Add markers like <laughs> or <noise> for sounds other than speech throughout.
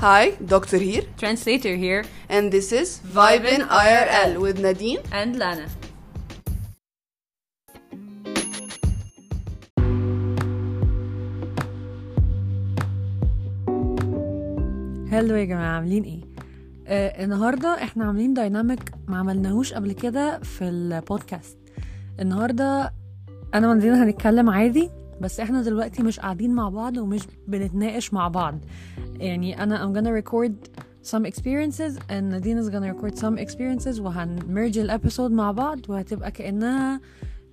Hi, Doctor here, Translator here and this is Vibe in IRL with Nadine. and Lana. هلو يا جماعة عاملين إيه؟ آه النهاردة إحنا عاملين دايناميك ما عملناهوش قبل كده في البودكاست النهاردة أنا وندينا هنتكلم عادي بس إحنا دلوقتي مش قاعدين مع بعض ومش بنتناقش مع بعض يعني أنا I'm gonna record some experiences and Nadine is gonna record some experiences وهنمرج الابيسود مع بعض وهتبقى كأنها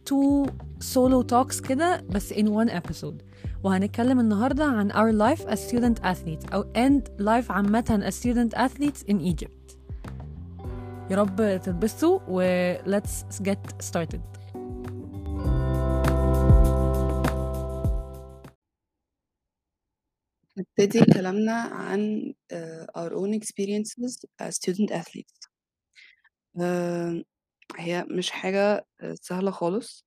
two solo talks كده بس in one episode وهنتكلم النهاردة عن our life as student athletes أو and life عامة as student athletes in Egypt يا رب تتبسطوا و let's get started نبتدي كلامنا عن uh, our own experiences as student athletes. Uh, هي مش حاجة uh, سهلة خالص.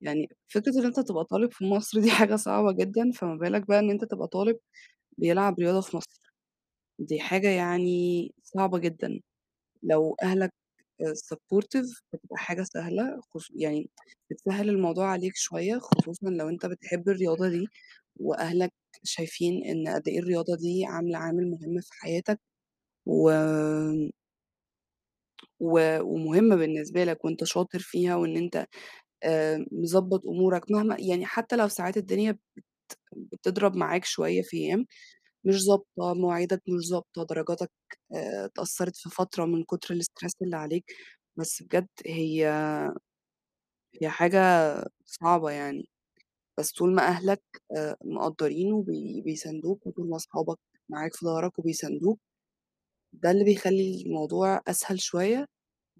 يعني فكرة إن أنت تبقى طالب في مصر دي <laughs> حاجة صعبة جدا. فما بالك بقى إن أنت تبقى طالب بيلعب رياضة في مصر. دي حاجة يعني صعبة جدا. لو أهلك سبورتيف بتبقى حاجة سهلة. خص... يعني بتسهل الموضوع عليك شوية خصوصا لو أنت بتحب الرياضة دي. وأهلك شايفين إن قد إيه الرياضة دي عاملة عامل مهم في حياتك و... و... ومهمة بالنسبة لك وأنت شاطر فيها وإن أنت آه، مظبط أمورك مهما يعني حتى لو ساعات الدنيا بت... بتضرب معاك شوية في أيام مش ظابطة مواعيدك مش ظابطة درجاتك آه، اتأثرت في فترة من كتر الاسترس اللي عليك بس بجد هي هي حاجة صعبة يعني. بس طول ما أهلك آه، مقدرين وبيساندوك وطول ما أصحابك معاك في ظهرك وبيساندوك ده اللي بيخلي الموضوع أسهل شوية.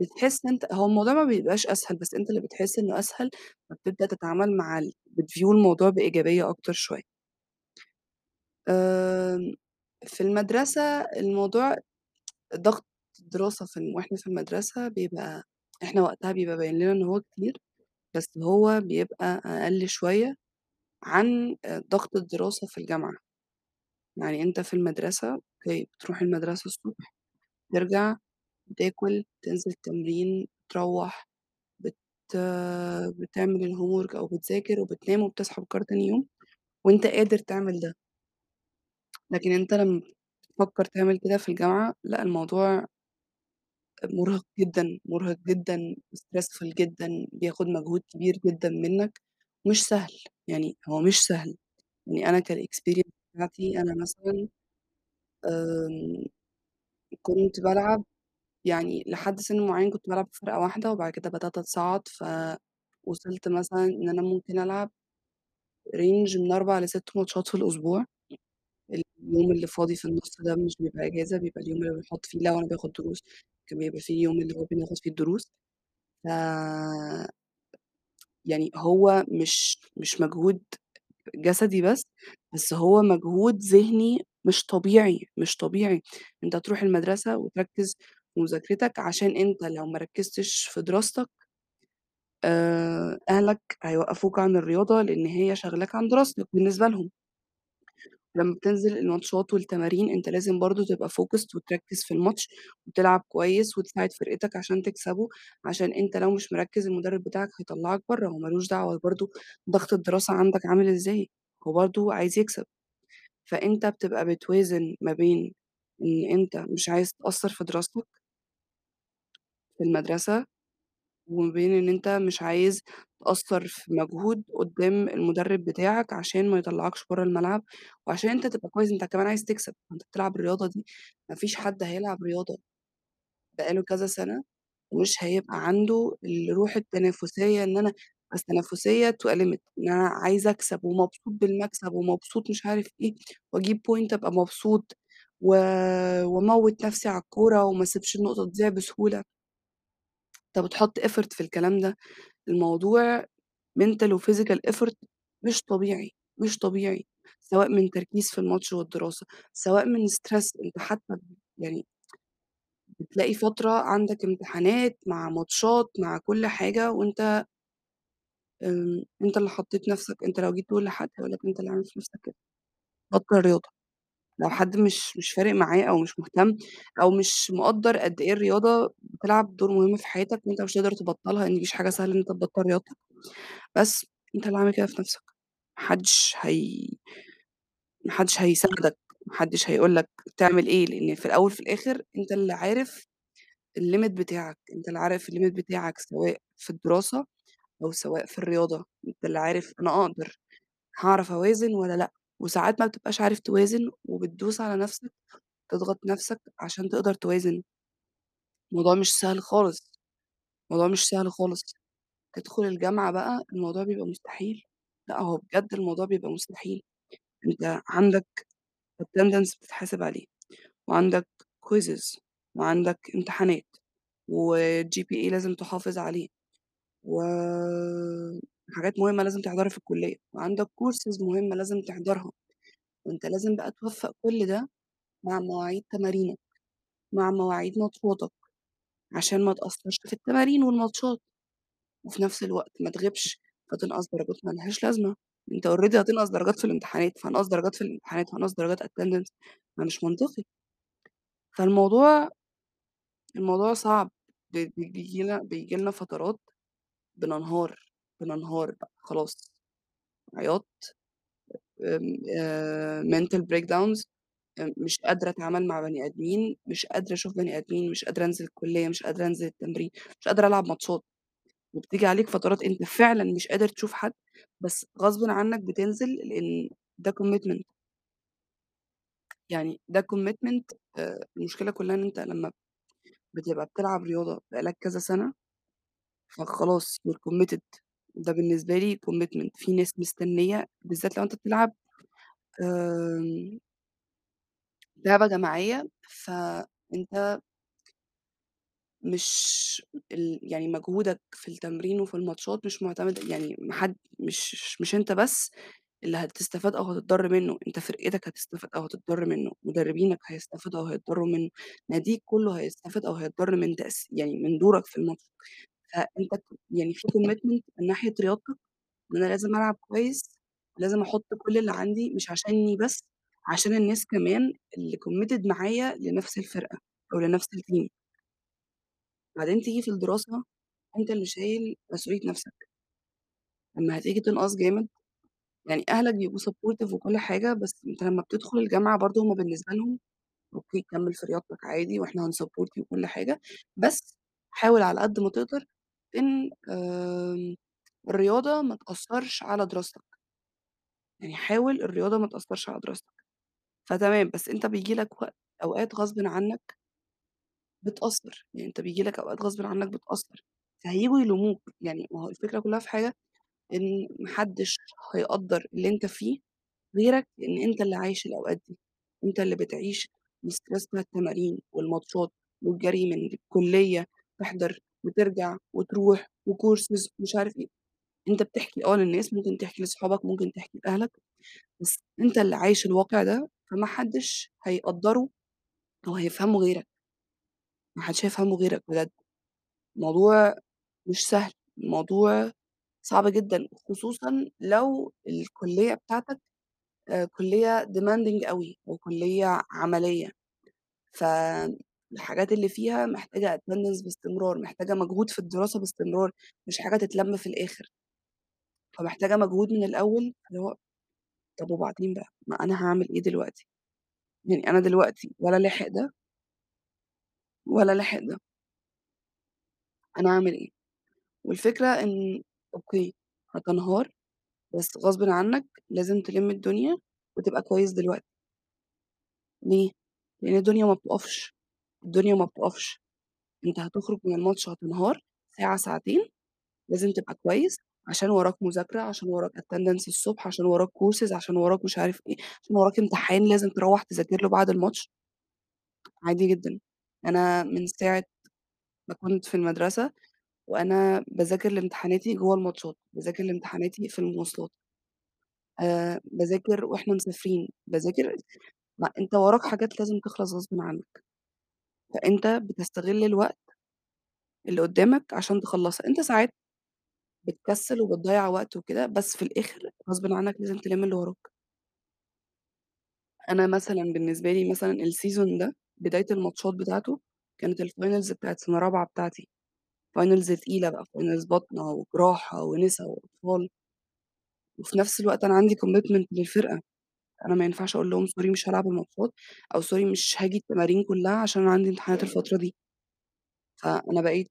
بتحس إن أنت هو الموضوع ما بيبقاش أسهل بس أنت اللي بتحس إنه أسهل فبتبدأ تتعامل مع ال... بتفيو الموضوع بإيجابية أكتر شوية. آم، في المدرسة الموضوع ضغط الدراسة في وإحنا في المدرسة بيبقى إحنا وقتها بيبقى باين لنا إن هو كتير. بس هو بيبقى أقل شوية عن ضغط الدراسة في الجامعة. يعني أنت في المدرسة بتروح المدرسة الصبح ترجع بتاكل تنزل تمرين تروح بت... بتعمل الهومورك أو بتذاكر وبتنام وبتصحى بكرة تاني يوم وأنت قادر تعمل ده. لكن أنت لما تفكر تعمل كده في الجامعة لأ الموضوع مرهق جدًا، مرهق جدًا، stressful جدًا، بياخد مجهود كبير جدًا منّك، مش سهل، يعني هو مش سهل، يعني أنا كالexperience بتاعتي أنا مثلًا آمم، كنت بالعب يعني لحد سِن معيّن كنت بالعب في فرقة واحدة وبعد كده بدأت أتصعّد، فوصلت مثلًا إن أنا ممكن ألعب range من 4 ل6 ماتشات في الأسبوع، اليوم اللي فاضي في النُص ده مش بيبقى إجازة، بيبقى اليوم اللي بنحُط فيه لو أنا باخد دروس، كان بيبقى في اليوم اللي هو بناخد فيه الدروس، ف يعني هو مش مش مجهود جسدي بس، بس هو مجهود ذهني مش طبيعي، مش طبيعي. أنت تروح المدرسة وتركّز في مذاكرتك عشان أنت لو ما ركّزتش في دراستك آآ أهلك هيوقّفوك عن الرياضة لإن هي شاغلاك عن دراستك بالنسبة لهم. لمّا بتنزل الماتشات والتمارين أنت لازم برضه تبقى focused وتركّز في الماتش وتلعب كويس وتساعد فرقتك عشان تكسبه، عشان أنت لو مش مركّز المدرب بتاعك هيطلّعك برّه، هو دعوة برضه ضغط الدراسة عندك عامل إزاي، هو برضه عايز يكسب. فأنت بتبقى بتوازن ما بين إن أنت مش عايز تأثّر في دراستك في المدرسة، وما بين إن أنت مش عايز تأثّر في مجهود قدّام المدرب بتاعك عشان ما يطلّعكش برّه الملعب، وعشان أنت تبقى كويس أنت كمان عايز تكسب، أنت بتلعب الرياضة دي ما فيش حد هيلعب رياضة بقى له كذا سَنة ومش هيبقى عنده الروح التنافسية إن أنا أصل تنافسية to إن أنا عايز أكسب ومبسوط بالمكسب ومبسوط مش عارف إيه، وأجيب point أبقى مبسوط و وأموّت نَفْسي على الكورة وما أسيبش النقطة تضيع بسهولة. أنت بتحُط effort في الكلام ده، الموضوع mental وphysical effort مش طبيعي، مش طبيعي، سواء من تركيز في الماتش والدراسة، سواء من stress أنت حتى يعني بتلاقي فترة عندك امتحانات مع ماتشات مع كل حاجة وأنت آمم، أنت اللي حطّيت نَفْسك، أنت لو جيت تقول لحد هيقول لك أنت اللي عامل في نَفْسك كده، بطّل رياضة. لو حد مش مش فارق معاه أو مش مهتم أو مش مقدّر قد إيه الرياضة بتلعب دور مهم في حياتك وأنت مش هتقدر تبطّلها، دي مش حاجة سهلة إن أنت تبطّل رياضتك، بس أنت اللي عامل كده في نَفْسك، ما حدش هي ما حدش هيساعدك، ما حدش هيقول لك تعمل إيه، لإن في الأول وفي الآخر أنت اللي عارف الlimit بتاعك، أنت اللي عارف الlimit بتاعك سواء في الدراسة أو سواء في الرياضة، أنت اللي عارف أنا أقدر هاعرف أوازن والّا لأ، وساعات ما بتبقاش عارف توازن وبتدوس على نَفْسك، تضغط نَفْسك عشان تقدر توازن. الموضوع مش سهل خالص، الموضوع مش سهل خالص. تدخل الجامعة بقى الموضوع بيبقى مستحيل، لأ هو بجد الموضوع بيبقى مستحيل. أنت عندك attendance بتتحاسب عليه، وعندك quizzes وعندك امتحانات، وGPA لازم تحافظ عليه، وحاجات مهمة لازم تحضرها في الكلية، وعندك courses مهمة لازم تحضرها، وأنت لازم بقى توفّق كل ده مع مواعيد تمارينك، مع مواعيد ماتشاتك، عشان ما تأثّرش في التمارين والماتشات، وفي نفس الوقت ما تغيبش فتنقص درجات ما لهاش لازمة، أنت already هتنقص درجات في الامتحانات، فهانقص درجات في الامتحانات وهانقص درجات attendance ما مش منطقي. فالموضوع الموضوع صعب، ب ب بييجي لنا بييجي لنا فترات بننهار، بننهار بقى خلاص، عياط، آمم، mental breakdowns آآ مش قادرة أتعامل مع بني آدمين، مش قادرة أشوف بني آدمين، مش قادرة أنزل الكلية، مش قادرة أنزل التمرين، مش قادرة ألعب ماتشات، وبتيجي عليك فترات أنت فعلًا مش قادر تشوف حد، بس غصبٍ عنك بتنزل لإن ده commitment. يعني ده commitment المشكلة كلّها إن أنت لمّا بتبقى بتلعب رياضة بقى لك كذا سَنة، فخلاص you're committed. ده بالنسبة لي commitment. في ناس مستنية بالذات لو أنت بتلعب لعبة جماعية، فأنت مش ال يعني مجهودك في التمرين وفي الماتشات مش مُعتمد يعني ما حد مش مش أنت بس اللي هتستفاد أو هتتضر منّه، أنت فرقتك هتستفاد أو هتتضر منّه، مدربينك هيستفادوا أو هيتضروا منّه، ناديك كلّه هيستفاد أو هيتضر من تأث يعني من دورك في الماتش، فأنت يعني في commitment من ناحية رياضتك إن أنا لازم ألعب كويس، لازم أحُط كل اللي عندي مش عشاني بس، عشان الناس كمان اللي committed معايا لنفس الفرقة أو لنفس الteam. بعدين تيجي في الدراسة أنت اللي شايل مسؤولية نفسك، لمّا هتيجي تنقص جامد يعني أهلك بيبقوا supportive وكل حاجة، بس أنت لمّا بتدخل الجامعة برضه هُم بالنسبة لهم أوكي كمّل في رياضتك عادي وإحنا you وكل حاجة، بس حاول على قد ما تقدر إن آمم الرياضة ما تأثّرش على دراستك، يعني حاول الرياضة ما تأثّرش على دراستك، فتمام، بس أنت بييجي لك وقت أوقات غصبٍ عنّك بتأثّر، يعني أنت بييجي لك أوقات غصبٍ عنّك بتأثّر، فهييجوا يلوموك، يعني ما هو الفكرة كلّها في حاجة إن ما حدش هيقدّر اللي أنت فيه غيرك، لإن أنت اللي عايش الأوقات دي، أنت اللي بتعيش الstress التمارين والماتشات والجري من الكلية، تحضر وترجع وتروح وcourses ومش عارف إيه، أنت بتحكي آه للناس، ممكن تحكي لصحابك، ممكن تحكي لأهلك، بس أنت اللي عايش الواقع ده، فما حدش هيقدّره أو هيفهمه غيرك، ما حدش هيفهمه غيرك بجد، الموضوع مش سهل، الموضوع صعب جدًا، خصوصًا لو الكلية بتاعتك آآ كلية demanding أوي وكلية عملية، فالحاجات اللي فيها محتاجة attendance باستمرار، محتاجة مجهود في الدراسة باستمرار، مش حاجة تتلَم في الآخر، فمحتاجة مجهود من الأول اللي هو طب وبعدين بقى، ما أنا هاعمل إيه دلوقتي؟ يعني أنا دلوقتي ولا لاحق ده ولا لاحق ده، أنا أعمل إيه؟ والفكرة إن أوكي هتنهار، بس غصبٍ عنك لازم تلِم الدنيا وتبقى كويس دلوقتي، ليه؟ لإن الدنيا ما بتقفش، الدنيا ما بتقفش، أنت هتخرج من الماتش هتنهار ساعة، ساعتين، لازم تبقى كويس عشان وراك مذاكرة، عشان وراك attendance الصبح، عشان وراك courses، عشان وراك مش عارف إيه، عشان وراك امتحان لازم تروّح تذاكر له بعد الماتش، عادي جدًا. أنا من ساعة ما كنت في المدرسة وأنا باذاكر لامتحاناتي جوّه الماتشات، باذاكر لامتحاناتي في المواصلات، آآ باذاكر وإحنا مسافرين، باذاكر ما أنت وراك حاجات لازم تخلص غصبٍ عنك، فأنت بتستغل الوقت اللي قدّامك عشان تخلّصها، أنت ساعات بتكسّل وبتضيّع وقت وكده، بس في الآخر غصبٍ عنك لازم تلِم اللي وراك. أنا مثلًا بالنسبة لي مثلًا الseason ده بداية الماتشات بتاعته كانت الfinals بتاعة سنة رابعة بتاعتي، finals تقيلة بقى finals باطنة وجراحة ونسا وأطفال. وفي نفس الوقت أنا عندي commitment للفرقة، أنا ما ينفعش أقول لهم sorry مش هالعب الماتشات أو sorry مش هاجي التمارين كلها عشان أنا عندي امتحانات الفترة دي. فأنا بقيت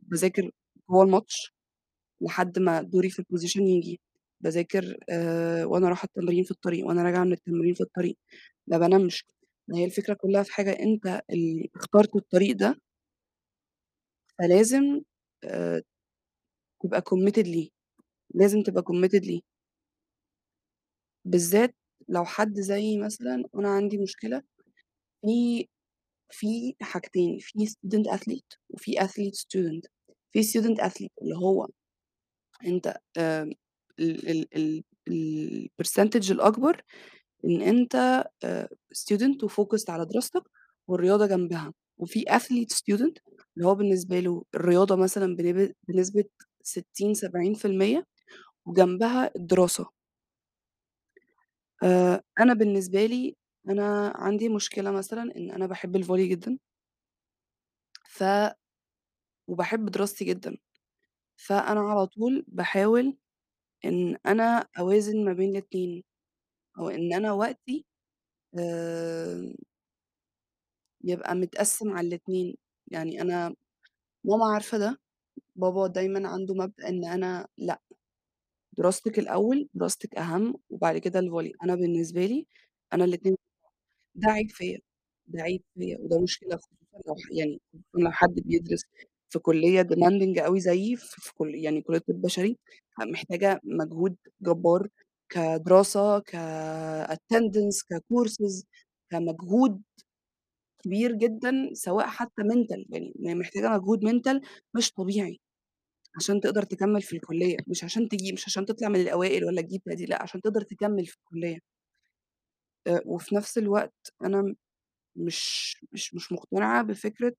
باذاكر جوّه الماتش لحد ما دوري في الposition ييجي، باذاكر آآ وأنا رايحة التمرين في الطريق، وأنا راجعة من التمرين في الطريق، ما بانامش. ما هي الفكرة كلها في حاجة أنت اللي اخترت الطريق ده فلازم آآ تبقى committed ليه، لازم تبقى committed ليه. بالذات لو حد زيي مثلًا وأنا عندي مشكلة في في حاجتين، في student athlete وفي athlete student. في student athlete اللي هو أنت آمم ال ال ال الpercentage الأكبر إن أنت آآ student وfocused على دراستك والرياضة جنبها، وفي athlete student اللي هو بالنسبة له الرياضة مثلًا بنسبة 60، 70% وجنبها الدراسة. آآ أنا بالنسبة لي أنا عندي مشكلة مثلًا إن أنا باحب الvolley جدًا. ف وباحب دراستي جدًا، فأنا على طول باحاول إن أنا أوازن ما بين الاتنين، أو إن أنا وقتي آآ يبقى متقسّم على الاتنين، يعني أنا ماما عارفة ده، بابا دايمًا عنده مبدأ إن أنا لأ، دراستِك الأول، دراستِك أهم وبعد كده ال volley. أنا بالنسبة لي أنا الاتنين ده عيب فيّا، ده عيب فيّا وده مشكلة خصوصًا لو يعني لو حد بيدرس في كلية demanding أوي زيي في كل يعني كلية طب بشري، محتاجة مجهود جبار كدراسة، كattendance، كcourses، كمجهود كبير جدًا سواء حتى mental يعني محتاجة مجهود mental مش طبيعي عشان تقدر تكمّل في الكلية، مش عشان تجيب مش عشان تطلع من الأوائل والّا تجيب تقدير، لأ عشان تقدر تكمّل في الكلية. وفي نفس الوقت أنا مش مش مش مقتنعة بفكرة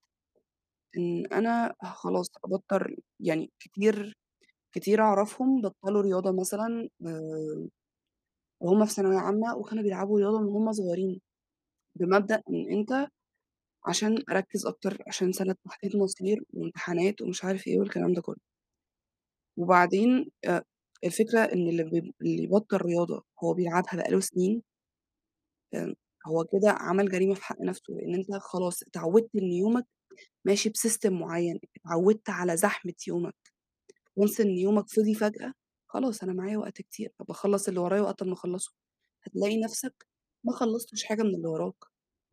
إن أنا خلاص أبطّل يعني كتير كتير أعرفهم بطّلوا رياضة مثلًا وهُم في ثانوية عامة وكانوا بيلعبوا رياضة من وهُم صغيرين، بمبدأ إن أنت عشان أركّز أكتر، عشان سَنة تحديد مصير وامتحانات ومش عارف إيه والكلام ده كلّه. وبعدين الفكرة إن اللي بيب اللي يبطّل رياضة هو بيلعبها بقى له سنين آآ هو كده عمل جريمة في حق نَفْسه، لإن أنت خلاص اتعوّدت إن يومك ماشي بsystem معيّن، اتعوّدت على زحمة يومك، once إن يومك فِضِي فجأة، خلاص أنا معايا وقت كتير، طَب أخلّص اللي ورايا وقت أمّا أخلّصه، هتلاقي نَفْسك ما خلّصتش حاجة من اللي وراك،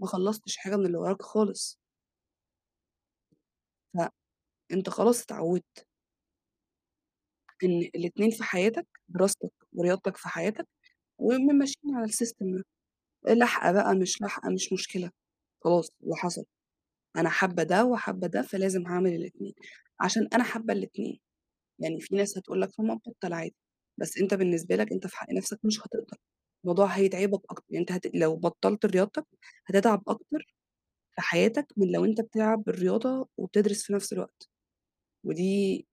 ما خلّصتش حاجة من اللي وراك خالص. فأنت خلاص اتعوّدت. إن الاتنين في حياتك، دراستك ورياضتك في حياتك وم ماشيين على الsystem ده، لاحقة بقى مش لاحقة مش مشكلة، خلاص اللي حصل، أنا حابة ده وحابة ده فلازم هاعمل الاتنين، عشان أنا حابة الاتنين، يعني في ناس هتقول لك طَب ما تبطّل عادي، بس أنت بالنسبة لك أنت في حق نَفْسك مش هتقدر، الموضوع هيتعبك أكتر، يعني أنت هت لو بطّلت رياضتك هتتعب أكتر في حياتك من لو أنت بتلعب الرياضة وبتدرس في نَفْس الوقت، ودي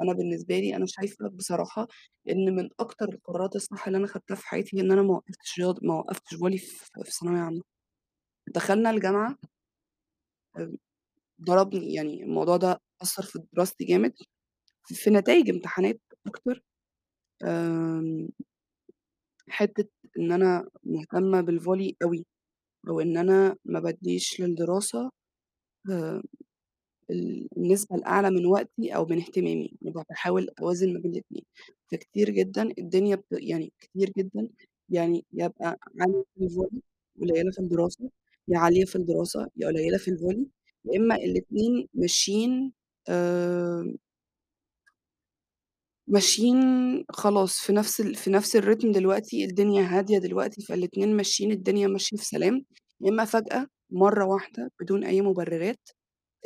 أنا بالنسبة لي أنا شايفة بصراحة إن من أكتر القرارات الصح اللي أنا خدتها في حياتي إن أنا ما وقّفتش ما وقّفتش volley في ثانوية عامة. دخلنا الجامعة آمم ضربني، يعني الموضوع ده أثّر في دراستي جامد، في نتايج امتحانات أكتر، حتّة إن أنا مهتمة بالvolley أوي، أو إن أنا ما بادّيش للدراسة ال النسبة الأعلى من وقتي أو من اهتمامي، بابقى باحاول أوازن ما بين الاتنين، فكتير جدًا الدنيا بت يعني كتير جدًا يعني يا أبقى عالية في الvolley قليلة في الدراسة، يا عالية في الدراسة يا قليلة في الvolley، يا إما الاتنين ماشيين آآ ماشيين خلاص في نفس ال في نفس الريتم دلوقتي، الدنيا هادية دلوقتي، فالاتنين ماشيين الدنيا ماشية في سلام، يا إما فجأة مرّة واحدة بدون أي مبررات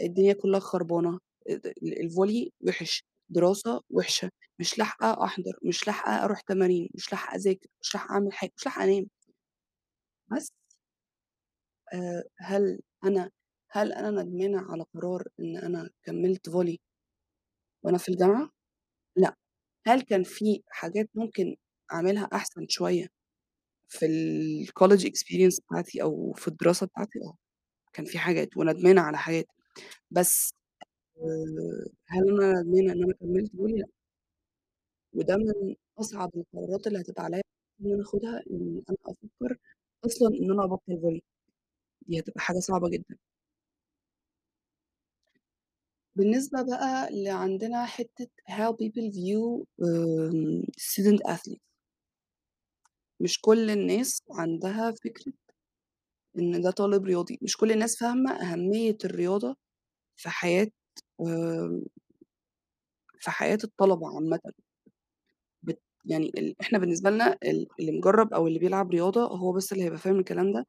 الدنيا كلّها خربانة، ال ال الvolley وِحِش، دراسة وِحشة، مش لاحقة أحضر، مش لاحقة أروح تمارين، مش لاحقة أذاكر، مش لاحقة أعمل حاجة، مش لاحقة أنام. بس آآ هل أنا هل أنا ندمانة على قرار إن أنا كمّلت volley وأنا في الجامعة؟ لأ. هل كان في حاجات ممكن أعملها أحسن شوية في الcollege experience بتاعتي أو في الدراسة بتاعتي آه، كان في حاجات وندمانة على حاجات، بس هل أنا ندمانة إن أنا كمّلت دول؟ لأ. وده من أصعب القرارات اللي هتبقى عليّا إن أنا آخُدها، إن أنا أفكّر أصلًا إن أنا أبطّل volley دي هتبقى حاجة صعبة جدًا. بالنسبة بقى لعندنا حتّة how people view آمم student athletes. مش كل الناس عندها فكرة إن ده طالب رياضي، مش كل الناس فاهمة أهمية الرياضة في حياة آمم في حياة الطلبة عامةً. يعني إحنا بالنسبة لنا ال اللي مجرّب أو اللي بيلعب رياضة هو بس اللي هيبقى فاهم الكلام ده،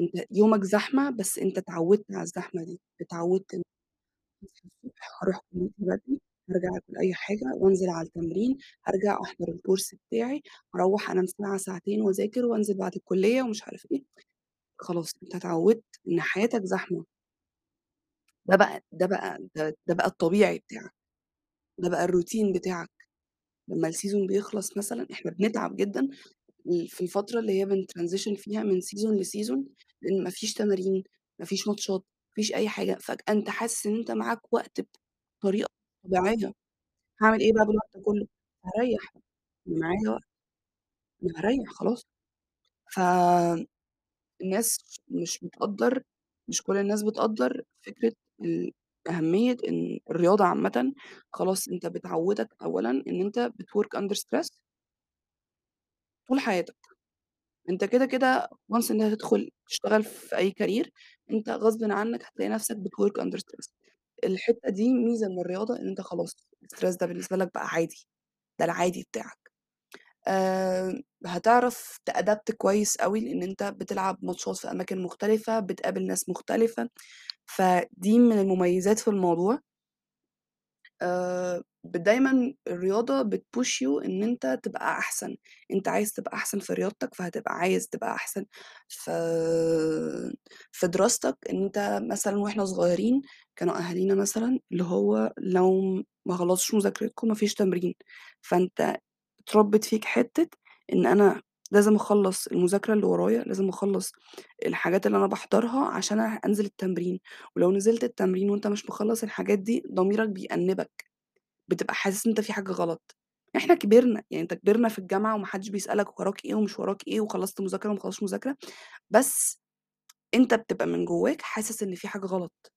أنت يومك زحمة بس أنت اتعوّدت على الزحمة دي، اتعوّدت إن هاصحى الصبح بدري، هارجع آكل أي حاجة وأنزل على التمرين، هارجع أحضر الكورس بتاعي، هاروّح أنام ساعة ساعتين وأذاكر وأنزل بعد الكلية ومش عارف إيه، خلاص أنت اتعوّدت إن حياتك زحمة. ده بقى ده بقى ده بقى الطبيعي بتاعك، ده بقى الروتين بتاعك، لمّا السيزون بيخلص مثلًا إحنا بنتعب جدًا في الفترة اللي هي بن transition فيها من season ل season، لإن ما فيش تمارين، ما فيش ماتشات، ما فيش أي حاجة، فجأة أنت حاسس إن أنت معاك وقت بطريقة طبيعية، هاعمل إيه بقى بالوقت ده كله؟ هاريّح، أنا معايا وقت، أنا خلاص. فالناس مش بتقدّر مش كل الناس بتقدّر فكرة أهمية إن الرياضة عامةً خلاص أنت بتعوّدك أولًا إن أنت بت work under stress طول حياتك. أنت كده، كده once إن هتدخل تشتغل في أي career أنت غصبٍ عنك هتلاقي نفسك بتwork under stress. الحتّة دي ميزة من الرياضة إن أنت خلاص الstress ده بالنسبة لك بقى عادي، ده العادي بتاعك. آآ هتعرف تأدابت كويس أوي لإن أنت بتلعب ماتشات في أماكن مختلفة، بتقابل ناس مختلفة، فدي من المميزات في الموضوع. ب دايمًا الرياضة بتpush you إن أنت تبقى أحسن، أنت عايز تبقى أحسن في رياضتك، فهتبقى عايز تبقى أحسن في في دراستك، إن أنت مثلًا وإحنا صغيرين كانوا أهالينا مثلًا اللي هو لو ما خلصتوش مذاكرتكم ما فيش تمرين، فأنت اتربِّت فيك حتّة إن أنا لازم أخلّص المذاكرة اللي ورايا، لازم أخلّص الحاجات اللي أنا باحضرها عشان أنزل التمرين، ولو نزلت التمرين وأنت مش مخلّص الحاجات دي ضميرك بيأنِّبك، بتبقى حاسس إن أنت في حاجة غلط. إحنا كبرنا، يعني أنت كبرنا في الجامعة وما حدش بيسألك وراك إيه ومش وراك إيه وخلّصت مذاكرة وما خلّصتش مذاكرة، بس أنت بتبقى من جواك حاسس إن في حاجة غلط.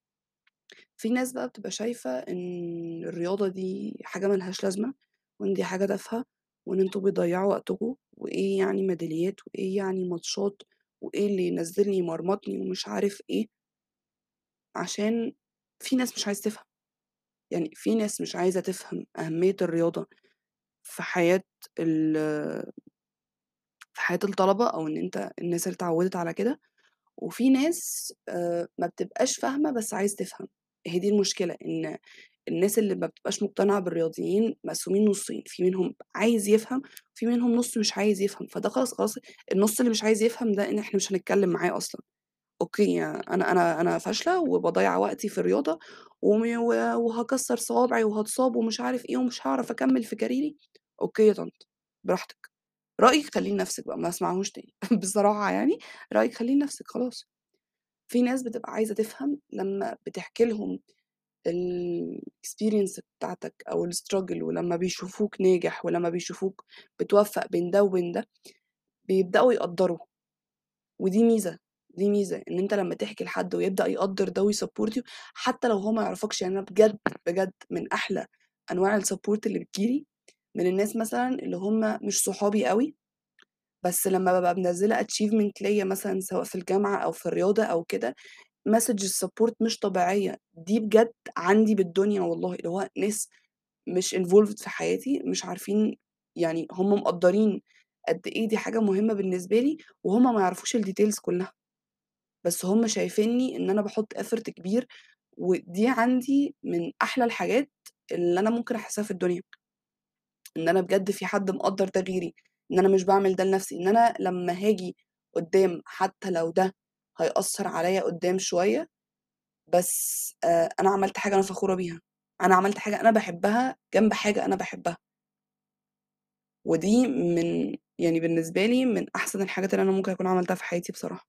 في ناس بقى بتبقى شايفة إن الرياضة دي حاجة ما لهاش لازمة، وإن دي حاجة تافهة، وإن أنتم بتضيّعوا وقتكم، وإيه يعني ميداليات، وإيه يعني ماتشات، وإيه اللي ينزّلني يمرمطني ومش عارف إيه. عشان في ناس مش عايزة تفهم، يعني في ناس مش عايزة تفهم أهمية الرياضة في حياة ال في حياة الطلبة أو إن أنت الناس اللي اتعوّدت على كده، وفي ناس آآ ما بتبقاش فاهمة بس عايزة تفهم، هي دي المشكلة، إن الناس اللي ما بتبقاش مقتنعة بالرياضيين مقسومين نُصّين، في منهم عايز يفهم، وفي منهم نُص مش عايز يفهم، فده خلاص، خلاص النُص اللي مش عايز يفهم ده إن إحنا مش هنتكلم معاه أصلًا، okay أنا أنا أنا فاشلة وباضيّع وقتي في الرياضة وم و وهاكسّر صوابعي وهاتصاب ومش عارف إيه ومش هاعرف أكمّل في career ي، okay يا طنط براحتك، رأيِك خلّيه لنفسِك بقى ما اسمعهوش تاني. <laughs> بصراحة يعني رأيِك خلّيه لنفسِك خلاص. في ناس بتبقى عايزة تفهم لمّا بتحكي لهم ال experience بتاعتك أو ال struggle ولمّا بيشوفوك ناجح ولمّا بيشوفوك بتوفّق بين ده وبين ده، بيبدأوا يقدّروا، ودي ميزة، دي ميزة إن أنت لمّا تحكي لحد ويبدأ يقدّر ده ويsupport you حتى لو هو ما يعرفكش، يعني أنا بجد، بجد من أحلى أنواع الsupport اللي بتيجي لي من الناس مثلًا اللي هم مش صحابي أوي، بس لمّا بابقى منزّلة achievement ليّا مثلًا سواء في الجامعة أو في الرياضة أو كده messages support مش طبيعية، دي بجد عندي بالدنيا والله، اللي هو ناس مش involved في حياتي، مش عارفين يعني هم مقدّرين قد إيه دي حاجة مهمة بالنسبة لي، وهُم ما يعرفوش الdetails كلّها، بس هم شايفينّي إن أنا باحُط effort كبير، ودي عندي من أحلى الحاجات اللي أنا ممكن أحسّها في الدنيا، إن أنا بجد في حد مقدّر ده غيري، إن أنا مش باعمل ده لنَفْسي، إن أنا لمّا هاجي قُدّام حتى لو ده هيأثّر عليّا قُدّام شوية بس آآ أنا عملت حاجة أنا فخورة بيها، أنا عملت حاجة أنا باحبها جنب حاجة أنا باحبها. ودي من يعني بالنسبة لي من أحسن الحاجات اللي أنا ممكن أكون عملتها في حياتي بصراحة.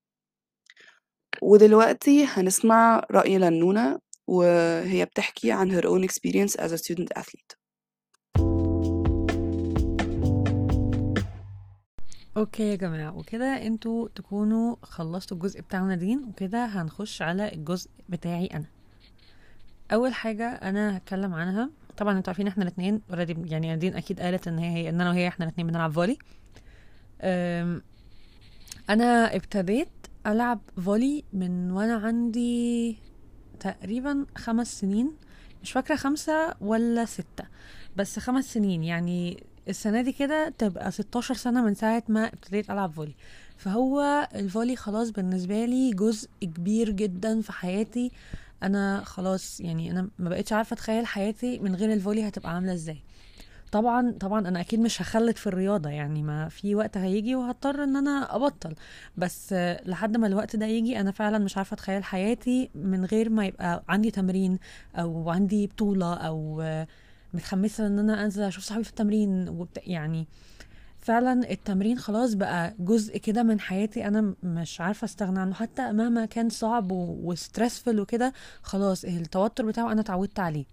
ودلوقتي هنسمع رأي لنونة وهي بتحكي عن her own experience as a student athlete. أوكي يا جماعة وكده أنتوا تكونوا خلصتوا الجزء بتاع نادين وكده هنخش على الجزء بتاعي أنا. أول حاجة أنا هتكلم عنها طبعا أنتوا عارفين إحنا الاتنين already يعني نادين أكيد قالت إن هي إن أنا وهي إحنا الاتنين بنلعب volley. أنا ابتديت ألعب volley من وأنا عندي تقريبا خمس سنين مش فاكرة خمسة ولا ستة بس خمس سنين يعني السنة دي كده تبقى 16 سنة من ساعة ما ابتديت ألعب volley. فهو ال volley خلاص بالنسبة لي جزء كبير جدا في حياتي. أنا خلاص يعني أنا ما بقتش عارفة أتخيل حياتي من غير الفولي هتبقى عاملة إزاي. طبعا طبعا أنا أكيد مش هخلد في الرياضة يعني ما في وقت هيجي وهضطر إن أنا أبطل. بس لحد ما الوقت ده يجي أنا فعلا مش عارفة أتخيل حياتي من غير ما يبقى عندي تمرين أو عندي بطولة أو متحمسة إن أنا أنزل أشوف صحابي في التمرين وبت... يعني فعلا التمرين خلاص بقى جزء كده من حياتي أنا مش عارفة أستغنى عنه. حتى مهما كان صعب و- وستريسفul وكده خلاص التوتر بتاعه أنا اتعودت عليه.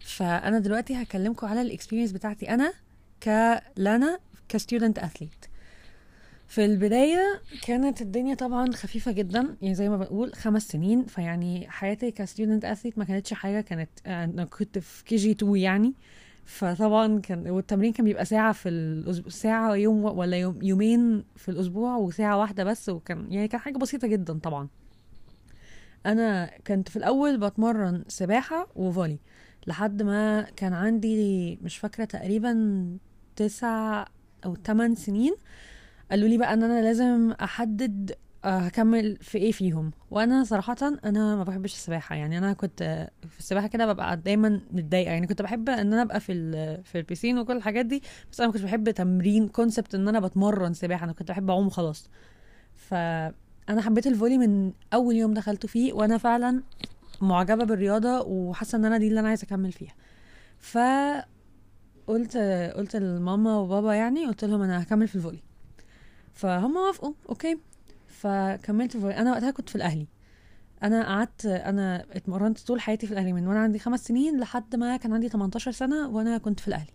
فأنا دلوقتي هكلمكم على ال experience بتاعتي أنا كلانا ك student athlete في البداية كانت الدنيا طبعا خفيفة جدا يعني زي ما بقول خمس سنين فيعني حياتي ك student athlete ما كانتش حاجة كانت أنا كنت في KG 2 يعني. فطبعا كان والتمرين كان بيبقى ساعة في الأسبوع ساعة يوم ولا يوم يومين في الأسبوع وساعة واحدة بس وكان يعني كان حاجة بسيطة جدا طبعا. أنا كنت في الأول بتمرن سباحة و volley لحد ما كان عندي مش فاكرة تقريبا تسع أو تمن سنين قالوا لي بقى إن أنا لازم أحدد آه، هكمل في إيه فيهم. وأنا صراحة أنا ما بحبش السباحة. يعني أنا كنت في السباحة كده ببقى دايما متضايقة. يعني كنت بحب إن أنا أبقى في ال- في ال piscine وكل الحاجات دي بس أنا ما كنتش بحب تمرين concept إن أنا بتمرن سباحة. أنا كنت بحب أعوم وخلاص. فانا حبيت ال volley من أول يوم دخلت فيه وأنا فعلا معجبة بالرياضة وحاسة إن أنا دي اللي أنا عايزة أكمل فيها. ف قلت قلت لماما وبابا يعني قلت لهم أنا هكمل في ال volley. فهم وافقوا okay. فكملت في أنا وقتها كنت في الأهلي. أنا قعدت أنا اتمرنت طول حياتي في الأهلي من وأنا عندي خمس سنين لحد ما كان عندي 18 سنة وأنا كنت في الأهلي.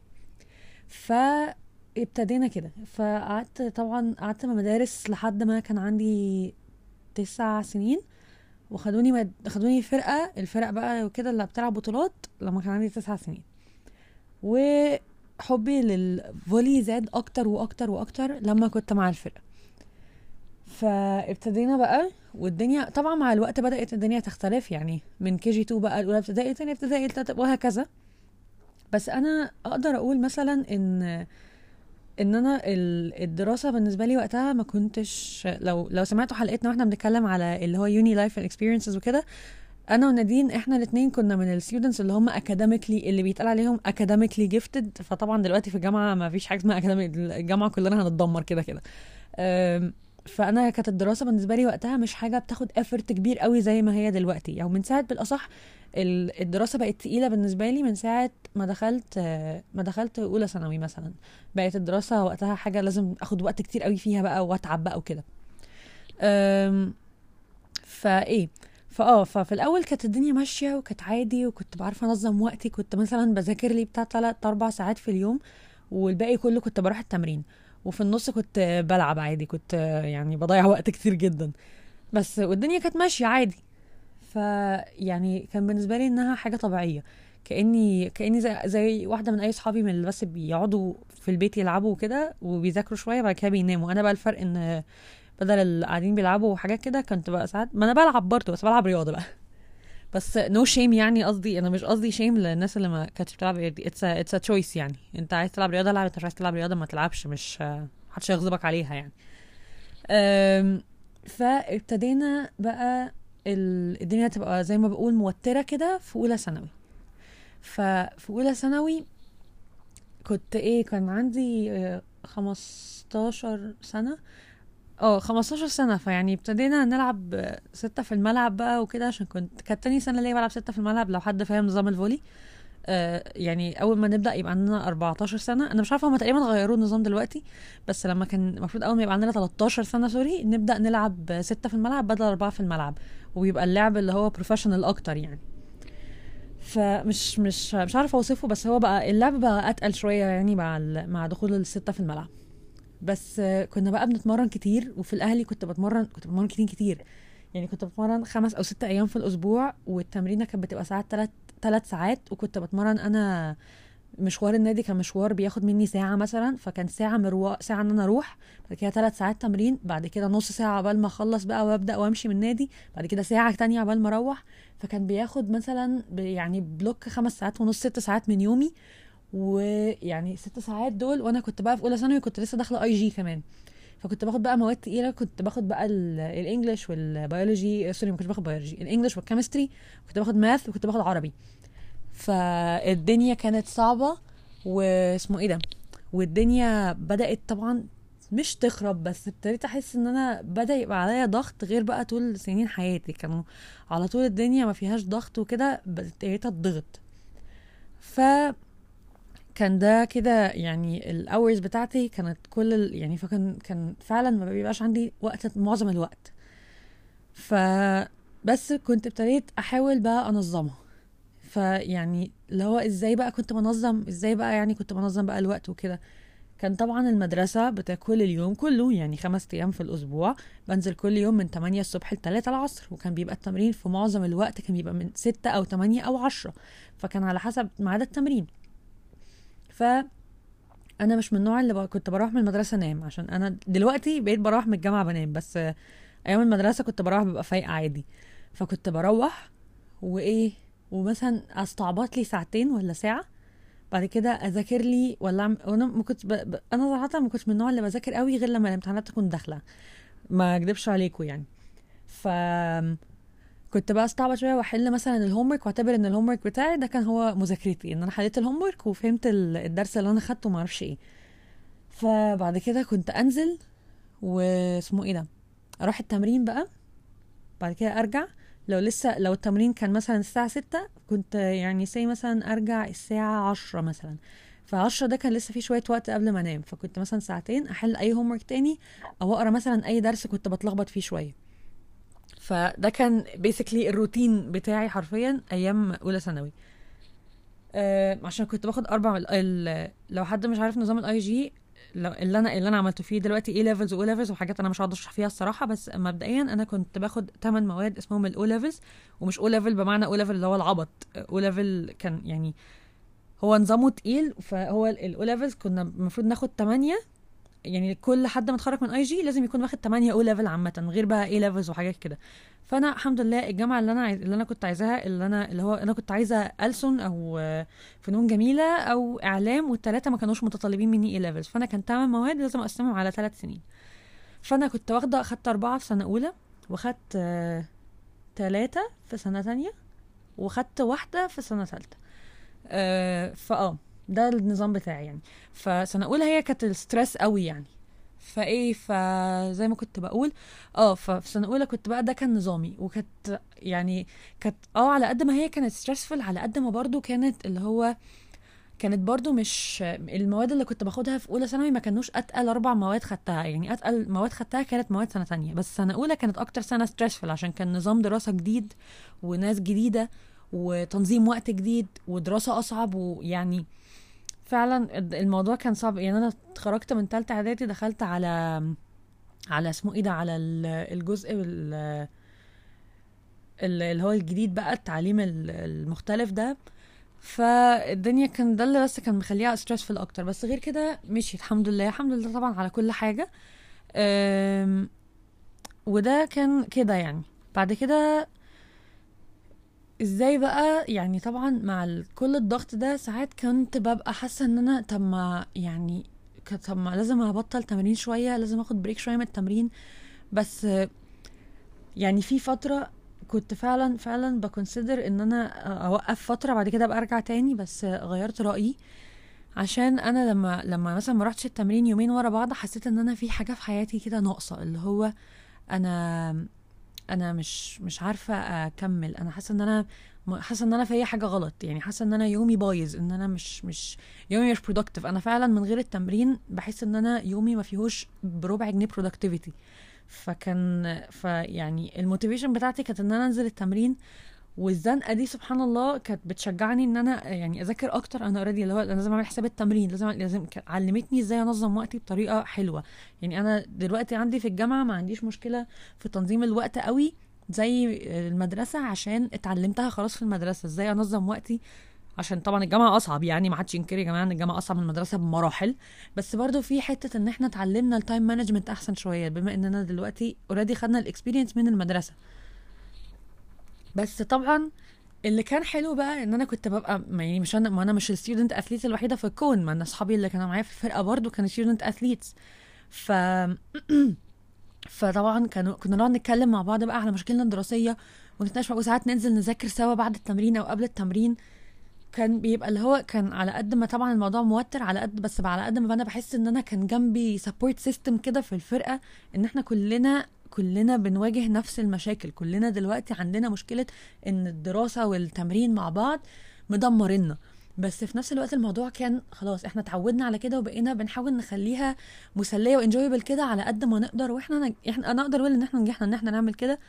فابتدينا كده. فقعدت طبعا قعدت مع مدارس لحد ما كان عندي تسع سنين. وخدوني مد... خدوني فرقة الفرق بقى وكده اللي بتلعب بطولات لما كان عندي تسع سنين. وحبي لل volley زاد أكتر وأكتر وأكتر لما كنت مع الفرقة. فابتدينا بقى والدنيا طبعا مع الوقت بدأت الدنيا تختلف يعني من KG 2 بقى الأولى ابتدائي تاني ابتدائي وهكذا. بس أنا أقدر أقول مثلا إن إن أنا ال- الدراسة بالنسبة لي وقتها ما كنتش لو لو سمعتوا حلقتنا وإحنا بنتكلم على اللي هو uni life experiences وكده أنا ونادين إحنا الاثنين كنا من ال students اللي هم academically اللي بيتقال عليهم academically gifted فطبعا دلوقتي في الجامعة ما فيش حاجة اسمها academic الجامعة كلنا هنتدمر كده كده. فأنا كانت الدراسة بالنسبة لي وقتها مش حاجة بتاخد effort كبير قوي زي ما هي دلوقتي. أو من ساعة بالأصح ال- الدراسة بقت تقيلة بالنسبة لي من ساعة ما دخلت ما دخلت أولى ثانوي مثلا. بقت الدراسة وقتها حاجة لازم آخد وقت كتير قوي فيها بقى وأتعب بقى وكده. فايه فآه ففي الأول كانت الدنيا ماشية وكانت عادي وكنت بعرف أنظم وقتي كنت مثلا بذاكر لي بتاع 3 4 ساعات في اليوم والباقي كله كنت بروح التمرين. وفي النص كنت بلعب عادي كنت يعني بضيع وقت كتير جدا. بس والدنيا كانت ماشية عادي. فيعني كان بالنسبة لي إنها حاجة طبيعية. كأني كأني زي, زي واحدة من أي صحابي من اللي بس بيقعدوا في البيت يلعبوا كده وبيذاكروا شوية بعد كده بيناموا. أنا بقى الفرق إن بدل اللي قاعدين بيلعبوا وحاجات كده كنت بقى ساعات ما أنا بلعب برضه بس بلعب رياضة بقى. <laughs> بس no no shame يعني قصدي أنا مش قصدي shame للناس اللي ما كانتش بتلعب رياضة it's it's choice يعني. أنت عايز تلعب رياضة العب أنت مش عايز تلعب رياضة ما تلعبش مش <laughs> محدش هيغضبك عليها يعني. فابتدينا بقى ال- الدنيا تبقى زي ما بقول موترة كده في أولى ثانوي. ففي أولى ثانوي كنت إيه كان عندي آه، 15 سنة. آه 15 سنة فيعني ابتدينا نلعب ستة في الملعب بقى وكده عشان كنت كانت تاني سنة ليا بلعب ستة في الملعب لو حد فاهم نظام الفولي. آه يعني أول ما نبدأ يبقى عندنا 14 سنة. أنا مش عارفة هم تقريبا غيروا النظام دلوقتي بس لما كان المفروض أول ما يبقى عندنا 13 سنة sorry نبدأ نلعب ستة في الملعب بدل أربعة في الملعب ويبقى اللعب اللي هو professional أكتر يعني. فمش مش مش عارفة أوصفه بس هو بقى اللعب بقى أتقل شوية يعني مع مع دخول الستة في الملعب. بس كنا بقى بنتمرن كتير وفي الأهلي كنت بتمرن كنت بتمرن كتير كتير. يعني كنت بتمرن خمس أو ست أيام في الأسبوع والتمرينة كانت بتبقى ساعات ثلاث ثلاث ساعات وكنت بتمرن أنا مشوار النادي كان مشوار بياخد مني ساعة مثلا فكان ساعة مرواح ساعة إن أنا أروح بعد كده ثلاث ساعات تمرين بعد كده نص ساعة عبال ما أخلص بقى وأبدأ وأمشي من النادي بعد كده ساعة تانية عبال ما أروح. فكان بياخد مثلا يعني block خمس ساعات ونص ست ساعات من يومي. ويعني ست ساعات دول وأنا كنت بقى في أولى ثانوي كنت لسه داخلة IG كمان. فكنت باخد بقى مواد تقيلة كنت باخد بقى ال- ال English وال biology sorry ما كنتش باخد biology ال English وال chemistry كنت باخد ماث وكنت باخد عربي. فالدنيا كانت صعبة واسمه إيه ده؟ والدنيا بدأت طبعا مش تخرب بس ابتديت أحس إن أنا بدأ يبقى عليا ضغط غير بقى طول سنين حياتي. كانوا على طول الدنيا ما فيهاش ضغط وكده ابتديت اتضغط ف كان ده كده يعني الاورز بتاعتي كانت كل ال... يعني فكان كان فعلا ما بيبقاش عندي وقت معظم الوقت. ف بس كنت ابتديت أحاول بقى انظمها فيعني اللي هو إزاي بقى كنت بنظم إزاي بقى يعني كنت بنظم بقى الوقت وكده. كان طبعا المدرسة بتاكل اليوم كله يعني خمس أيام في الأسبوع. بنزل كل يوم من 8 الصبح ل 3 العصر وكان بيبقى التمرين في معظم الوقت كان بيبقى من 6 أو 8 أو 10 فكان على حسب ميعاد التمرين. ف أنا مش من النوع اللي كنت بروح من المدرسة أنام عشان أنا دلوقتي بقيت بروح من الجامعة بنام بس أيام المدرسة كنت بروح ببقى فايقه عادي. فكنت بروح وإيه ومثلا أستعبط لي ساعتين ولا ساعة بعد كده أذاكر لي ولا أعمل- وأنا ما كنت ب... ب... أنا صراحة ما كنتش من النوع اللي بذاكر قوي غير لما الامتحانات تكون داخلة ما أكدبش عليكم يعني. ف كنت بقى استعبط شوية وأحل مثلا ال homework وأعتبر إن ال homework بتاعي ده كان هو مذاكرتي إن أنا حليت ال homework وفهمت ال- الدرس اللي أنا خدته ما أعرفش إيه. فبعد كده كنت أنزل واسمه إيه ده أروح التمرين بقى بعد كده أرجع. لو لسه لو التمرين كان مثلا الساعة ستة كنت يعني say مثلا أرجع الساعة عشرة مثلا. فعشرة ده كان لسه في شوية وقت قبل ما أنام. فكنت مثلا ساعتين أحل أي homework تاني أو أقرأ مثلا أي درس كنت بتلخبط فيه شوية. فده كان basically الروتين بتاعي حرفيا أيام أولى ثانوي. آه عشان كنت باخد أربع ال- ال- لو حد مش عارف نظام ال IG اللي أنا اللي أنا عملته فيه دلوقتي A levels و O levels وحاجات أنا مش هقعد أشرح فيها الصراحة بس مبدئيا أنا كنت باخد 8 مواد اسمهم ال O levels ومش O level بمعنى O level اللي هو العبط. O level كان يعني هو نظامه تقيل فهو ال O levels كنا المفروض ناخد 8 يعني كل حد ما اتخرج من IG لازم يكون واخد 8 O level عامة غير بقى A levels وحاجات كده. فأنا الحمد لله الجامعة اللي أنا عايز اللي أنا كنت عايزاها اللي أنا اللي هو أنا كنت عايزة ألسن أو فنون جميلة أو إعلام والثلاثه ما كانوش متطلبين مني اي levels فأنا كان 8 مواد لازم أقسمهم على ثلاث سنين. فأنا كنت واخده أخدت أربعة في سنة أولى واخدت ثلاثة في سنة تانية واخدت واحدة في سنة ثالثه آه، فآه. ده النظام بتاعي يعني. فسنة أولى هي كانت ال stress قوي يعني. فإيه فزي ما كنت بقول آه ففي سنة أولى كنت بقى ده كان نظامي. وكانت يعني كانت آه على قد ما هي كانت ستريسفul على قد ما برضو كانت اللي هو كانت برضو مش المواد اللي كنت باخدها في أولى ثانوي ما كانوش أتقل أربع مواد خدتها. يعني أتقل مواد خدتها كانت مواد سنة تانية. بس سنة أولى كانت أكتر سنة ستريسفul عشان كان نظام دراسة جديد وناس جديدة وتنظيم وقت جديد ودراسة أصعب ويعني فعلا الموضوع كان صعب. يعني أنا اتخرجت من تالتة إعدادي دخلت على على اسمه إيه ده على ال- الجزء ال- ال- اللي هو الجديد بقى التعليم ال- المختلف ده. فالدنيا كان ده اللي بس كان مخليها ستريسفul أكتر. بس غير كده مشيت الحمد لله. الحمد لله طبعا على كل حاجة. أم، وده كان كده يعني. بعد كده إزاي بقى؟ يعني طبعا مع كل الضغط ده ساعات كنت ببقى حاسة إن أنا طب ما يعني طب ما لازم ابطل تمرين شوية لازم آخد break شوية من التمرين. بس يعني في فترة كنت فعلا فعلا ب consider إن أنا أوقف فترة بعد كده أبقى أرجع تاني بس غيرت رأيي. عشان أنا لما لما مثلا ما رحتش التمرين يومين ورا بعض حسيت إن أنا في حاجة في حياتي كده ناقصة اللي هو أنا أنا مش مش عارفة أكمل. أنا حاسة إن أنا حاسة إن أنا فيا حاجة غلط. يعني حاسة إن أنا يومي بايظ إن أنا مش مش يومي مش productive. أنا فعلا من غير التمرين بحس إن أنا يومي ما فيهوش بربع جنيه productivity. فكان فيعني ال motivation بتاعتي كانت إن أنا أنزل التمرين والزنقة دي سبحان الله كانت بتشجعني إن أنا يعني أذاكر أكتر. أنا already اللي هو أنا لازم أعمل حساب التمرين لازم لازم علمتني إزاي أنظم وقتي بطريقة حلوة. يعني أنا دلوقتي عندي في الجامعة ما عنديش مشكلة في تنظيم الوقت قوي زي المدرسة عشان اتعلمتها خلاص في المدرسة. إزاي أنظم وقتي؟ عشان طبعا الجامعة أصعب يعني ما حدش ينكر يا جماعة إن الجامعة أصعب من المدرسة بمراحل. بس برضو في حتة إن إحنا اتعلمنا ال time management أحسن شوية بما اننا دلوقتي already خدنا ال experience من المدرسة. بس طبعا اللي كان حلو بقى إن أنا كنت ببقى يعني مش أنا ما أنا مش ال student athlete الوحيدة في الكون ما أنا أصحابي اللي كانوا معايا في الفرقة برضو كانوا student athletes ف <clears throat> فطبعا كانوا كنا نقعد نتكلم مع بعض بقى على مشاكلنا الدراسية ونتناقش وساعات ننزل نذاكر سوا بعد التمرين أو قبل التمرين. كان بيبقى اللي هو كان على قد ما طبعا الموضوع موتر على قد بس على قد ما أنا بحس إن أنا كان جنبي support system كده في الفرقة إن إحنا كلنا كلنا بنواجه نفس المشاكل. كلنا دلوقتي عندنا مشكلة إن الدراسة والتمرين مع بعض مدمرنا بس في نفس الوقت الموضوع كان خلاص إحنا اتعودنا على كده وبقينا بنحاول نخليها مسلية و enjoyable كده على قد ما نقدر وإحنا نج... إحنا أنا أقدر أقول ان إحنا نجحنا إن إحنا نعمل كده.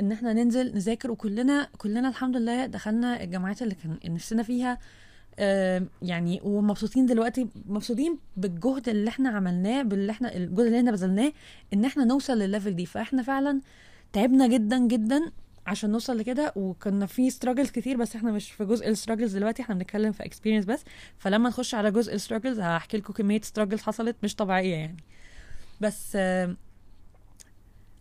إن إحنا ننزل نذاكر وكلنا كلنا الحمد لله دخلنا الجامعات اللي كان نفسنا فيها. يعني ومبسوطين دلوقتي مبسوطين بالجهد اللي إحنا عملناه باللي إحنا الجهد اللي إحنا بذلناه إن إحنا نوصل للل level دي. فإحنا فعلا تعبنا جدا جدا عشان نوصل لكده وكنا في struggles كتير بس إحنا مش في جزء ال struggles دلوقتي إحنا بنتكلم في experience بس. فلما نخش على جزء ال struggles هحكي لكم كمية struggles حصلت مش طبيعية يعني. بس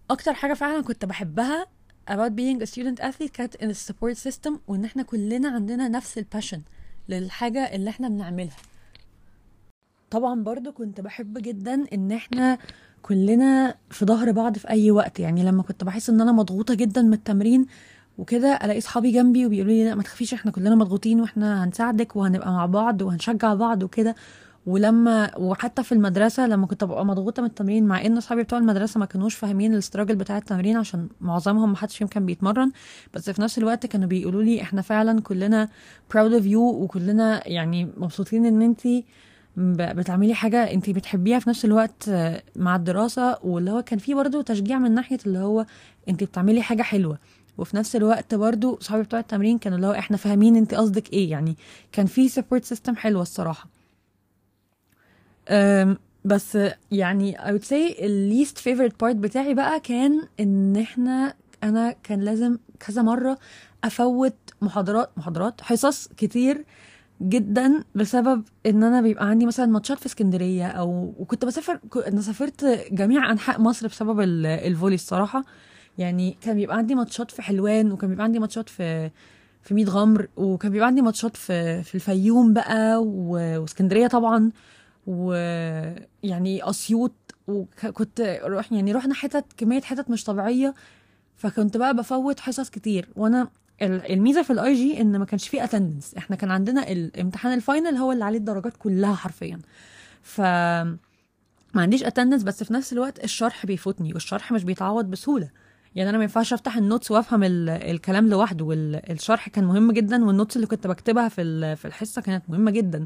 أكتر حاجة فعلا كنت بحبها about being a student athlete كانت in the support system وإن إحنا كلنا عندنا نفس الباشن للحاجة اللي إحنا بنعملها. طبعا برضو كنت بحب جدا إن إحنا كلنا في ظهر بعض في أي وقت. يعني لما كنت بحس إن أنا مضغوطة جدا من التمرين وكده ألاقي أصحابي جنبي وبيقولوا لي لأ ما تخافيش إحنا كلنا مضغوطين وإحنا هنساعدك وهنبقى مع بعض وهنشجع بعض وكده. ولما وحتى في المدرسة لما كنت ببقى مضغوطة من التمرين مع إن أصحابي بتوع المدرسة ما كانوش فاهمين الاستراجل بتاع التمرين عشان معظمهم ما حدش فيهم كان بيتمرن بس في نفس الوقت كانوا بيقولوا لي إحنا فعلا كلنا proud of you وكلنا يعني مبسوطين إن انتي ب- بتعملي حاجة انتي بتحبيها في نفس الوقت مع الدراسة واللي هو كان فيه برضه تشجيع من ناحية اللي هو انتي بتعملي حاجة حلوة. وفي نفس الوقت برضه صحابي بتوع التمرين كانوا اللي هو إحنا فاهمين انتي قصدك إيه يعني كان في system حلوة الصراحة. أم، بس يعني I would say ال least favorite part بتاعي بقى كان إن إحنا أنا كان لازم كذا مرة أفوت محاضرات محاضرات حصص كتير جدا بسبب إن أنا بيبقى عندي مثلا ماتشات في اسكندرية أو وكنت بسافر أنا سافرت جميع أنحاء مصر بسبب ال- الفولي الصراحة. يعني كان بيبقى عندي ماتشات في حلوان وكان بيبقى عندي ماتشات في في ميت غمر وكان بيبقى عندي ماتشات في في الفيوم بقى واسكندرية طبعا. ويعني أسيوط وكنت روح يعني رحنا حتت كمية حتت مش طبيعية فكنت بقى بفوت حصص كتير. وأنا ال- الميزة في ال IG إن ما كانش فيه attendance إحنا كان عندنا الامتحان ال final هو اللي عليه الدرجات كلها حرفيا. ف ما عنديش attendance بس في نفس الوقت الشرح بيفوتني والشرح مش بيتعوض بسهولة. يعني أنا ما ينفعش أفتح ال notes وأفهم ال- الكلام لوحده والشرح كان مهم جدا وال notes اللي كنت بكتبها في في الحصة كانت مهمة جدا.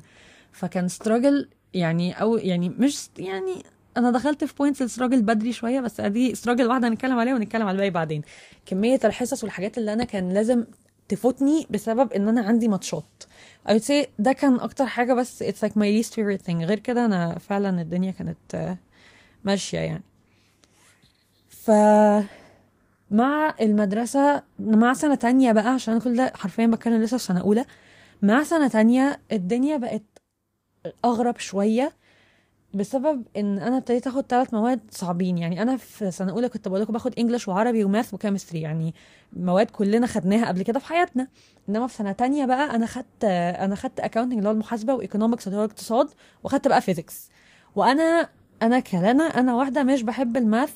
فكان struggle يعني أو يعني مش يعني أنا دخلت في points ال struggle بدري شوية بس أدي struggle واحدة هنتكلم عليها ونتكلم على الباقي بعدين. كمية الحصص والحاجات اللي أنا كان لازم تفوتني بسبب إن أنا عندي ماتشات. I would say ده كان أكتر حاجة بس it's like my least favorite thing. غير كده أنا فعلا الدنيا كانت ماشية يعني. ف مع المدرسة مع سنة تانية بقى عشان كل ده حرفيا بتكلم لسه في سنة أولى. مع سنة تانية الدنيا بقت أغرب شوية بسبب إن أنا ابتديت آخد ثلاث مواد صعبين. يعني أنا في سنة أولى كنت بقول لكم باخد English وعربي و math و chemistry يعني مواد كلنا خدناها قبل كده في حياتنا. إنما في سنة تانية بقى أنا خدت أنا خدت accounting اللي هو المحاسبة و economics اللي هو الاقتصاد واخدت بقى physics وأنا أنا كلنا أنا واحدة مش بحب ال math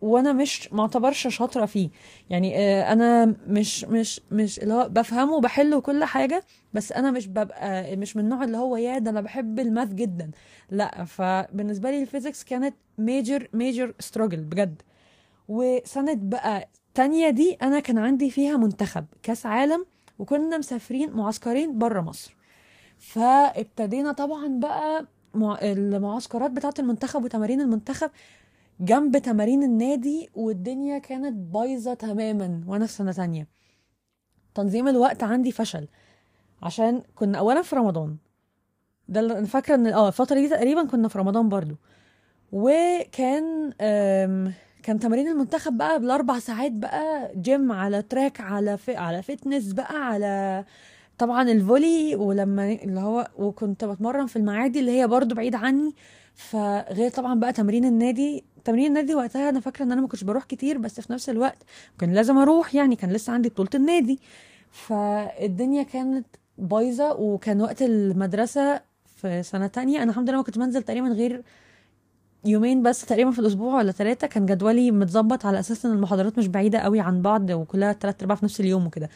وأنا مش معتبرش شاطرة فيه. يعني آه، أنا مش مش مش اللي هو بفهمه وبحله كل حاجة بس أنا مش ببقى مش من النوع اللي هو يا ده أنا بحب ال math جدا. لا فبالنسبة لي ال physics كانت major major struggle بجد. وسنة بقى تانية دي أنا كان عندي فيها منتخب كاس عالم وكنا مسافرين معسكرين بره مصر. فابتدينا طبعا بقى مع... المعسكرات بتاعة المنتخب وتمارين المنتخب جنب تمارين النادي والدنيا كانت بايظة تماما وأنا في سنة تانية. تنظيم الوقت عندي فشل عشان كنا اولا في رمضان. ده أنا فاكرة إن آه الفترة دي تقريبا كنا في رمضان برضو. وكان كان تمارين المنتخب بقى بالأربع ساعات بقى جيم على track على في على fitness بقى على طبعا الفولي ولما اللي هو وكنت بتمرن في المعادي اللي هي برضو بعيد عني. فغير طبعا بقى تمرين النادي تمرين النادي وقتها أنا فاكرة إن أنا ما كنتش بروح كتير بس في نفس الوقت كان لازم أروح يعني كان لسه عندي بطولة النادي. فالدنيا كانت بايظة وكان وقت المدرسة في سنة تانية أنا الحمد لله ما كنتش بنزل تقريبا غير يومين بس تقريبا في الأسبوع ولا ثلاثة كان جدولي متظبط على أساس إن المحاضرات مش بعيدة قوي عن بعض وكلها تلات أرباع في نفس اليوم وكده.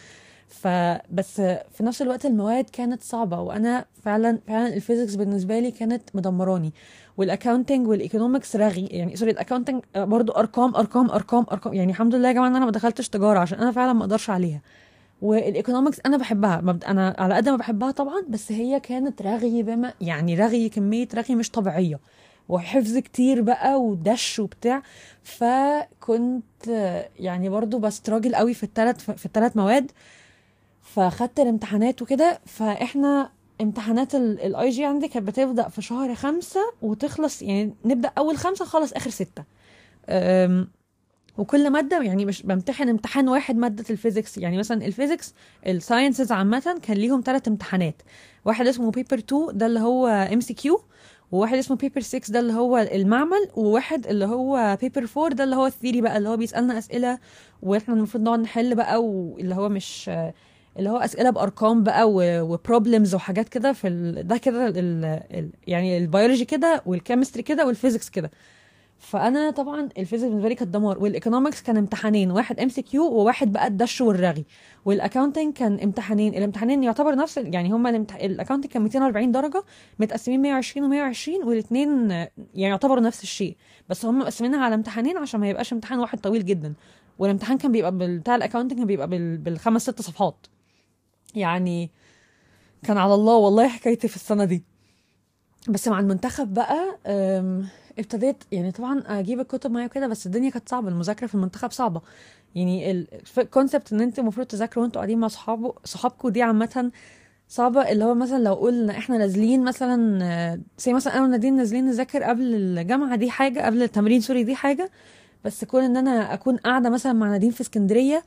فبس في نفس الوقت المواد كانت صعبة وأنا فعلا فعلا ال physics بالنسبة لي كانت مدمراني. وال accounting وال economics رغي يعني sorry ال accounting برضو أرقام أرقام أرقام أرقام يعني الحمد لله يا جماعة إن أنا ما دخلتش تجارة عشان أنا فعلا ما أقدرش عليها. وال economics أنا بحبها أنا على قد ما بحبها طبعا بس هي كانت رغي بما يعني رغي كمية رغي مش طبيعية. وحفظ كتير بقى ودش وبتاع. فكنت يعني برضو ب struggle قوي في الثلاث في الثلاث مواد. فخدت الامتحانات وكده فاحنا امتحانات ال IG عندي كانت بتبدأ في شهر خمسة وتخلص يعني نبدأ أول خمسة نخلص آخر ستة. وكل مادة يعني مش بمتحن امتحان واحد مادة ال physics. يعني مثلا ال physics ال sciences عامة كان ليهم ثلاث امتحانات. واحد اسمه paper 2 ده اللي هو MCQ وواحد اسمه paper 6 ده اللي هو المعمل وواحد اللي هو paper 4 ده اللي هو ال theory بقى اللي هو بيسألنا أسئلة وإحنا المفروض نقعد نحل بقى واللي هو مش اللي هو أسئلة بأرقام بقى و problems وحاجات كده في ال... ده كده ال... ال... يعني البيولوجي كده وال chemistry كده وال physics كده. فأنا طبعا ال physics بالنسبة لي كانت دمار. وال economics كان امتحانين. واحد MCQ وواحد بقى الدش والرغي. وال accounting كان امتحانين. الامتحانين يعتبر نفس يعني هما الامتح... ال accounting كان 240 درجة متقسمين 120 و120 والاثنين يعني يعتبروا نفس الشيء. بس هم مقسمينها على امتحانين عشان ما يبقاش امتحان واحد طويل جدا. والامتحان كان بيبقى بتاع ال accounting كان بيبقى بال... بالخمس ست صفحات. يعني كان على الله والله حكايتي في السنة دي. بس مع المنتخب بقى ابتديت يعني طبعا أجيب الكتب معايا وكده بس الدنيا كانت صعبة المذاكرة في المنتخب صعبة. يعني ال concept إن أنت المفروض تذاكروا وأنتوا قاعدين مع صحابه صحابكم دي عامة صعبة. اللي هو مثلا لو قلنا إحنا نازلين مثلا زي مثلا أنا ونادين نازلين نذاكر قبل الجامعة دي حاجة قبل التمرين sorry دي حاجة. بس كون إن أنا أكون قاعدة مثلا مع نادين في اسكندرية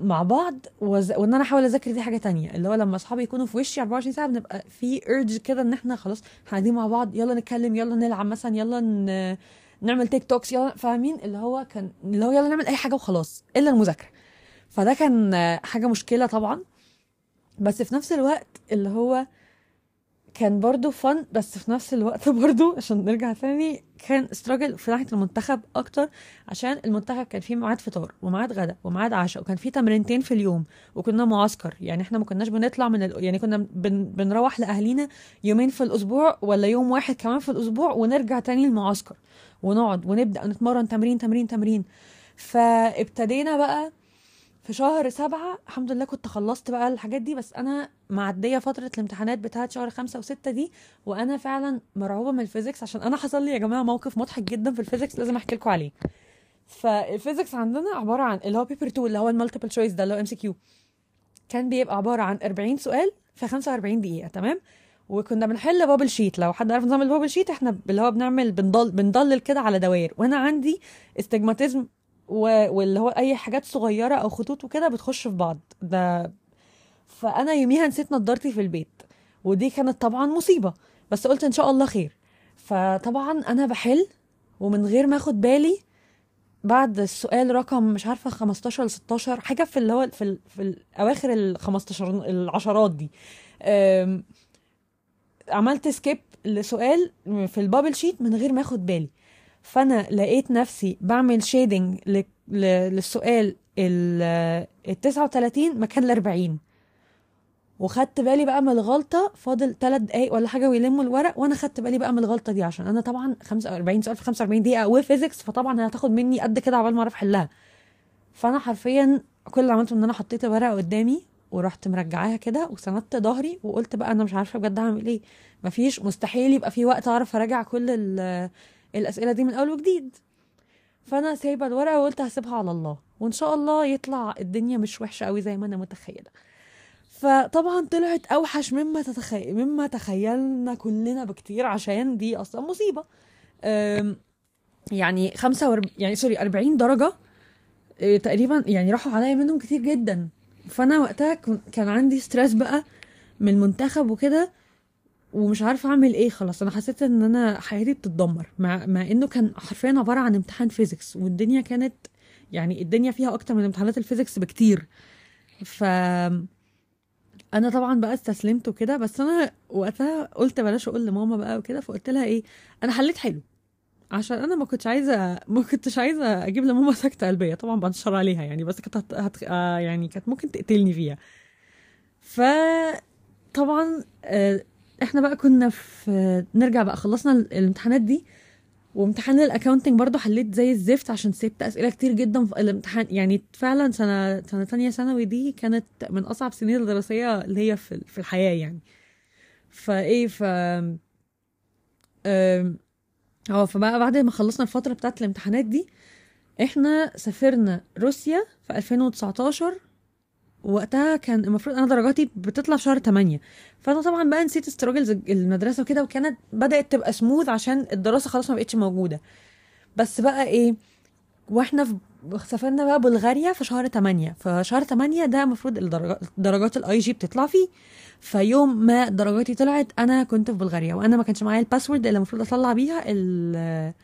مع بعض وز... وإن أنا أحاول أذاكر دي حاجة تانية اللي هو لما أصحابي يكونوا في وشي 24 ساعة بنبقى في urge كده إن إحنا خلاص قاعدين مع بعض يلا نتكلم يلا نلعب مثلا يلا ن... نعمل تيك توكس يلا فاهمين؟ اللي هو كان اللي هو يلا نعمل أي حاجة وخلاص إلا المذاكرة. فده كان آه، حاجة مشكلة طبعا. بس في نفس الوقت اللي هو كان برضو فن بس في نفس الوقت <laughs> برضو عشان نرجع تاني كان استراجل في ناحية المنتخب أكتر عشان المنتخب كان فيه ميعاد فطار وميعاد غدا وميعاد عشاء وكان فيه تمرينتين في اليوم وكنا معسكر. يعني إحنا ما كناش بنطلع من ال... يعني كنا بن... بنروح لأهالينا يومين في الأسبوع ولا يوم واحد كمان في الأسبوع ونرجع تاني المعسكر ونقعد ونبدأ نتمرن تمرين تمرين تمرين. فابتدينا بقى في شهر سبعة الحمد لله كنت خلصت بقى الحاجات دي بس أنا معدية فترة الامتحانات بتاعت شهر خمسة وستة دي وأنا فعلا مرعوبة من ال physics عشان أنا حصل لي يا جماعة موقف مضحك جدا في ال physics لازم أحكي لكم عليه. فال physics عندنا عبارة عن اللي هو paper 2 اللي هو ال multiple choice ده اللي هو MCQ كان بيبقى عبارة عن 40 سؤال في 45 دقيقة تمام؟ وكنا بنحل bubble sheet لو حد عارف نظام ال bubble sheet إحنا اللي هو بنعمل بنضل بنضلل كده على دوائر. وأنا عندي astigmatism و... واللي هو أي حاجات صغيرة أو خطوط وكده بتخش في بعض. ده فأنا يوميها نسيت نضارتي في البيت ودي كانت طبعا مصيبة بس قلت إن شاء الله خير. فطبعا أنا بحل ومن غير ما آخد بالي بعد السؤال رقم مش عارفة 15 ل 16 حاجة في اللي هو في ال... في الاواخر ال 15 العشرات دي. أم... عملت skip لسؤال في ال bubble sheet من غير ما آخد بالي. فأنا لقيت نفسي بعمل shading. للسؤال ال 39 مكان ال 40 وخدت بالي بقى من الغلطة فاضل 3 دقايق ولا حاجة ويلموا الورق وأنا خدت بالي بقى من الغلطة دي عشان أنا طبعا 45 سؤال في 45 دقيقة وفيزيكس فطبعا هتاخد مني قد كده عقبال ما أعرف احلها فأنا حرفيا كل اللي عملته إن أنا حطيت الورقة قدامي ورحت مرجعاها كده وسندت ظهري وقلت بقى أنا مش عارفة بجد هعمل إيه مفيش مستحيل يبقى في وقت أعرف أراجع كل الأسئلة دي من أول وجديد. فأنا سايبة الورقة وقلت هسيبها على الله وإن شاء الله يطلع الدنيا مش وحشة قوي زي ما أنا متخيلة. فطبعا طلعت أوحش مما تتخيل مما تخيلنا كلنا بكتير عشان دي أصلا مصيبة. يعني 45 يعني sorry 40 درجة إيه، تقريبا يعني راحوا عليا منهم كتير جدا. فأنا وقتها كان عندي stress بقى من المنتخب وكده ومش عارفة أعمل إيه خلاص أنا حسيت إن أنا حياتي بتتدمر مع مع إنه كان حرفيا عبارة عن امتحان physics والدنيا كانت يعني الدنيا فيها أكتر من امتحانات الفيزيكس بكتير. ف أنا طبعا بقى استسلمت وكده بس أنا وقتها قلت بلاش أقول لماما بقى وكده فقلت لها إيه أنا حليت حلو. عشان أنا ما كنتش عايزة ما كنتش عايزة أجيب لماما سكتة قلبية طبعا الشر عليها يعني بس كانت هت... هت... آه يعني كانت ممكن تقتلني فيها. ف طبعا آه، إحنا بقى كنا في نرجع بقى خلصنا ال- الامتحانات دي وامتحان ال accounting برضو حليت زي الزفت عشان سبت أسئلة كتير جدا في الامتحان. يعني فعلا سنة سنة تانية ثانوي دي كانت من أصعب سنين الدراسية اللي هي في في الحياة يعني. فايه ف آه فبقى بعد ما خلصنا الفترة بتاعت الامتحانات دي إحنا سافرنا روسيا في 2019 وقتها كان المفروض أنا درجاتي بتطلع في شهر 8 فأنا طبعا بقى نسيت struggles المدرسة وكده وكانت بدأت تبقى سموث عشان الدراسة خلاص ما بقتش موجودة. بس بقى إيه وإحنا في سافرنا بقى بلغاريا في شهر 8 فشهر 8 ده المفروض درجات ال IG بتطلع فيه. فيوم ما درجاتي طلعت أنا كنت في بلغاريا وأنا ما كانش معايا ال password اللي المفروض أطلع بيها ال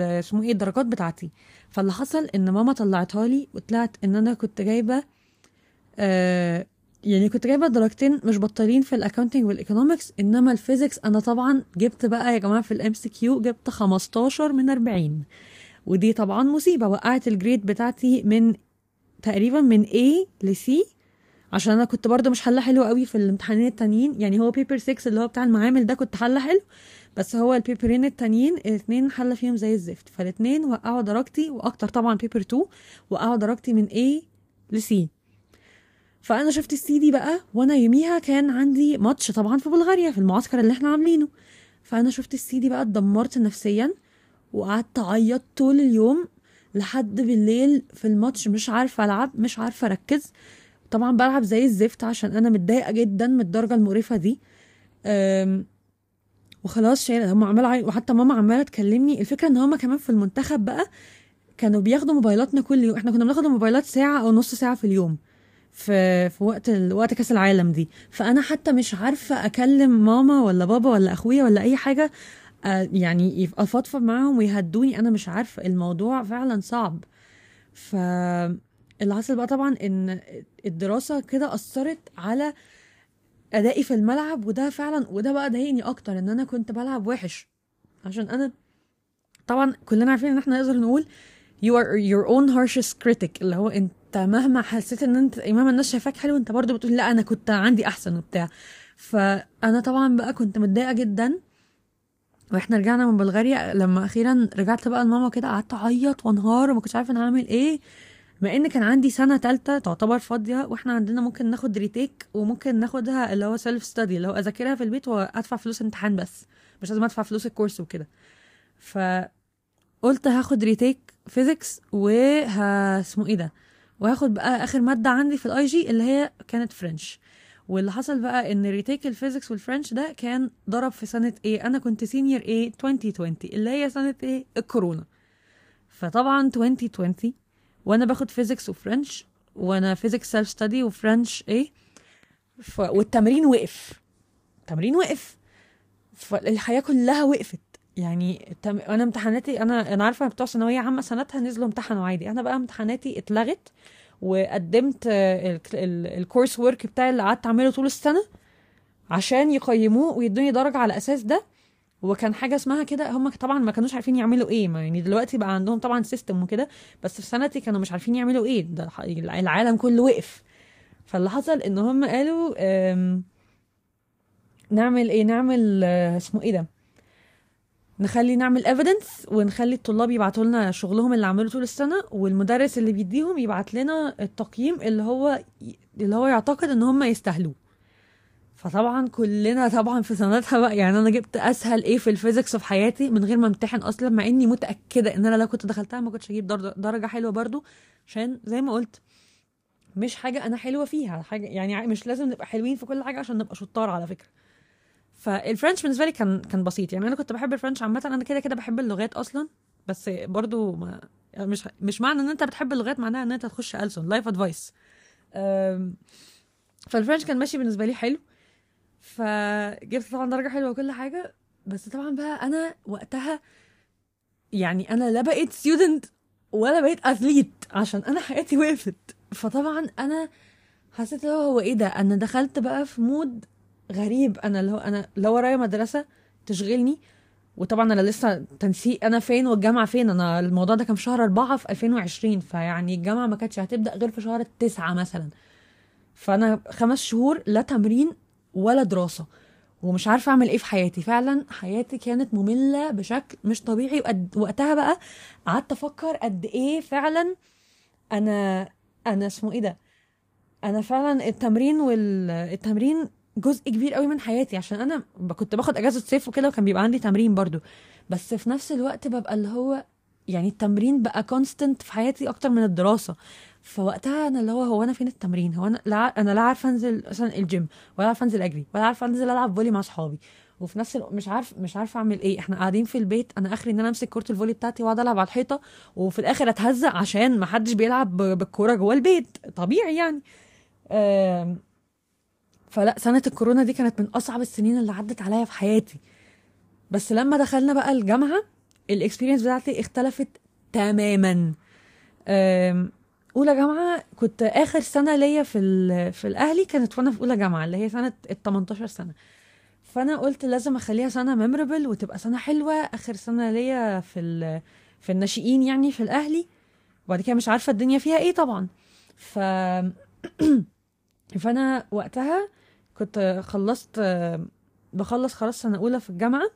اسمه إيه الدرجات بتاعتي. فاللي حصل إن ماما طلعتها لي وطلعت إن أنا كنت جايبة آه يعني كنت جايبة درجتين مش بطالين في ال accounting وال economics إنما ال physics أنا طبعا جبت بقى يا جماعة في ال MCQ جبت 15 من 40 ودي طبعا مصيبة وقعت ال grade بتاعتي من تقريبا من A ل C عشان أنا كنت برضه مش حالة حلو قوي في الامتحانين التانيين. يعني هو paper 6 اللي هو بتاع المعمل ده كنت حالة حلو بس هو ال paperين التانيين الاثنين حالة فيهم زي الزفت. فالاثنين وقعوا درجتي وأكتر طبعا paper 2 وقعوا درجتي من A ل C. فأنا شفت ال C دي بقى وأنا يوميها كان عندي ماتش طبعا في بلغاريا في المعسكر اللي إحنا عاملينه. فأنا شفت السي دي بقى اتدمرت نفسيا وقعدت أعيط طول اليوم لحد بالليل في الماتش مش عارفة ألعب مش عارفة أركز. طبعا بلعب زي الزفت عشان أنا متضايقة جدا من الدرجة المقرفة دي. وخلاص شايلة هم عمالة عي- وحتى ماما عمالة تكلمني. الفكرة إن هم كمان في المنتخب بقى كانوا بياخدوا موبايلاتنا كل يوم. إحنا كنا بناخد الموبايلات ساعة أو نص ساعة في اليوم. في في وقت ال... وقت كاس العالم دي. فأنا حتى مش عارفة أكلم ماما ولا بابا ولا أخويا ولا أي حاجة آه، يعني أفضفض معاهم ويهدوني. أنا مش عارفة الموضوع فعلا صعب. ف اللي حصل بقى طبعا إن الدراسة كده أثرت على أدائي في الملعب وده فعلا وده بقى ضايقني أكتر إن أنا كنت بلعب وحش. عشان أنا طبعا كلنا عارفين إن إحنا نقدر نقول you are your own harshest critic اللي هو أنت مهما حسيت ان انت مهما الناس شايفاك حلو انت برضو بتقول لا أنا كنت عندي احسن وبتاع. فانا طبعا بقى كنت متضايقة جدا وإحنا رجعنا من بلغاريا لما أخيرا رجعت بقى لماما كده قعدت اعيط وانهار وما كنتش عارفة أنا هعمل إيه. مع ان كان عندي سنة تالتة تعتبر فاضية وإحنا عندنا ممكن ناخد retake وممكن ناخدها اللي هو self study اللي هو اذاكرها في البيت وادفع فلوس امتحان بس. مش لازم ادفع فلوس ال course وكده. فقلت هاخد retake physics وه اسمه إيه ده؟ وهاخد بقى آخر مادة عندي في ال IG اللي هي كانت French واللي حصل بقى إن retake ال physics وال French ده كان ضرب في سنة إيه أنا كنت senior إيه 2020 اللي هي سنة إيه؟ الكورونا. فطبعا 2020 وأنا باخد physics و French وأنا physics self-study و French إيه ف... والتمرين وقف. التمرين وقف. فالحياة كلها وقفت. يعني التم... أنا امتحاناتي أنا أنا عارفة بتوع ثانوية عامة سنتها نزلوا امتحنوا عادي. أنا بقى امتحاناتي اتلغت وقدمت ال- ال- ال coursework بتاعي اللي قعدت أعمله طول السنة عشان يقيموه ويدوني درجة على أساس ده. وكان حاجة اسمها كده هم طبعا ما كانوش عارفين يعملوا إيه. ما يعني دلوقتي بقى عندهم طبعا system وكده بس في سنتي كانوا مش عارفين يعملوا إيه. ده العالم كله وقف. فاللي حصل إن هم قالوا نعمل إيه؟ نعمل آه، اسمه إيه ده؟ نخلي نعمل evidence ونخلي الطلاب يبعتوا لنا شغلهم اللي عملوه طول السنة والمدرس اللي بيديهم يبعت لنا التقييم اللي هو اللي هو يعتقد إن هم يستاهلوه. فطبعا كلنا طبعا في سنتها بقى يعني أنا جبت أسهل إيه في ال physics في حياتي من غير ما امتحن أصلا مع إني متأكدة إن أنا لو كنت دخلتها ما كنتش هجيب در- درجة حلوة برضو عشان زي ما قلت مش حاجة أنا حلوة فيها حاجة يعني مش لازم نبقى حلوين في كل حاجة عشان نبقى شطار على فكرة. فال French بالنسبة لي كان كان بسيط. يعني أنا كنت بحب ال French عامة. أنا كده كده بحب اللغات أصلا بس برضو ما يعني مش مش معنى إن أنت بتحب اللغات معناها إن أنت تخش ألسن life advice فال French كان ماشي بالنسبة لي حلو. فجبت طبعا درجة حلوة وكل حاجة. بس طبعا بقى أنا وقتها يعني أنا لا بقيت student ولا بقيت athlete عشان أنا حياتي وقفت. فطبعا أنا حسيت هو هو إيه ده؟ أنا دخلت بقى في mood غريب. أنا هو أنا لا ورايا مدرسة تشغلني وطبعا أنا لسه تنسيق أنا فين والجامعة فين؟ أنا الموضوع ده كان في شهر أربعة في 2020 فيعني الجامعة ما كانتش هتبدأ غير في شهر تسعة مثلا. فأنا خمس شهور لا تمرين ولا دراسة ومش عارفة أعمل إيه في حياتي. فعلا حياتي كانت مملة بشكل مش طبيعي وقد وقتها بقى قعدت أفكر قد إيه فعلا أنا أنا اسمه إيه ده؟ أنا فعلا التمرين والتمرين جزء كبير قوي من حياتي. عشان أنا كنت باخد أجازة صيف وكده وكان بيبقى عندي تمرين برضو. بس في نفس الوقت ببقى اللي هو يعني التمرين بقى constant في حياتي أكتر من الدراسة. فوقتها أنا اللي هو هو أنا فين التمرين؟ هو أنا لا أنا لا عارفة أنزل مثلا الجيم ولا عارفة أنزل أجري ولا عارفة أنزل ألعب volley مع أصحابي. وفي نفس الوقت مش عارف مش عارفة أعمل إيه. إحنا قاعدين في البيت أنا آخري إن أنا أمسك كرة ال volley بتاعتي وأقعد ألعب على الحيطة وفي الآخر اتهزق عشان ما حدش بيلعب بالكورة جوه البيت. طبيعي يعني. فلا سنة الكورونا دي كانت من أصعب السنين اللي عدت عليا في حياتي. بس لما دخلنا بقى الجامعة ال experience بتاعتي اختلفت تماما. أولى جامعة كنت آخر سنة ليا في في الأهلي كانت وأنا في أولى جامعة اللي هي سنة ال 18 سنة. فأنا قلت لازم أخليها سنة memorable وتبقى سنة حلوة آخر سنة ليا في في الناشئين يعني في الأهلي. وبعد كده مش عارفة الدنيا فيها إيه طبعا. ف <clears throat> فأنا وقتها كنت خلصت بخلص خلاص سنة أولى في الجامعة.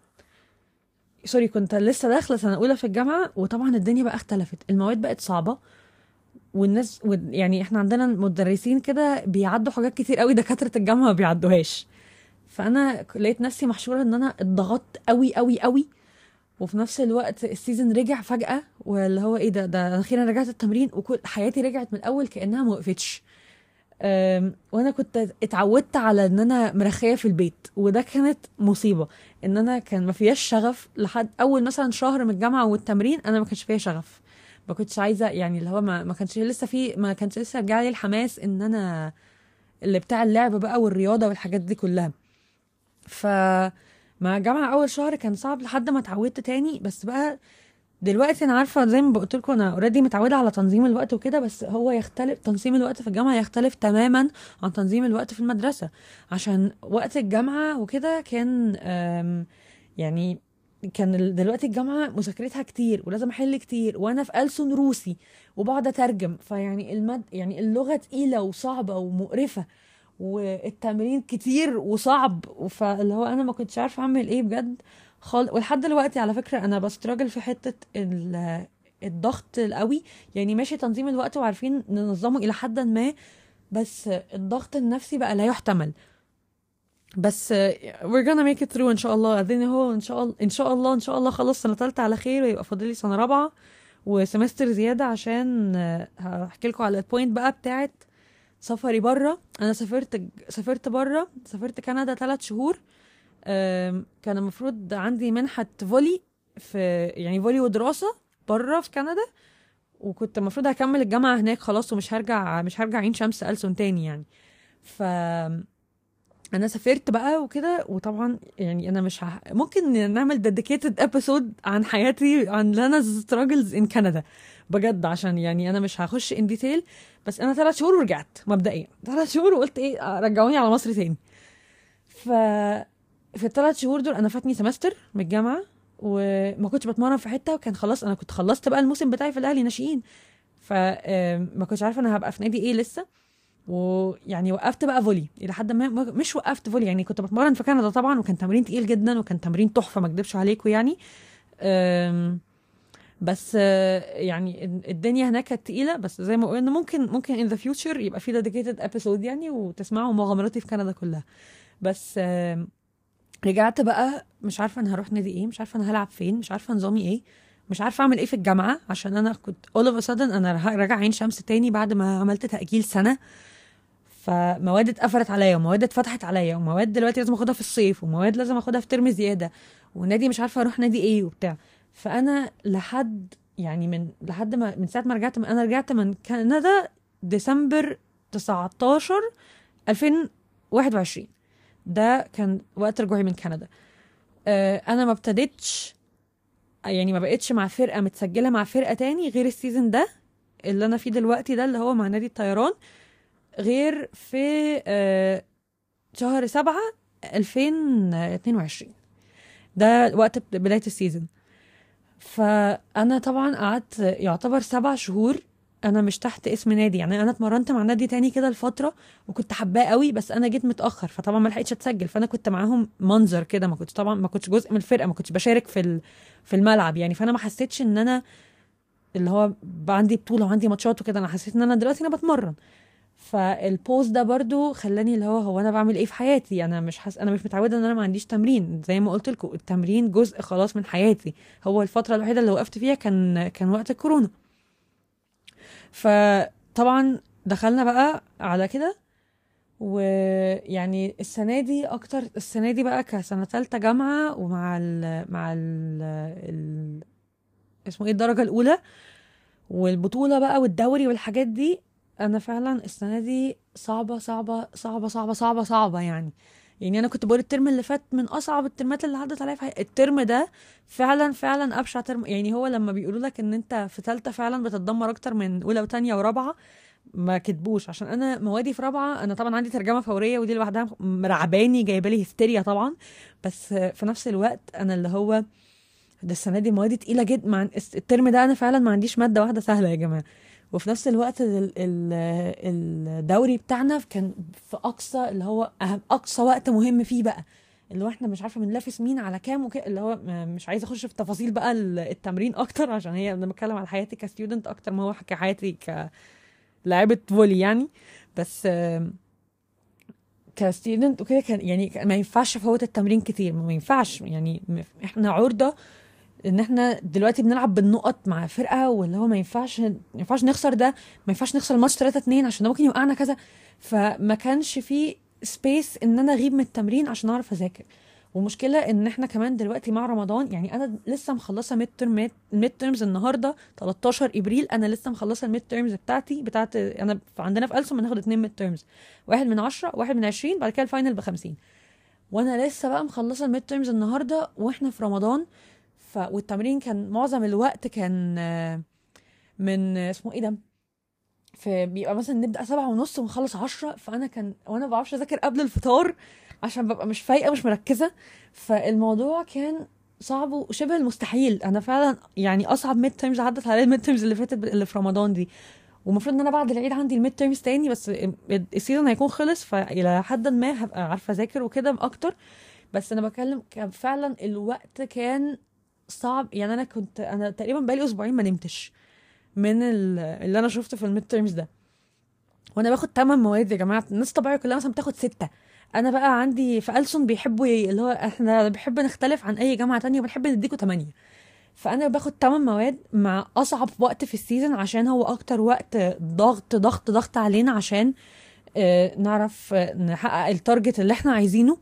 sorry كنت لسه داخلة سنة أولى في الجامعة وطبعا الدنيا بقى اختلفت. المواد بقت صعبة والناس وال- يعني إحنا عندنا مدرسين كده بيعدوا حاجات كتير قوي دكاترة الجامعة ما بيعدوهاش. فأنا لقيت نفسي محشورة إن أنا اتضغطت قوي قوي قوي وفي نفس الوقت ال season رجع فجأة واللي هو إيه ده ده أخيرا رجعت التمرين وكل حياتي رجعت من الأول كأنها ما وقفتش. وأنا كنت اتعودت على إن أنا مرخية في البيت وده كانت مصيبة. إن أنا كان ما فيهاش شغف لحد أول مثلا شهر من الجامعة والتمرين أنا ما كانش فيها شغف. ما كنتش عايزة يعني اللي هو ما, ما كانش لسه في ما كانش لسه رجع لي الحماس إن أنا اللي بتاع اللعب بقى والرياضة والحاجات دي كلها. ف مع الجامعة أول شهر كان صعب لحد ما اتعودت تاني بس بقى دلوقتي أنا عارفة زي ما قلت لكم أنا اوريدي متعودة على تنظيم الوقت وكده بس هو يختلف تنظيم الوقت في الجامعة يختلف تماما عن تنظيم الوقت في المدرسة. عشان وقت الجامعة وكده كان يعني كان دلوقتي الجامعة مذاكرتها كتير ولازم أحل كتير وأنا في ألسن روسي وبقعد أترجم. فيعني المد يعني اللغة تقيلة وصعبة ومقرفة والتمرين كتير وصعب فاللي هو أنا ما كنتش عارفة أعمل إيه بجد. خال ولحد دلوقتي على فكرة أنا بستراجل في حتة ال- الضغط القوي. يعني ماشي تنظيم الوقت وعارفين ننظمه إلى حد ما بس الضغط النفسي بقى لا يحتمل. بس we're gonna make it through إن شاء الله. اديني هو إن شاء الله إن شاء الله إن شاء الله خلص سنة ثالثه على خير ويبقى فاضل لي سنة رابعة و semester زيادة عشان هحكي لكم على ال point بقى بتاعت سفري بره. أنا سافرت سافرت بره سافرت كندا ثلاث شهور. كان المفروض عندي منحة volley في يعني volley ودراسة بره في كندا وكنت المفروض هكمل الجامعة هناك خلاص ومش هرجع مش هرجع عين شمس ألسن تاني يعني. ف أنا سافرت بقى وكده وطبعا يعني أنا مش ه... ممكن نعمل dedicated episode عن حياتي عن Lana struggles in Canada بجد عشان يعني أنا مش هخش in detail بس أنا ثلاث شهور ورجعت مبدئيا. ثلاث شهور وقلت إيه رجعوني على مصر تاني. ف في الثلاث شهور دول أنا فاتني semester من الجامعة وما كنتش بتمرن في حتة وكان خلاص أنا كنت خلصت بقى الموسم بتاعي في الأهلي ناشئين. فما كنتش عارفة أنا هبقى في نادي إيه لسه. ويعني وقفت بقى volley إلى حد ما مش وقفت volley يعني كنت بتمرن في كندا طبعا وكان تمرين تقيل جدا وكان تمرين تحفة ما أكدبش عليكم يعني. بس يعني الدنيا هناك كانت تقيلة بس زي ما قلنا ممكن ممكن in the future يبقى في dedicated episode يعني وتسمعوا مغامراتي في كندا كلها. بس رجعت بقى مش عارفة أنا هروح نادي إيه مش عارفة أنا هلعب فين مش عارفة نظامي إيه مش عارفة أعمل إيه في الجامعة عشان أنا كنت of a sudden أنا راجع عين شمس تاني بعد ما عملت تأجيل سنة. فمواد اتقفلت عليا ومواد اتفتحت عليا ومواد دلوقتي لازم آخدها في الصيف ومواد لازم آخدها في ترم زيادة ونادي مش عارفة أروح نادي إيه وبتاع. فأنا لحد يعني من لحد ما من ساعة ما رجعت من أنا رجعت من كندا ديسمبر 19 2021 ده كان وقت رجوعي من كندا. آه، أنا ما ابتديتش يعني ما بقتش مع فرقة متسجلة مع فرقة تاني غير ال season ده اللي أنا فيه دلوقتي ده اللي هو مع نادي الطيران غير في آه، شهر سبعة 2022 ده وقت بداية ال season. فأنا طبعا قعدت يعتبر سبع شهور أنا مش تحت اسم نادي يعني أنا اتمرنت مع نادي تاني كده لفترة وكنت حباه قوي بس أنا جيت متأخر فطبعا ما لحقتش أتسجل فأنا كنت معاهم منظر كده ما كنتش طبعا ما كنتش جزء من الفرقة ما كنتش بشارك في في الملعب يعني. فأنا ما حسيتش إن أنا اللي هو عندي بطولة وعندي ماتشات وكده أنا حسيت إن أنا دلوقتي أنا بتمرن. فالبوست ده برضو خلاني اللي هو هو أنا بعمل إيه في حياتي؟ أنا مش حس... أنا مش متعودة إن أنا ما عنديش تمرين. زي ما قلت لكم التمرين جزء خلاص من حياتي. هو الفترة الوحيدة اللي وقفت فيها كان كان وقت الكورونا. فطبعا دخلنا بقى على كده ويعني السنة دي أكتر السنة دي بقى كسنة ثالثه جامعة ومع ال مع ال ال اسمه إيه الدرجة الأولى والبطولة بقى والدوري والحاجات دي أنا فعلا السنة دي صعبة صعبة صعبة صعبة صعبة صعبة يعني. يعني أنا كنت بقول ال term اللي فات من أصعب ال termات اللي عدت عليا في حياتي ال term ده فعلا فعلا أبشع term يعني هو لما بيقولوا لك إن أنت في ثالثه فعلا بتتدمر أكتر من أولى وثانيه ورابعة ما كدبوش عشان أنا موادي في رابعة أنا طبعا عندي ترجمة فورية ودي لوحدها مرعباني جايبه لي هستيريا طبعا. بس في نفس الوقت أنا اللي هو ده السنة دي مواد تقيلة جدا مع ال term ده أنا فعلا ما عنديش مادة واحدة سهلة يا جماعة. وفي نفس الوقت ال- ال- الدوري بتاعنا كان في أقصى اللي هو أهم أقصى وقت مهم فيه بقى. اللي هو إحنا مش عارفة بننافس مين على كام وكده اللي هو مش عايزة أخش في تفاصيل بقى ال- التمرين أكتر عشان هي أنا بتكلم على حياتي ك student أكتر ما هو كحياتي كلاعبة فولي يعني. بس ك student وكده كان يعني ما ينفعش افوت التمرين كتير ما ينفعش يعني إحنا عرضة إن إحنا دلوقتي بنلعب بالنقط مع فرقة واللي هو ما ينفعش ما ينفعش نخسر ده ما ينفعش نخسر الماتش 3 2 عشان ده ممكن يوقعنا كذا. فما كانش في space إن أنا أغيب من التمرين عشان أعرف أذاكر. ومشكلة إن إحنا كمان دلوقتي مع رمضان يعني أنا لسه مخلصة midterm midterms النهارده 13 إبريل أنا لسه مخلصة ال midterms بتاعتي بتاعت أنا عندنا في ألسن بناخد اتنين midterms واحد من 10 واحد من 20 بعد كده ال final ب 50 وأنا لسه بقى مخلصة ال midterms النهارده وإحنا في رمضان والتمرين كان معظم الوقت كان آه، من آه، اسمه إيه ده؟ في بيبقى مثلا نبدأ سبعة ونص ونخلص عشرة فأنا كان وأنا ما بعرفش أذاكر قبل الفطار عشان ببقى مش فايقة مش مركزة. فالموضوع كان صعب وشبه المستحيل. أنا فعلا يعني أصعب midterms عدت عليا ال midterms اللي فاتت اللي في رمضان دي. ومفروض إن أنا بعد العيد عندي ال midterms تاني بس ال season هيكون خلص فإلى حد ما هبقى عارفة أذاكر وكده أكتر. بس أنا بتكلم كان فعلا الوقت كان صعب. يعني أنا كنت أنا تقريبا بقالي أسبوعين ما نمتش من ال- اللي أنا شفته في ال midterms ده. وأنا باخد 8 مواد يا جماعة. الناس طبيعيه كلها مثلا بتاخد ستة. أنا بقى عندي في ألسن بيحبوا اللي هو إحنا بنحب نختلف عن أي جامعة تانية وبنحب نديكوا 8 فأنا باخد 8 مواد مع أصعب وقت في ال season عشان هو أكتر وقت ضغط ضغط ضغط علينا عشان آه، نعرف آه، نحقق التارجت اللي إحنا عايزينه.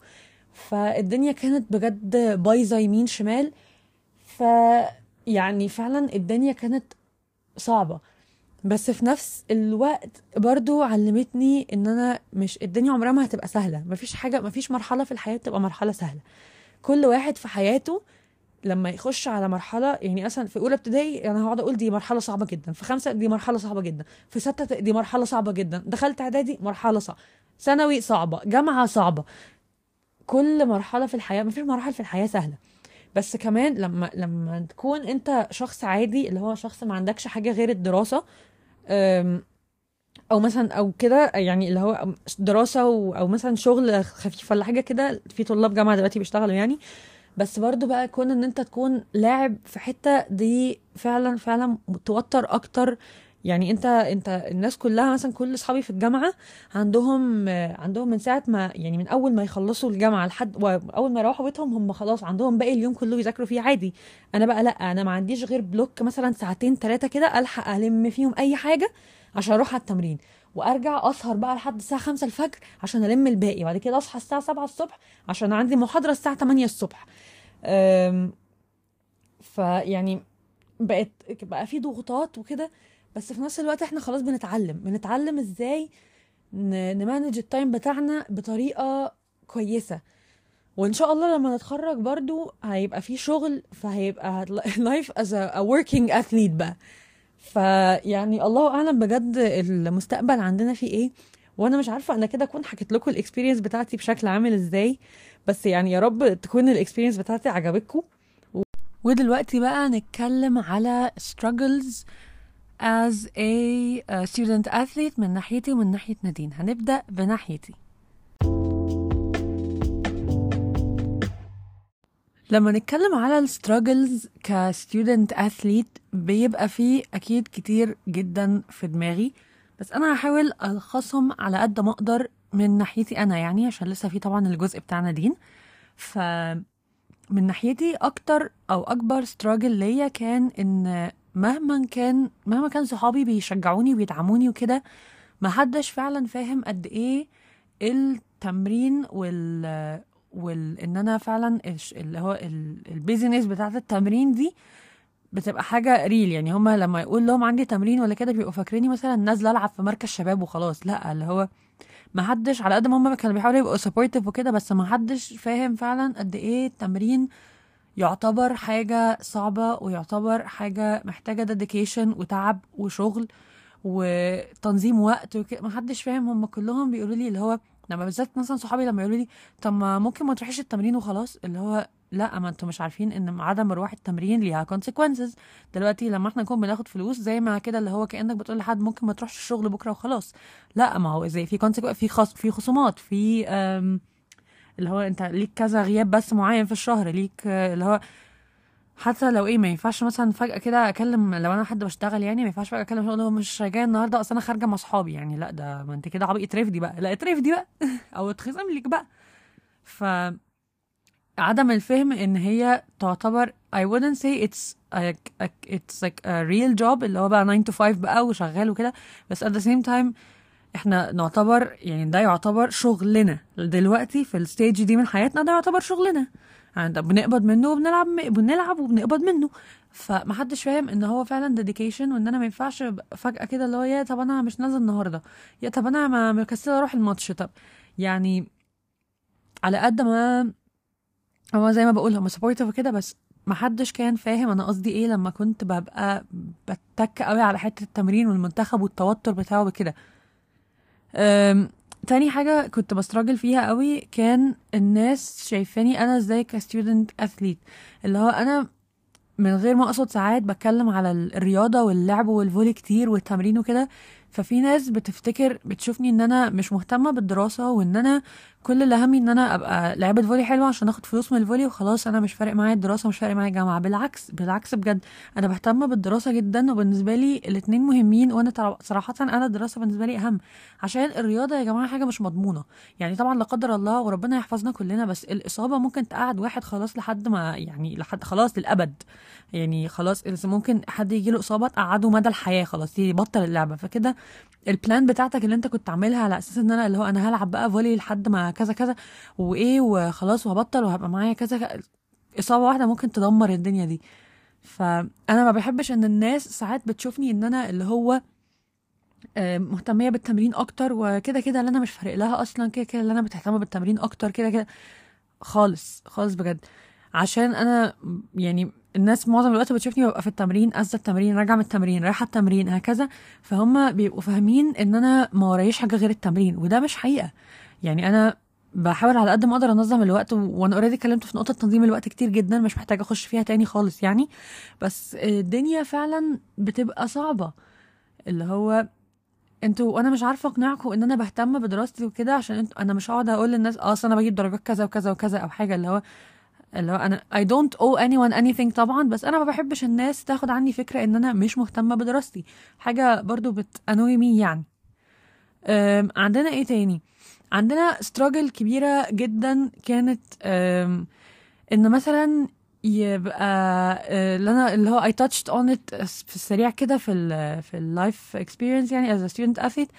فالدنيا كانت بجد بايظة يمين شمال. ف يعني فعلا الدنيا كانت صعبة. بس في نفس الوقت برضو علمتني إن أنا مش الدنيا عمرها ما هتبقى سهلة. مفيش حاجة مفيش مرحلة في الحياة تبقى مرحلة سهلة. كل واحد في حياته لما يخش على مرحلة يعني مثلا في أولى ابتدائي أنا هقعد أقول دي مرحلة صعبة جدا في خمسة دي مرحلة صعبة جدا في ستة دي مرحلة صعبة جدا دخلت إعدادي مرحلة صعبة ثانوي صعبة جامعة صعبة. كل مرحلة في الحياة مفيش مراحل في الحياة سهلة. بس كمان لما لما تكون انت شخص عادي اللي هو شخص ما عندكش حاجة غير الدراسة أو مثلا أو كده يعني اللي هو دراسة أو, مثلا شغل خفيف ولا حاجة كده في طلاب جامعة دلوقتي بيشتغلوا يعني. بس برضو بقى كون إن أنت تكون لاعب في حتة دي فعلا فعلا توتر أكتر يعني انت انت الناس كلها مثلا كل أصحابي في الجامعة عندهم عندهم من ساعة ما يعني من أول ما يخلصوا الجامعة لحد أول ما يروحوا بيتهم هم خلاص عندهم باقي اليوم كله يذاكروا فيه عادي. أنا بقى لأ أنا ما عنديش غير بلوك مثلا ساعتين ثلاثة كده ألحق ألم فيهم أي حاجة عشان أروح على التمرين وأرجع أسهر بقى لحد الساعة 5 الفجر عشان ألم الباقي بعد كده أصحى الساعة 7 الصبح عشان عندي محاضرة الساعة 8 الصبح. فيعني بقت بقى في ضغوطات وكده بس في نفس الوقت إحنا خلاص بنتعلم. بنتعلم إزاي ن manage ال time بتاعنا بطريقة كويسة. وان شاء الله لما نتخرج برضو هيبقى في شغل فهيبقى life as a working athlete بقى. فيعني الله أعلم بجد المستقبل عندنا فيه إيه. وأنا مش عارفة أنا كده أكون حكيت لكم ال experience بتاعتي بشكل عامل إزاي. بس يعني يا رب تكون ال experience بتاعتي عجبتكم. ودلوقتي بقى نتكلم على struggles as a student athlete من ناحيتي ومن ناحية نادين. هنبدأ بناحيتي. لما نتكلم على ال struggles ك student athlete بيبقى فيه أكيد كتير جدا في دماغي. بس أنا هحاول ألخصهم على قد ما أقدر من ناحيتي أنا يعني عشان لسه في طبعا الجزء بتاع نادين ف من ناحيتي أكتر أو أكبر struggle ليا كان إن مهما كان مهما كان صحابي بيشجعوني وبيدعموني وكده ما حدش فعلا فاهم قد إيه التمرين وال وال إن أنا فعلا اللي هو ال business بتاعت التمرين دي بتبقى حاجة real يعني هما لما يقول لهم عندي تمرين ولا كده بيبقوا فاكريني مثلا نازله ألعب في مركز شباب وخلاص. لأ اللي هو ما حدش على قد ما هم كانوا بيحاولوا يبقوا supportive وكده بس ما حدش فاهم فعلا قد إيه التمرين يعتبر حاجة صعبة ويعتبر حاجة محتاجة dedication وتعب وشغل وتنظيم وقت وكده ما حدش فاهم. هم كلهم بيقولوا لي اللي هو لما بالذات مثلا صحابي لما يقولوا لي طب ما ممكن ما تروحيش التمرين وخلاص؟ اللي هو لا ما أنتوا مش عارفين إن عدم مرواح التمرين ليها consequences. دلوقتي لما إحنا نكون بناخد فلوس زي ما كده اللي هو كأنك بتقول لحد ممكن ما تروحش الشغل بكرة وخلاص. لا ما هو زي في في في خصومات في اللي هو انت ليك كذا غياب بس معين في الشهر ليك اللي هو حتى لو إيه ما ينفعش مثلا فجأة كده أكلم لو أنا حد بشتغل يعني ما ينفعش فجأة أكلم شغل هو مش جاي النهارده أصل أنا خارجة مع أصحابي يعني. لا ده ما أنت كده عبي اترفدي بقى. لا اترفدي بقى. <laughs> أو اتخصم لك بقى. ف عدم الفهم إن هي تعتبر I wouldn't say it's like, it's like a real job اللي هو بقى 9 to 5 بقى وشغال وكده. بس at the same time إحنا نعتبر يعني ده يعتبر شغلنا. دلوقتي في ال stage دي من حياتنا ده يعتبر شغلنا. يعني ده بنقبض منه وبنلعب بنلعب وبنقبض منه. فمحدش فاهم إن هو فعلا dedication وإن أنا ما ينفعش فجأة كده اللي هو يا طب أنا مش نازل النهارده. يا طب أنا ما مكسله أروح الماتش. طب يعني على قد ما هو زي ما بقول هم supportive وكده بس ما حدش كان فاهم أنا قصدي إيه لما كنت ببقى بتك قوي على حتة التمرين والمنتخب والتوتر بتاعه بكده تاني حاجة كنت ب struggle فيها قوي كان الناس شايفاني أنا إزاي ك student athlete. اللي هو أنا من غير ما أقصد ساعات بتكلم على الرياضة واللعب والفولي كتير والتمرين وكده. ففي ناس بتفتكر بتشوفني إن أنا مش مهتمة بالدراسة وإن أنا كل اللي همي إن أنا أبقى لعيبه فولي حلوة عشان آخد فلوس من الفولي وخلاص أنا مش فارق معايا الدراسة مش فارق معايا الجامعة. بالعكس بالعكس بجد أنا بهتم بالدراسة جدا وبالنسبة لي الاتنين مهمين وأنا صراحة أنا الدراسة بالنسبة لي أهم. عشان الرياضة يا جماعة حاجة مش مضمونة. يعني طبعا لا قدر الله وربنا يحفظنا كلنا بس الإصابة ممكن تقعد واحد خلاص لحد ما يعني لحد خلاص للأبد. يعني خلاص ممكن حد يجي له إصابة تقعده مدى الحياة خلاص يبطل اللعبة. فكده البلان بتاعتك اللي أنت كنت عاملها على أساس إن أنا اللي هو أنا هلعب بقى فولي لحد ما كذا كذا وإيه وخلاص وهبطل وهبقى معايا كذا إصابة واحدة ممكن تدمر الدنيا دي. فأنا ما بحبش إن الناس ساعات بتشوفني إن أنا اللي هو مهتمية بالتمرين أكتر وكده كده اللي أنا مش فارق لها أصلا كده كده اللي أنا بتهتم بالتمرين أكتر كده كده خالص خالص بجد. عشان أنا يعني الناس معظم الوقت بتشوفني ببقى في التمرين قصة التمرين راجعة من التمرين رايحة التمرين هكذا. فهم بيبقوا فاهمين إن أنا ما ورايش حاجة غير التمرين وده مش حقيقة. يعني أنا بحاول على قد ما أقدر انظم الوقت وأنا already اتكلمت في نقطة تنظيم الوقت كتير جدا مش محتاجة اخش فيها تاني خالص يعني. بس الدنيا فعلا بتبقى صعبة. اللي هو أنتوا وأنا مش عارفة اقنعكم ان أنا بهتم بدراستي وكده عشان أنتوا أنا مش هقعد أقول للناس آه أنا بجيب درجات كذا وكذا وكذا أو حاجة. اللي هو اللي هو أنا I don't owe anyone anything طبعا بس أنا ما بحبش الناس تاخد عني فكرة ان أنا مش مهتمة بدراستي. حاجة برضو بت annoy me يعني. عندنا إيه تاني؟ عندنا struggle كبيرة جدا كانت إن مثلا يبقى آه، اللي أنا اللي هو I touched on it في السريع كده في ال في اللايف experience يعني as a student athlete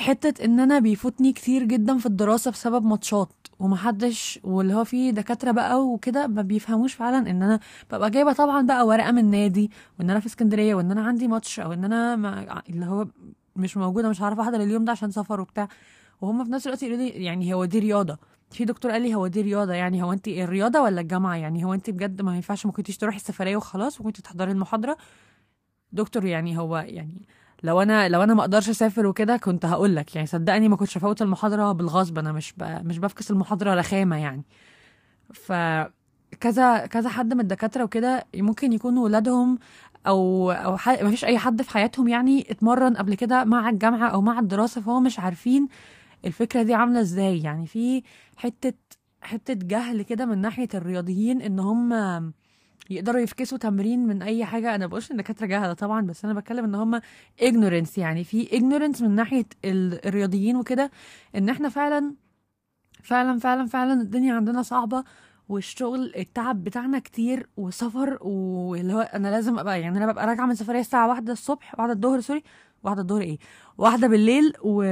حتة إن أنا بيفوتني كتير جدا في الدراسة بسبب ماتشات ومحدش واللي هو في دكاترة بقى وكده ما بيفهموش فعلا إن أنا ببقى جايبة طبعا بقى ورقة من النادي وإن أنا في اسكندرية وإن أنا عندي ماتش أو إن أنا ما اللي هو مش موجودة مش هعرف احضر اليوم ده عشان سفر وبتاع. وهم في نفس الوقت يقولوا لي يعني هو دي رياضة في دكتور قال لي هو دي رياضة يعني هو انت الرياضة ولا الجامعة يعني هو انت بجد ما ينفعش ما كنتيش تروحي السفرية وخلاص وكنت تحضري المحاضرة دكتور يعني هو يعني لو أنا لو أنا ما أقدرش أسافر وكده كنت هقول لك يعني صدقني ما كنتش هفوت المحاضرة بالغصب أنا مش. مش بفكس المحاضرة رخامه يعني ف كذا كذا حد من الدكاترة وكده ممكن يكونوا ولادهم أو أو. ما فيش أي حد في حياتهم يعني اتمرن قبل كده مع الجامعة أو مع الدراسة فهو مش عارفين الفكرة دي عاملة إزاي؟ يعني في حتة حتة جهل كده من ناحية الرياضيين إن هم يقدروا يفكسوا تمرين من أي حاجة. أنا بقولش ان الدكاترة جاهله طبعا بس أنا بتكلم إن هم ignorance. يعني في ignorance من ناحية ال- الرياضيين وكده إن إحنا فعلا فعلا فعلا فعلا الدنيا عندنا صعبة والشغل التعب بتاعنا كتير وسفر واللي هو أنا لازم أبقى يعني أنا ببقى راجعة من سفريه الساعة واحدة الصبح واحدة الظهر sorry واحدة الظهر إيه؟ واحدة بالليل و...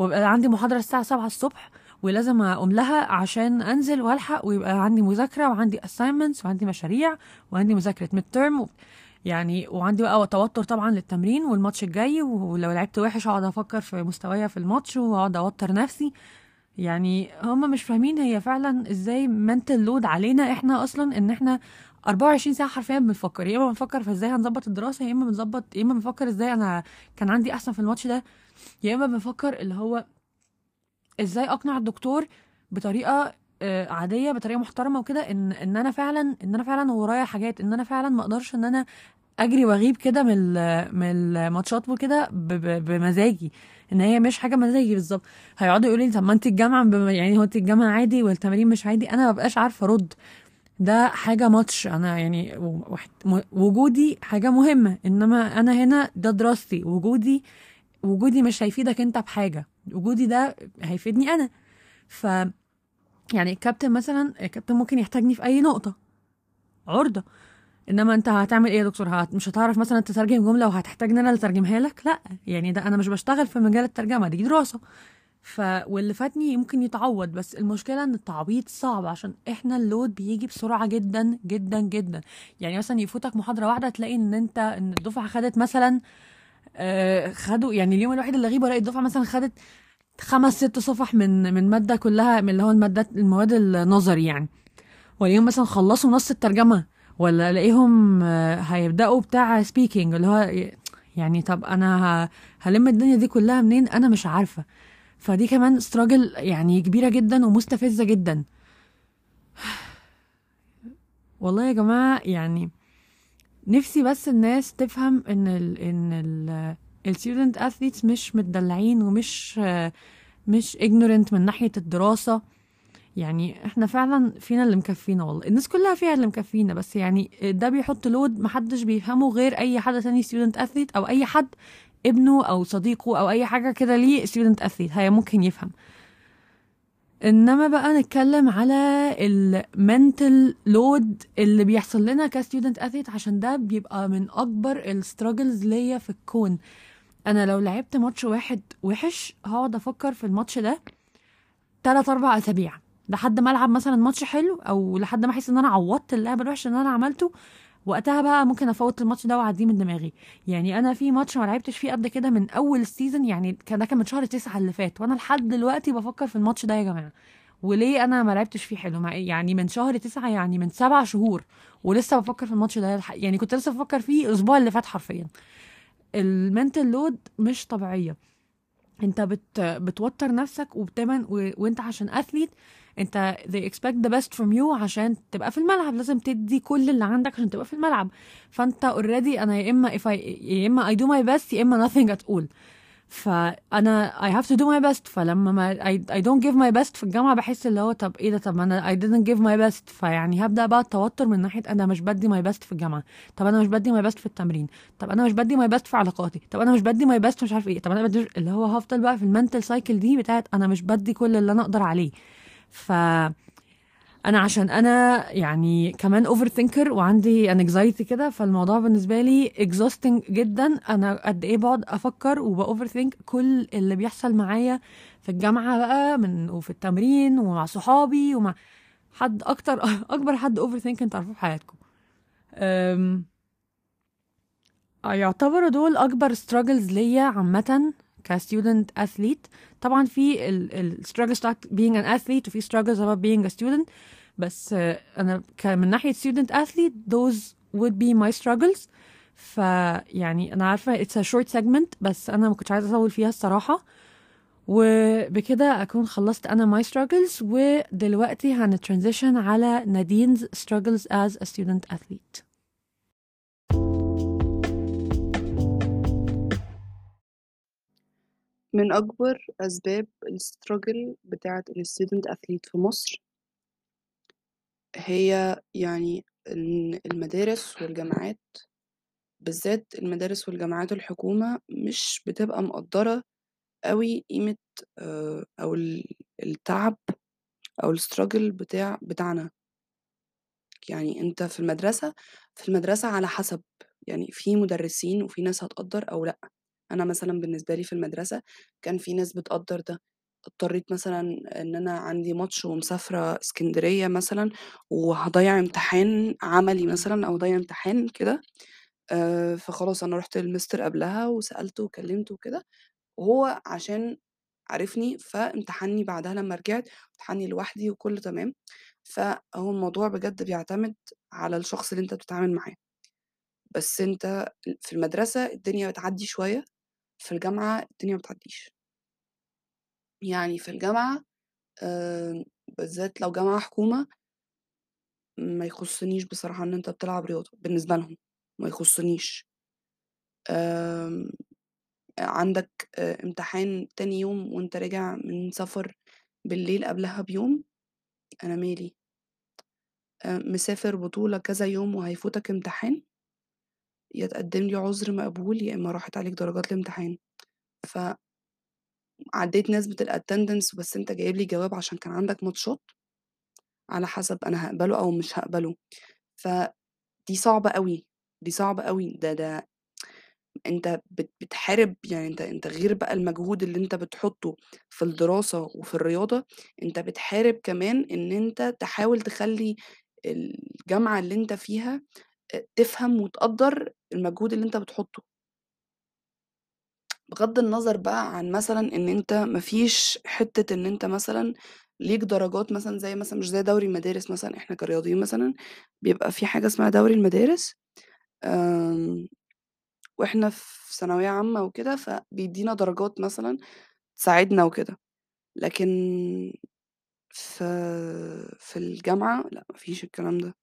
وبقى عندي محاضرة الساعة 7 الصبح ولازم أقوم لها عشان أنزل وألحق ويبقى عندي مذاكرة وعندي assignments وعندي مشاريع وعندي مذاكرة midterm يعني وعندي بقى توتر طبعا للتمرين والماتش الجاي ولو لعبت وحش اقعد أفكر في مستوايا في الماتش واقعد أوتر نفسي. يعني هم مش فاهمين هي فعلا إزاي منتل لود علينا إحنا أصلا إن إحنا 24 ساعة حرفيا بنفكر. يا إما بنفكر في إزاي هنظبط الدراسة يا إما بنظبط يا إما بنفكر إزاي أنا كان عندي أحسن في الماتش ده. يا إما بنفكر اللي هو إزاي أقنع الدكتور بطريقة آه، عادية بطريقة محترمة وكده إن إن أنا فعلا إن أنا فعلا ورايا حاجات إن أنا فعلا ما أقدرش إن أنا أجري وأغيب كده من من الماتشات وكده بمزاجي إن هي مش حاجة مزاجي بالظبط. هيقعدوا يقولوا لي طب ما أنت الجامعة يعني هو أنت الجامعة عادي والتمارين مش عادي. أنا ما بقاش عارفة أرد. ده حاجة ماتش. أنا يعني وجودي حاجة مهمة إنما أنا هنا ده دراستي وجودي وجودي مش هيفيدك انت بحاجة. وجودي ده هيفيدني أنا. ف يعني الكابتن مثلا الكابتن ممكن يحتاجني في أي نقطة. عرضة. إنما أنت هتعمل إيه يا دكتور؟ هت مش هتعرف مثلا تترجم جملة وهتحتاجني أنا اللي أترجمها لك؟ لأ. يعني ده أنا مش بشتغل في مجال الترجمة دي دراسة. ف واللي فاتني ممكن يتعوض بس المشكلة إن التعويض صعب عشان إحنا ال load بيجي بسرعة جدا جدا جدا. يعني مثلا يفوتك محاضرة واحدة تلاقي إن أنت إن الدفعة خدت مثلا آه، خدوا يعني اليوم الواحد اللي غيب الاقي الدفعة مثلا خدت خمس ست صفح من من مادة كلها من اللي هو المادات المواد النظري يعني. واليوم مثلا خلصوا نص الترجمة ولا الاقيهم آه، هيبدأوا بتاع speaking اللي هو يعني طب أنا هلم الدنيا دي كلها منين؟ أنا مش عارفة. فدي كمان struggle يعني كبيرة جدا ومستفزة جدا. <sighs> والله يا جماعة يعني نفسي بس الناس تفهم إن ال إن ال ال student athletes مش متدلعين ومش مش ignorant من ناحية الدراسة. يعني إحنا فعلا فينا اللي مكفينا والله. الناس كلها فيها اللي مكفينا بس يعني ده بيحط load محدش بيفهمه غير أي حد تاني student athlete أو أي حد ابنه أو صديقه أو أي حاجة كده ليه student athlete هي ممكن يفهم. إنما بقى نتكلم على ال mental load اللي بيحصل لنا ك student athlete عشان ده بيبقى من أكبر ال struggles ليا في الكون. أنا لو لعبت ماتش واحد وحش هقعد أفكر في الماتش ده تلات أربع أسابيع لحد ما ألعب مثلا ماتش حلو أو لحد ما أحس إن أنا عوضت اللعب الوحش اللي أنا عملته وقتها بقى ممكن افوت الماتش ده واعديه من دماغي. يعني أنا في ماتش ما لعبتش فيه قد كده من اول ال season يعني كان ده كان من شهر تسعة اللي فات وأنا لحد دلوقتي بفكر في الماتش ده يا جماعة. وليه أنا ما لعبتش فيه حلو؟ يعني من شهر تسعة يعني من سبع شهور ولسه بفكر في الماتش ده يعني كنت لسه بفكر فيه الأسبوع اللي فات حرفيا. ال mental load مش طبيعية. انت بت بتوتر نفسك وبتمن و... وانت عشان athlete انت they expect the best from you عشان تبقى في الملعب. لازم تدي كل اللي عندك عشان تبقى في الملعب. فانت already أنا يا إما if I... يا إما I do my best يا إما nothing at all. فأنا I have to do my best. فلمّا ما I I don't give my best في الجامعة باحس اللي هو طب إيه ده؟ طب ما أنا I didn't give my best. فيعني هابدأ بقى التوتر من ناحية أنا مش بادّي my best في الجامعة، طب أنا مش بادّي my best في التمرين، طب أنا مش بادّي my best في علاقاتي، طب أنا مش بادّي my best مش عارف إيه، طب أنا بادّي اللي هو هافضل بقى في ال mental cycle دي بتاعة أنا مش بادّي كل اللي أنا أقدر عليه. ف أنا عشان أنا يعني كمان overthinker وعندي anxiety كده فالموضوع بالنسبة لي exhausting جدًا، أنا قد إيه باقعد أفكر وبoverthink كل اللي بيحصل معايا في الجامعة بقى من وفي التمرين ومع صحابي ومع حد أكتر <laughs> أكبر حد overthinking تعرفوه في حياتكم. يعتبروا دول أكبر struggles ليّا عامةً كstudent athlete طبعًا في struggles بتاعة being an athlete وفي struggles about being a student بس أنا ك من ناحية student athlete those would be my struggles فيعني أنا عارفة it's a short segment بس أنا ما كنتش عايزة أطوّل فيها الصراحة، وبكده أكون خلّصت أنا my struggles ودلوقتي هنتransition على نادين's struggles as a student athlete. من أكبر أسباب الstruggle بتاعة الstudent athlete في مصر هي يعني إن المدارس والجامعات بالذات المدارس والجامعات الحكومة مش بتبقى مقدّرة أوي قيمة آآ أو ال التعب أو الstruggle بتاع بتاعنا. يعني أنت في المدرسة في المدرسة على حسب، يعني في مدرسين وفي ناس هتقدّر أو لأ. أنا مثلًا بالنسبة لي في المدرسة كان في ناس بتقدّر ده، اضطريت مثلًا إن أنا عندي ماتش ومسافرة إسكندرية مثلًا وهاضيّع امتحان عملي مثلًا أو هاضيّع امتحان كده، فخلاص أنا رُحت للمستر قبلها وسألته وكلّمته وكده، وهو عشان عارفني فامتحنّي بعدها لمّا رجعت، امتحنّي لوحدي وكُلّه تمام. فهو الموضوع بجد بيعتمد على الشخص اللي أنت بتتعامل معاه. بس أنت في المدرسة الدنيا بتعدّي شوية، في الجامعة الدنيا بتعدّيش. يعني في الجامعة بالذات لو جامعة حكومة ما يخُصّنيش بصراحة إن أنت بتلعب رياضة، بالنسبة لهم، ما يخُصّنيش. عندك آآ امتحان تاني يوم وأنت راجع من سفر بالليل قبلها بيوم، أنا مالي. آآ مسافر بطولة كذا يوم وهيفوتك امتحان، يا تقدّم لي عُذر مقبول، يا إمّا راحت عليك درجات الامتحان. ف عدّيت نسبة الattendance بس أنت جايب لي جواب عشان كان عندك ماتشات، على حسب أنا هاقبله أو مش هاقبله. فدي صعبة أوي، دي صعبة أوي، ده ده أنت بت بتحارب يعني أنت أنت غير بقى المجهود اللي أنت بتحُطّه في الدراسة وفي الرياضة، أنت بتحارب كمان إن أنت تحاول تخلّي الجامعة اللي أنت فيها تفهم وتقدّر المجهود اللي أنت بتحُطّه. بغض النظر بقى عن مثلًا إن أنت ما فيش حتّة إن أنت مثلًا ليك درجات مثلًا زي مثلًا مش زي دوري المدارس مثلًا، إحنا كرياضيين مثلًا بيبقى في حاجة اسمها دوري المدارس، آمم وإحنا في ثانوية عامة وكده، فبيدّينا درجات مثلًا تساعدنا وكده. لكن في في الجامعة لأ، ما فيش الكلام ده،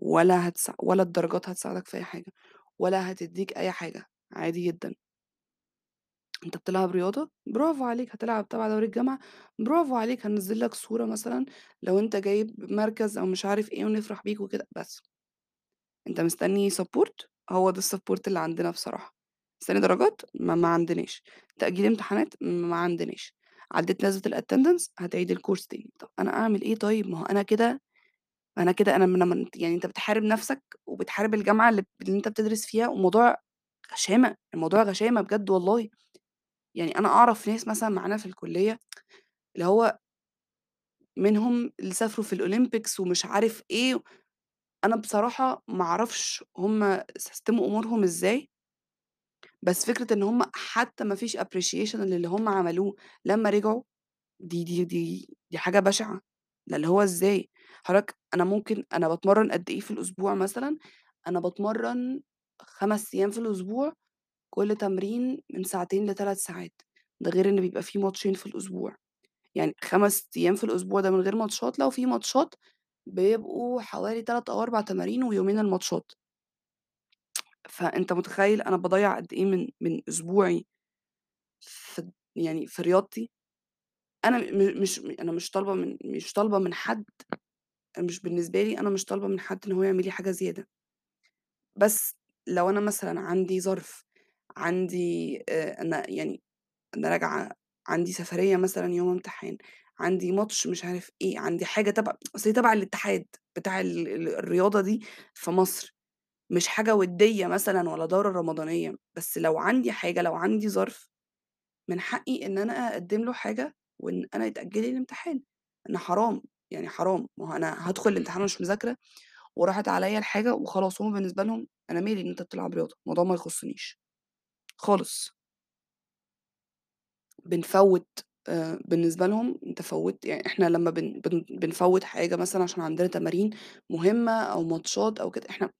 ولا هتسا ولا الدرجات هتساعدك في أي حاجة، ولا هتدّيك أي حاجة، عادي جدًا. أنت بتلعب رياضة، برافو عليك، هتلعب تبع دوري الجامعة، برافو عليك، هننزّل لك صورة مثلًا لو أنت جايب مركز أو مش عارف إيه ونفرح بيك وكده، بس. أنت مستني support هو ده الsupport اللي عندنا بصراحة. مستني درجات؟ ما ما عندناش. تأجيل امتحانات؟ ما عندناش. عدّيت نسبة الattendance هتعيد الcourse تاني. طَب أنا أعمل إيه طيب؟ ما هو أنا كده أنا كده أنا م أنا يعني أنت بتحارب نَفْسك وبتحارب الجامعة اللي اللي أنت بتدرس فيها والموضوع غشامة، الموضوع غشامة بجد والله. يعني أنا أعرف ناس مثلًا معانا في الكُلّية اللي هو منهم اللي سافروا في الolympics ومش عارف إيه، أنا بصراحة ما أعرفش هم سيستموا أمورهم إزاي، بس فكرة إن هم حتى ما فيش appreciation للي هم عملوه لمّا رجعوا، دي دي دي دي حاجة بشعة، ده اللي هو إزاي؟ حضرتك أنا ممكن أنا باتمرّن قد إيه في الأسبوع مثلًا، أنا باتمرّن 5 أيام في الأسبوع، كل تمرين من ساعتين ل3 ساعات، ده غير إن بيبقى في ماتشين في الأسبوع. يعني 5 أيام في الأسبوع ده من غير ماتشات، لو في ماتشات بيبقوا حوالي 3 أو 4 تمارين ويومين الماتشات. فأنت متخيّل أنا باضيّع قد إيه من من أسبوعي في يعني في رياضتي، أنا مش أنا مش طالبة من مش طالبة من حد مش بالنسبة لي أنا مش طالبة من حد إن هو يعمل لي حاجة زيادة. بس لو أنا مثلًا عندي ظرف، عندي آآ أنا يعني أنا راجعة، عندي سفرية مثلًا يوم امتحان، عندي ماتش مش عارف إيه، عندي حاجة تبع أصل تبع الاتحاد بتاع ال ال الرياضة دي في مصر، مش حاجة ودية مثلًا ولا دورة رمضانية، بس لو عندي حاجة، لو عندي ظرف، من حقي إن أنا أقدّم له حاجة وإن أنا يتأجل الامتحان، إن حرام، يعني حرام، ما هو أنا هادخل الامتحان وأنا مش مذاكرة وراحت عليَّ الحاجة وخلاص، هُم بالنسبة لهم أنا مالي إن أنت بتلعب رياضة، الموضوع ما يخصنيش خالص. بنفوّت آآ بالنسبة لهم أنت فوّتّ يعني إحنا لمّا بن بن بنفوّت حاجة مثلًا عشان عندنا تمارين مهمة أو ماتشات أو كده، إحنا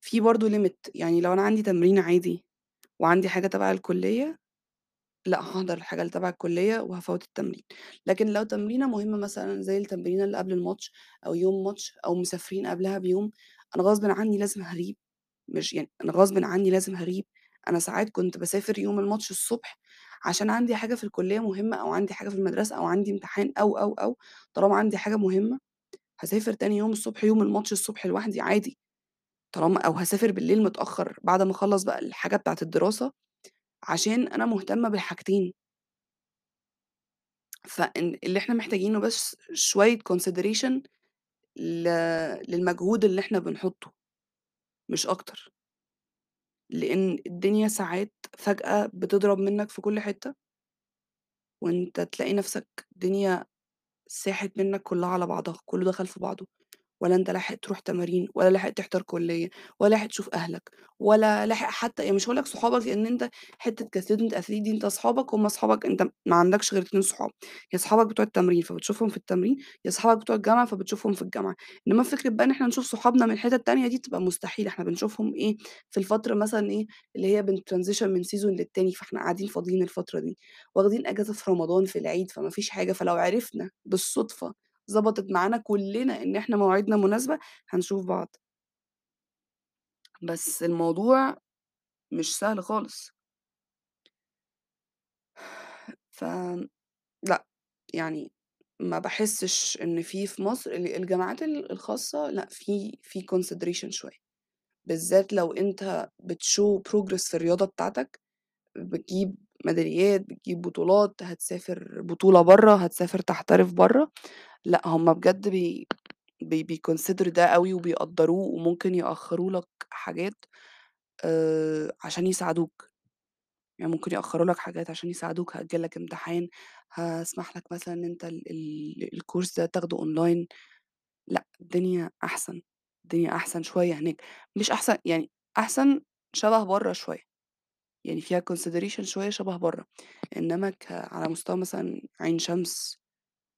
في برضه limit يعني لو أنا عندي تمرين عادي وعندي حاجة تبع الكلية، لأ هاحضر الحاجة اللي تبع الكلية وهافوّت التمرين، لكن لو تمرينة مهمة مثلًا زي التمرينة اللي قبل الماتش أو يوم ماتش أو مسافرين قبلها بيوم، أنا غصبٍ عني لازم هاغيب، مش يعني أنا غصبٍ عني لازم هاغيب، أنا ساعات كنت باسافر يوم الماتش الصبح عشان عندي حاجة في الكلية مهمة أو عندي حاجة في المدرسة أو عندي امتحان أو، أو، أو، طالما عندي حاجة مهمة هاسافر تاني يوم الصبح يوم الماتش الصبح لوحدي عادي، طالما أو هاسافر بالليل متأخر بعد ما أخلّص بقى الحاجة بتاعة الدراسة، عشان أنا مهتمة بالحاجتين. فإن اللي إحنا محتاجينه بس شوية consideration ل للمجهود اللي إحنا بنحطه، مش أكتر. لإن الدنيا ساعات فجأة بتضرب منك في كل حتة وأنت تلاقي نفسك الدنيا ساحت منك كلها على بعضها، كله دخل في بعضه، ولا أنت لاحق تروح تمارين، ولا لاحق تحضر كلية، ولا لاحق تشوف أهلك، ولا لاحق حتى يعني مش هاقول لك صحابك لإن أنت حتة كstudent athlete دي أنت أصحابك هم أصحابك أنت ما عندكش غير 2 صحاب، يا صحابك بتوع التمرين فبتشوفهم في التمرين، يا صحابك بتوع الجامعة فبتشوفهم في الجامعة، إنما فكرة بقى إن إحنا نشوف صحابنا من حتت تانية دي بتبقى مستحيل، إحنا بنشوفهم إيه، في الفترة مثلًا إيه، اللي هي بنtransition من season للتاني، فإحنا قاعدين فاضيين الفترة دي، واخدين أجازة في رمضان، في العيد، فما فيش حاجة، فلو عرفنا بالصدفة ضبطت معانا كلنا إن إحنا مواعيدنا مناسبة، هنشوف بعض. بس الموضوع مش سهل خالص. ف لأ، يعني ما باحسّش إن في في مصر ال الجامعات ال الخاصة لأ، في في consideration شوية، بالذات لو أنت بتshow progress في الرياضة بتاعتك، بتجيب ميداليات، بتجيب بطولات، هتسافر بطولة برّه، هتسافر تحترف برّه، لأ، هم بجد بي بي بيconsider ده أوي وبيقدّروه وممكن يأخّروا لك حاجات آآ عشان يساعدوك. يعني ممكن يأخّروا لك حاجات عشان يساعدوك، هأجّل لك امتحان، هاسمح لك مثلًا إن أنت ال ال الcourse ده تاخده online. لأ، الدنيا أحسن، الدنيا أحسن شوية هناك، مش أحسن يعني أحسن شبه برّه شوية، يعني فيها consideration شوية شبه برّه، إنّما ك على مستوى مثلًا عين شمس،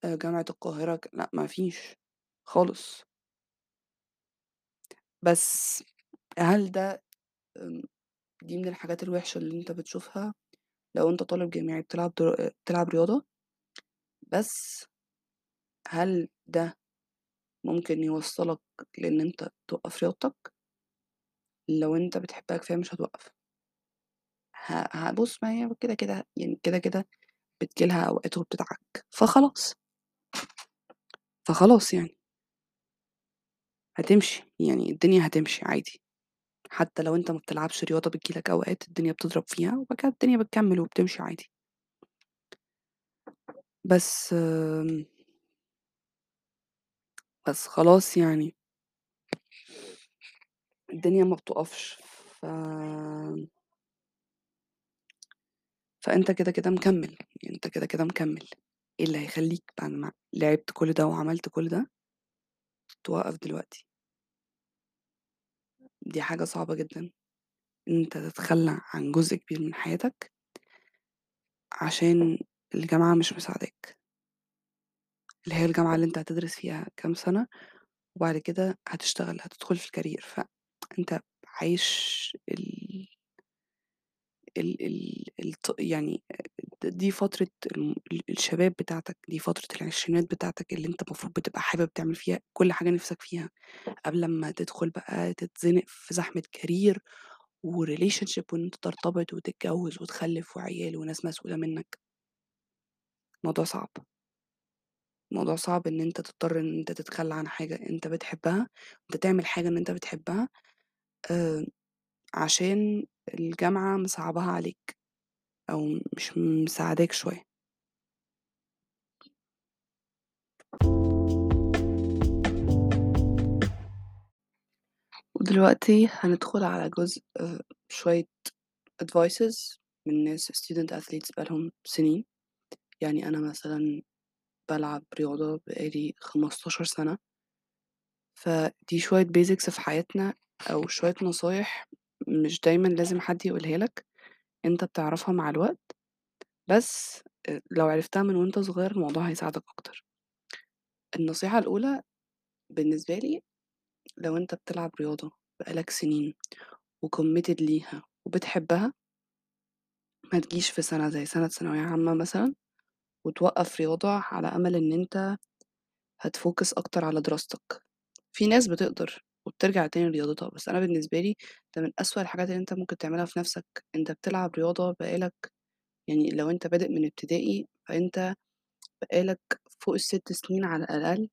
آآ جامعة القاهرة لأ، ما فيش خالص. بس هل ده دي من الحاجات الوحشة اللي أنت بتشوفها لو أنت طالب جامعي بتلعب در بتلعب رياضة؟ بس هل ده ممكن يوصّلك لإن أنت توقّف رياضتك؟ لو أنت بتحبها كفاية مش هتوقّف. ه ه بُص ما هي كده، كده يعني كده، كده بتيجي لها أوقات وبتدعك، فخلاص. فخلاص يعني. هتمشي، يعني الدنيا هتمشي عادي. حتى لو أنت ما بتلعبش رياضة بتيجي لك أوقات الدنيا بتضرب فيها وبعد كده الدنيا بتكمّل وبتمشي عادي. بس آمم بس خلاص يعني. الدنيا ما بتُقفش، ف فأنت كده، كده مكمّل، يعني أنت كده، كده مكمّل، إيه اللي هيخلّيك بعد ما لعبت كل ده وعملت كل ده توقّف دلوقتي؟ دي حاجة صعبة جدًا، إن أنت تتخلّى عن جزء كبير من حياتك عشان الجامعة مش مساعداك. اللي هي الجامعة اللي أنت هتدرس فيها كام سَنة وبعد كده هتشتغل، هتدخل في الcareer فأنت عايش ال ال ال الط يعني دي فترة ال الشباب بتاعتك، دي فترة العشرينات بتاعتك اللي أنت المفروض بتبقى حابب تعمل فيها كل حاجة نِفْسك فيها، قبل أمّا تدخل بقى تتزنق في زحمة career وrelationship وإن أنت ترتبط وتتجوّز وتخلّف وعيال وناس مسؤولة منّك. الموضوع صعب. الموضوع صعب إن أنت تضطر إن أنت تتخلّى عن حاجة أنت بتحبها، أنت تعمل حاجة إن أنت بتحبها آآ عشان الجامعة مصعّباها عليك أو مش مساعداك شوية. ودلوقتي هندخل على جزء آآ شوية advices من ناس student athletes بقى لهم سنين. يعني أنا مثلًا بالعب رياضة بقى لي 15 سَنة. فدي شوية basics في حياتنا أو شوية نصايح مش دايمًا لازم حد يقولها لك، أنت بتعرفها مع الوقت، بس لو عرفتها من وأنت صغير الموضوع هيساعدك أكتر. النصيحة الأولى بالنسبة لي لو أنت بتلعب رياضة بقى لك سنين وcommitted ليها وبتحبها ما تجيش في سَنة زي سَنة ثانوية عامة مثلًا وتوقّف رياضة على أمل إن أنت هتfocus أكتر على دراستك. في ناس بتقدر وبترجع تاني لرياضتها، بس أنا بالنسبة لي ده من أسوأ الحاجات اللي أنت ممكن تعملها في نَفْسك، أنت بتلعب رياضة بقى لك يعني لو أنت بادئ من ابتدائي فأنت بقى لك فوق ال6 سنين على الأقل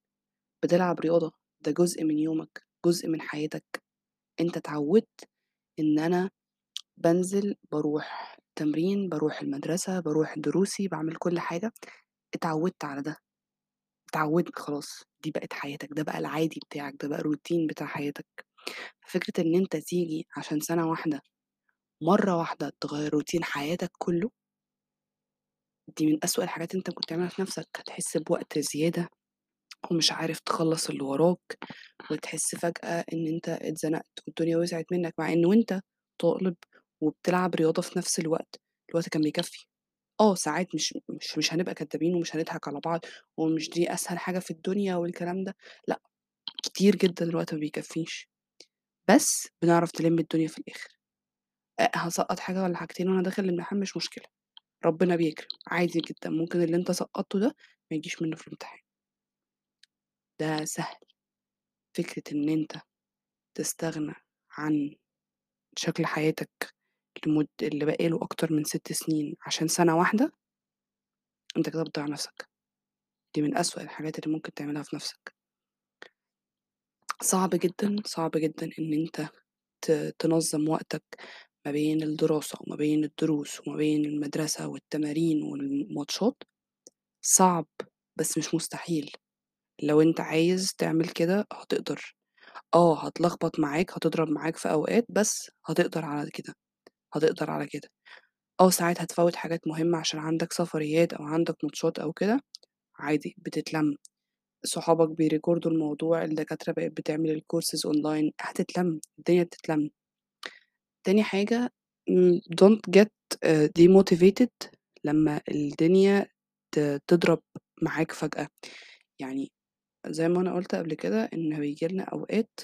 بتلعب رياضة، ده جزء من يومك، جزء من حياتك. أنت اتعوّدت إن أنا بانزل، باروح تمرين، باروح المدرسة، باروح دروسي، باعمل كل حاجة، اتعوّدت على ده. اتعوّدت خلاص، دي بقت حياتك، ده بقى العادي بتاعك، ده بقى الroutine بتاع حياتك. ففكرة إن أنت تيجي عشان سَنة واحدة مرّة واحدة تغيّر routine حياتك كُلّه دي من أسوأ الحاجات أنت ممكن تعملها في نَفْسك، هتحس بوقت زيادة ومش عارف تخلّص اللي وراك وتحس فجأة إن أنت اتزنقت والدنيا وسعت منّك، مع إن وأنت طالب وبتلعب رياضة في نَفْس الوقت، الوقت كان بيكفّي. آه، ساعات مش مش مش هنبقى كدابين ومش هنضحك على بعض ومش دي أسهل حاجة في الدنيا والكلام ده، لأ، كتير جدًا الوقت ما بيكفّيش، بس بنعرف نلِم الدنيا في الآخر. أ هاسقّط حاجة والّا حاجتين وأنا داخل الامتحان مش مشكلة، ربنا بيكرم، عادي جدًا، ممكن اللي أنت سقّطته ده ما يجيش منّه في الامتحان. ده سهل. فكرة إن أنت تستغنى عن شكل حياتك لمد اللي باقي له أكتر من 6 سنين عشان سَنة واحدة أنت كده بتضيّع نَفْسك. دي من أسوأ الحاجات اللي ممكن تعملها في نَفْسك. صعب جدًا، صعب جدًا إن أنت تنظّم وقتك ما بين الدراسة وما بين الدروس وما بين المدرسة والتمارين والماتشات، صعب بس مش مستحيل. لو أنت عايز تعمل كده هتقدر. آه، هتلخبط معاك، هتضرب معاك في أوقات، بس هتقدر على كده، هتقدر على كده. آه، ساعات هتفوّت حاجات مهمة عشان عندك سفريات أو عندك ماتشات أو كده، عادي بتتلَم. صحابك بيريكوردوا الموضوع، الدكاترة بقت بتعمل الcourses online هتتلَم، الدنيا بتتلَم. تاني حاجة don't get آآ demotivated لمّا الدنيا ت تضرب معاك فجأة. يعني زي ما أنا قُلت قبل كده إن بييجي لنا أوقات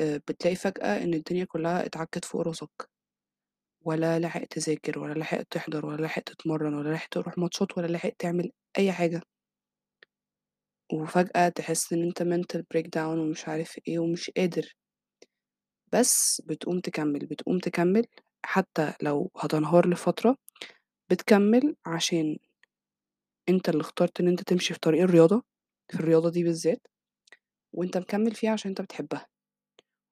آآ بتلاقي فجأة إن الدنيا كُلّها اتعكِّت فوق راسك. ولا لاحق تذاكر ولا لاحق تحضر ولا لاحق تتمرّن ولا لاحق تروح ماتشات ولا لاحق تعمل أي حاجة. وفجأة تحس إن أنت mental breakdown ومش عارف إيه ومش قادر. بس بتقوم تكمّل، بتقوم تكمّل حتى لو هتنهار لفترة، بتكمّل عشان أنت اللي اخترت إن أنت تمشي في طريق الرياضة، في الرياضة دي بالذات، وأنت مكمّل فيها عشان أنت بتحبها.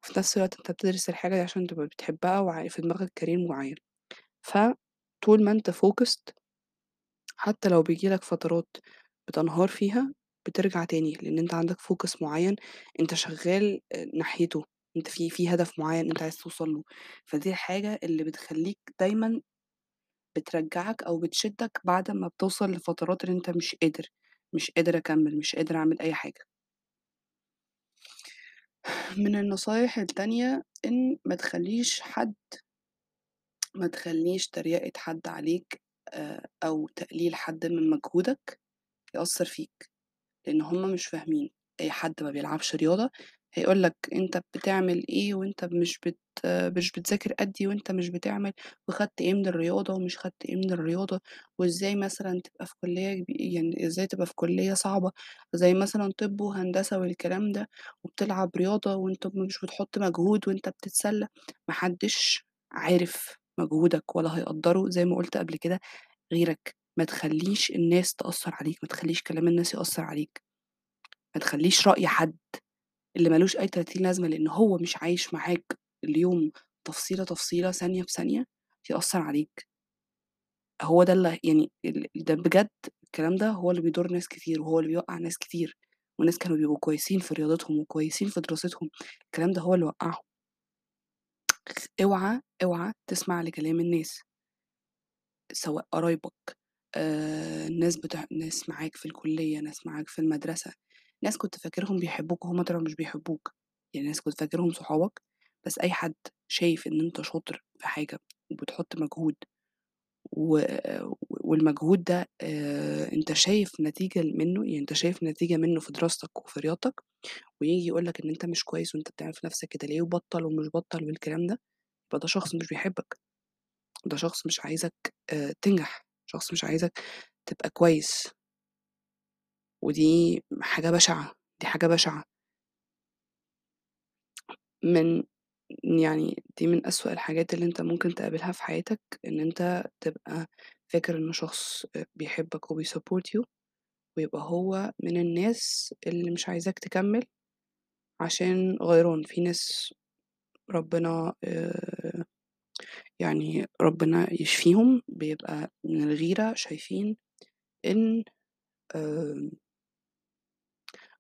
وفي نفس الوقت أنت بتدرس الحاجة دي عشان تبقى بتحبها وع في دماغك career معيّن. فطول ما أنت focused حتى لو بييجي لك فترات بتنهار فيها، بترجع تاني، لإن أنت عندك focus معيّن أنت شغّال آآ ناحيته، أنت في في هدف معيّن أنت عايز توصل له، فدي الحاجة اللي بتخلّيك دايمًا بترجّعك أو بتشدّك بعد أمّا بتوصل لفترات اللي أنت مش قادر، مش قادر أكمّل، مش قادر أعمل أي حاجة. من النصايح التانية إن ما تخلّيش حد ما تخلّيش تريقة حد عليك آآ أو تقليل حد من مجهودك يأثّر فيك، لإن هُم مش فاهمين. أي حد ما بيلعبش رياضة هيقول لك أنت بتعمل إيه وأنت مش بت مش بتذاكر قدّي وأنت مش بتعمل وخدت إيه من الرياضة ومش خدت إيه من الرياضة، وإزاي مثلًا تبقى في كُلّية يعني إزاي تبقى في كُلّية صعبة زي مثلًا طِب وهندسة والكلام ده وبتلعب رياضة وأنت مش بتحُط مجهود وأنت بتتسلّى، ما حدّش عارف مجهودك ولا هيقدّره، زي ما قُلت قبل كده غيرك، ما تخلّيش الناس تأثّر عليك، ما تخلّيش كلام الناس يأثّر عليك، ما تخلّيش رأي حد. اللي ما لوش أي تلاتين لازمة، لإن هو مش عايش معاك اليوم تفصيلة، تفصيلة، ثانية بثانية، يأثّر عليك. هو ده اللي يعني ده بجد الكلام ده هو اللي بيضر ناس كتير، وهو اللي بيوقّع ناس كتير، وناس كانوا بيبقوا كويسين في رياضتهم وكويسين في دراستهم، الكلام ده هو اللي وقّعهم. اوعى، اوعى تسمع لكلام الناس. سواء قرايبك، آآ ناس بتاع ناس معاك في الكلية، ناس معاك في المدرسة، ناس كنت فاكرهم بيحبوك وهُم طلعوا مش بيحبوك، يعني ناس كنت فاكرهم صحابك، بس أي حد شايف إن أنت شاطر في حاجة وبتحط مجهود و والمجهود ده أنت شايف نتيجة منّه، يعني أنت شايف نتيجة منّه في دراستك وفي رياضتك، وييجي يقول لك إن أنت مش كويس وأنت بتعمل في نَفْسك كده ليه وبطّل ومش بطّل والكلام ده، يبقى ده شخص مش بيحبك، ده شخص مش عايزك تنجح، شخص مش عايزك تبقى كويس، ودي حاجة بشعة، دي حاجة بشعة. من يعني دي من أسوأ الحاجات اللي أنت ممكن تقابلها في حياتك، إن أنت تبقى فاكر إن شخص بيحبك وبيsupport you ويبقى هو من الناس اللي مش عايزاك تكمّل عشان غيران، في ناس ربنا آآ يعني ربنا يشفيهم، بيبقى من الغيرة شايفين إن آآ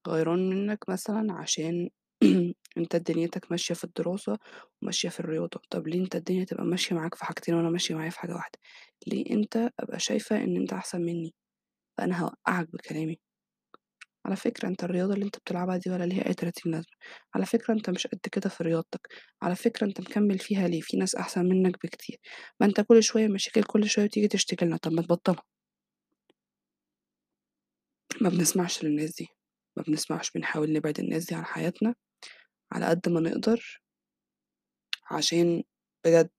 غيران منّك مثلًا عشان <clears throat> أنت دنيتك ماشية في الدراسة وماشية في الرياضة، طَب ليه أنت الدنيا تبقى ماشية معاك في حاجتين وأنا ماشية معايا في حاجة واحدة؟ ليه أنت أبقى شايفة إن أنت أحسن منّي، فأنا هاوقّعك بكلامي، على فكرة أنت الرياضة اللي أنت بتلعبها دي ولا ليها أي تلاتين لازمة، على فكرة أنت مش قد كده في رياضتك، على فكرة أنت مكمّل فيها ليه، في ناس أحسن منّك بكتير، ما أنت كل شوية مشاكل كل شوية وتيجي تشتكي لنا، طَب ما تبطّلها. ما بنسمعش للناس دي، ما بنسمعش، بنحاول نبعد الناس دي عن حياتنا على قد ما نقدر، عشان بجد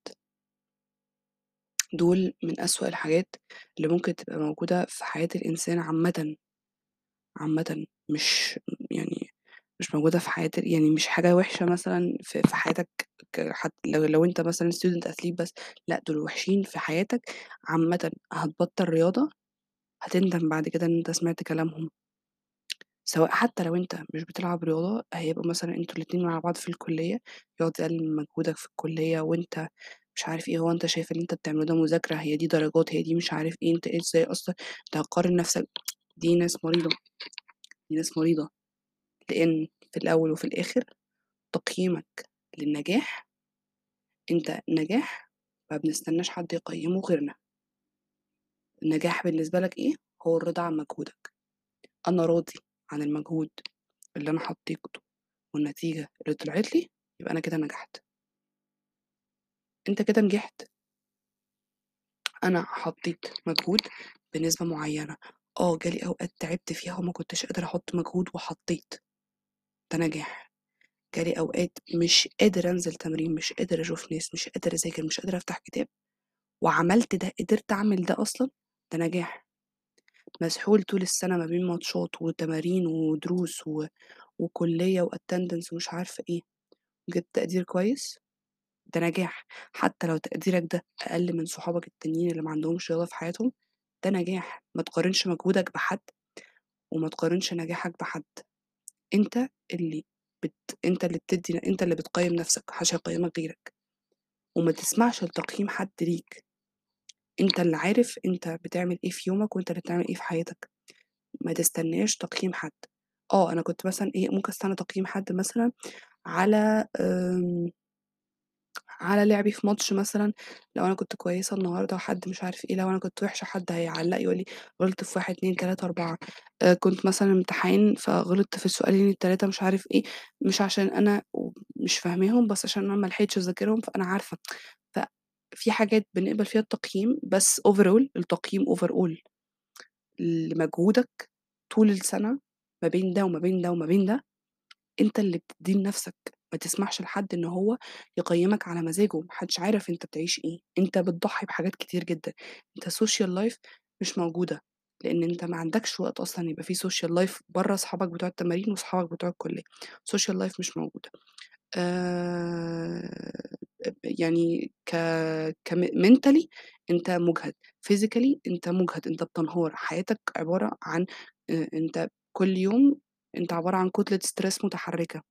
دول من أسوأ الحاجات اللي ممكن تبقى موجودة في حياة الإنسان عامةً، عامةً مش يعني مش موجودة في حياة يعني مش حاجة وحشة مثلًا في في حياتك ك لو لو أنت مثلًا student athlete بس، لأ دول وحشين في حياتك عامةً، هتبطّل رياضة، هتندم بعد كده إن أنت سمعت كلامهم. سواء حتى لو أنت مش بتلعب رياضة، هيبقوا مثلًا أنتم الاتنين مع بعض في الكلية، يقعد يقلل من مجهودك في الكلية وأنت مش عارف إيه، هو أنت شايف اللي أنت بتعمله ده مذاكرة، هي دي درجات، هي دي مش عارف إيه، أنت إيه إزاي أصلًا؟ أنت هتقارن نفسك دي ناس مريضة، دي ناس مريضة، لإن في الأول وفي الآخر تقييمك للنجاح أنت النجاح ما بنستناش حد يقيّمه غيرنا، النجاح بالنسبة لك إيه؟ هو الرضا عن مجهودك، أنا راضي. عن المجهود اللي أنا حطيته والنتيجة اللي طلعت لي، يبقى أنا كده نجحت. أنت كده نجحت، أنا حطيت مجهود بنسبة معيّنة، آه جالي أوقات تعبت فيها وما كنتش قادر أحط مجهود وحطيت، ده نجاح، جالي أوقات مش قادر أنزل تمرين، مش قادر أشوف ناس، مش قادر أذاكر، مش قادر أفتح كتاب، وعملت ده، قدرت أعمل ده أصلًا، ده نجاح، مسحول طول السنة ما بين ماتشات وتمارين ودروس و وكلية وattendance ومش عارفة إيه، جِبت تقدير كويس، ده نجاح، حتى لو تقديرك ده أقل من صحابك التانيين اللي ما عندهمش رياضة في حياتهم، ده نجاح، ما تقارنش مجهودك بحد، وما تقارنش نجاحك بحد، أنت اللي بت أنت اللي بتدّي أنت اللي بتقيّم نفسك، ما حدش هيقيّمك غيرك، وما تسمعش لتقييم حد ليك، أنت اللي عارف أنت بتعمل إيه في يومك، وأنت اللي بتعمل إيه في حياتك، ما تستناش تقييم حد، آه أنا كنت مثلًا إيه ممكن أستنى تقييم حد مثلًا على آمم على لعبي في ماتش مثلًا، لو أنا كنت كويسة النهارده وحد مش عارف إيه، لو أنا كنت وحشة حد هيعلّق يقول لي غلطت في 1، 2، 3، 4 آآ كنت مثلًا امتحان فغلطت في السؤالين ال3 مش عارف إيه، مش عشان أنا مش فاهماهم، بس عشان أنا ما لحقتش أذاكرهم فأنا عارفة. ففي حاجات بنقبل فيها التقييم، بس overall التقييم overall لمجهودك طول السنة ما بين ده وما بين ده وما بين ده، أنت اللي بتدّيه لنفسك، ما تسمحش لحد إن هو يقيّمك على مزاجه، ما حدش عارف أنت بتعيش إيه، أنت بتضحّي بحاجات كتير جدًا، أنت social life مش موجودة، لإن أنت ما عندكش وقت أصلًا يبقى في social life برّه أصحابك بتوع التمارين وأصحابك بتوع الكلية، social life مش موجودة. آآ يعني ك ك كم mentally أنت مُجهد، physically أنت مُجهد، أنت بتنهار، حياتك عبارة عن آآ أنت كل يوم أنت عبارة عن كتلة stress متحركة،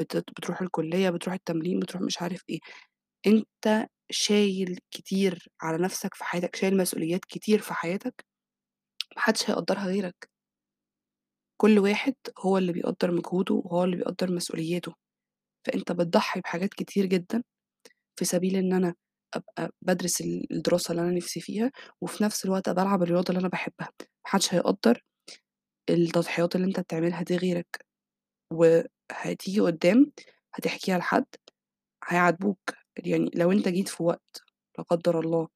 بت بتروح الكلية، بتروح التمرين، بتروح مش عارف إيه، أنت شايل كتير على نَفْسك في حياتك، شايل مسؤوليات كتير في حياتك ما حدش هيقدّرها غيرك. كل واحد هو اللي بيقدّر مجهوده وهو اللي بيقدّر مسؤولياته، فأنت بتضحّي بحاجات كتير جدًا. في سبيل إن أنا أبقى بادرس ال الدراسة اللي أنا نِفْسي فيها، وفي نَفْس الوقت بالعب الرياضة اللي أنا باحبها، ما حدش هيقدّر التضحيات اللي أنت بتعملها دي غيرك، وهتيجي قدّام هتحكيها لحد هيعاتبوك، يعني لو أنت جيت في وقت لا قدّر الله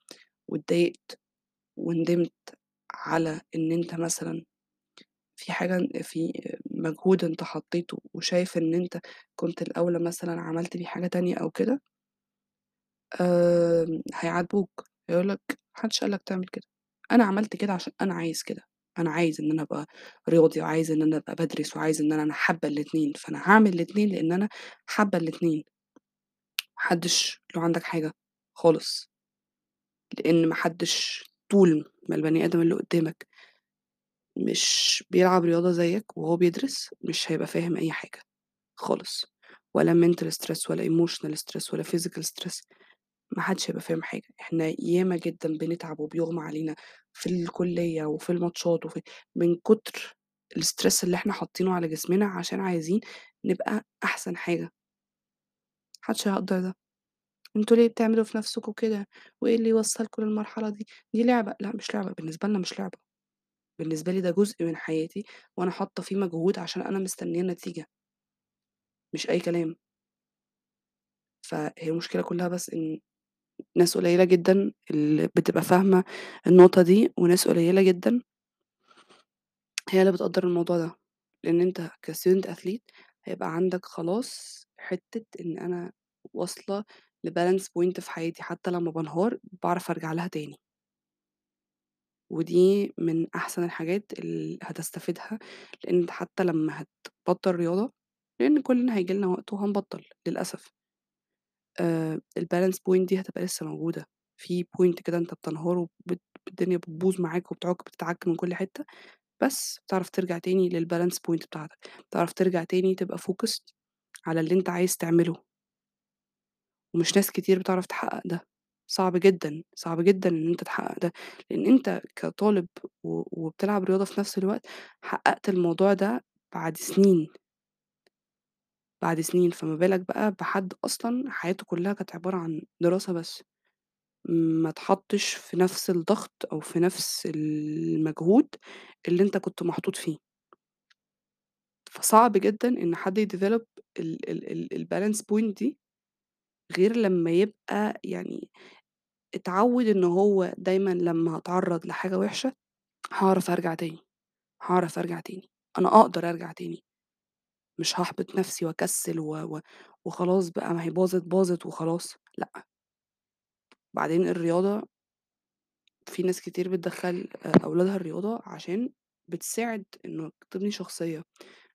واتضايقت وندمت على إن أنت مثلًا في حاجة في مجهود أنت حطّيته وشايف إن أنت كنت الأولى مثلًا عملت بيه حاجة تانية أو كده آمم، هيعاتبوك، هيقولوا لك ما حدش قال لك تعمل كده، أنا عملت كده عشان أنا عايز كده، أنا عايز إن أنا أبقى رياضي وعايز إن أنا أبقى بادرس وعايز إن أنا أنا حابة الاتنين، فأنا هاعمل الاتنين لإن أنا حابة الاتنين، ما حدش له عندك حاجة خالص، لإن ما حدش طول ما البني آدم اللي قدّامك مش بيلعب رياضة زيّك وهو بيدرس، مش هيبقى فاهم أي حاجة خالص، ولا mental stress ولا emotional stress ولا physical stress. ما حدش هيبقى فاهم حاجة، إحنا ياما جدًا بنتعب وبيُغمى علينا في الكلية وفي الماتشات وفي من كتر الstress اللي إحنا حاطينه على جسمنا عشان عايزين نبقى أحسن حاجة، حدش هيقدّر ده، أنتم ليه بتعملوا في نفسكم كده، وإيه اللي يوصّلكم للمرحلة دي، دي لعبة، لأ مش لعبة، بالنسبة لنا مش لعبة، بالنسبة لي ده جزء من حياتي وأنا حاطة فيه مجهود عشان أنا مستنية نتيجة، مش أي كلام، فهي المشكلة كلّها بس إن ناس قليلة جدًا اللي بتبقى فاهمة النقطة دي، وناس قليلة جدًا هي اللي بتقدّر الموضوع ده، لإن أنت كstudent athlete هيبقى عندك خلاص حتّة إن أنا واصلة لbalance point في حياتي، حتى لمّا بانهار باعرف أرجع لها تاني، ودي من أحسن الحاجات اللي هتستفيدها، لإن أنت حتى لمّا هتبطّل رياضة لإن كلنا هييجي لنا وقت وهنبطّل للأسف. آآ الbalance point دي هتبقى لسه موجودة، في point كده أنت بتنهار وبت الدنيا بتبوظ معاك وبتعك بتتعك من كل حتّة، بس بتعرف ترجع تاني للbalance point بتاعتك، بتعرف ترجع تاني تبقى focused على اللي أنت عايز تعمله، ومش ناس كتير بتعرف تحقق ده، صعب جدًا، صعب جدًا إن أنت تحقق ده، لإن أنت كطالب وبتلعب رياضة في نفس الوقت، حققت الموضوع ده بعد سنين. بعد سنين، فما بالك بقى بحد أصلًا حياته كلّها كانت عبارة عن دراسة بس، ما اتحطّش في نفس الضغط أو في نفس المجهود اللي أنت كنت محطوط فيه، فصعب جدًا إن حد يdevelop ال point دي غير لمّا يبقى يعني اتعوّد إن هو دايمًا لمّا هاتعرّض لحاجة وحشة هاعرف أرجع تاني، هاعرف أرجع تاني، أنا أقدر أرجع تاني، مش هاحبط نفسي وأكسّل و و وخلاص بقى ما هي باظت، باظت وخلاص، لأ. بعدين الرياضة في ناس كتير بتدخّل أ أولادها الرياضة عشان بتساعد إنك تبني شخصية،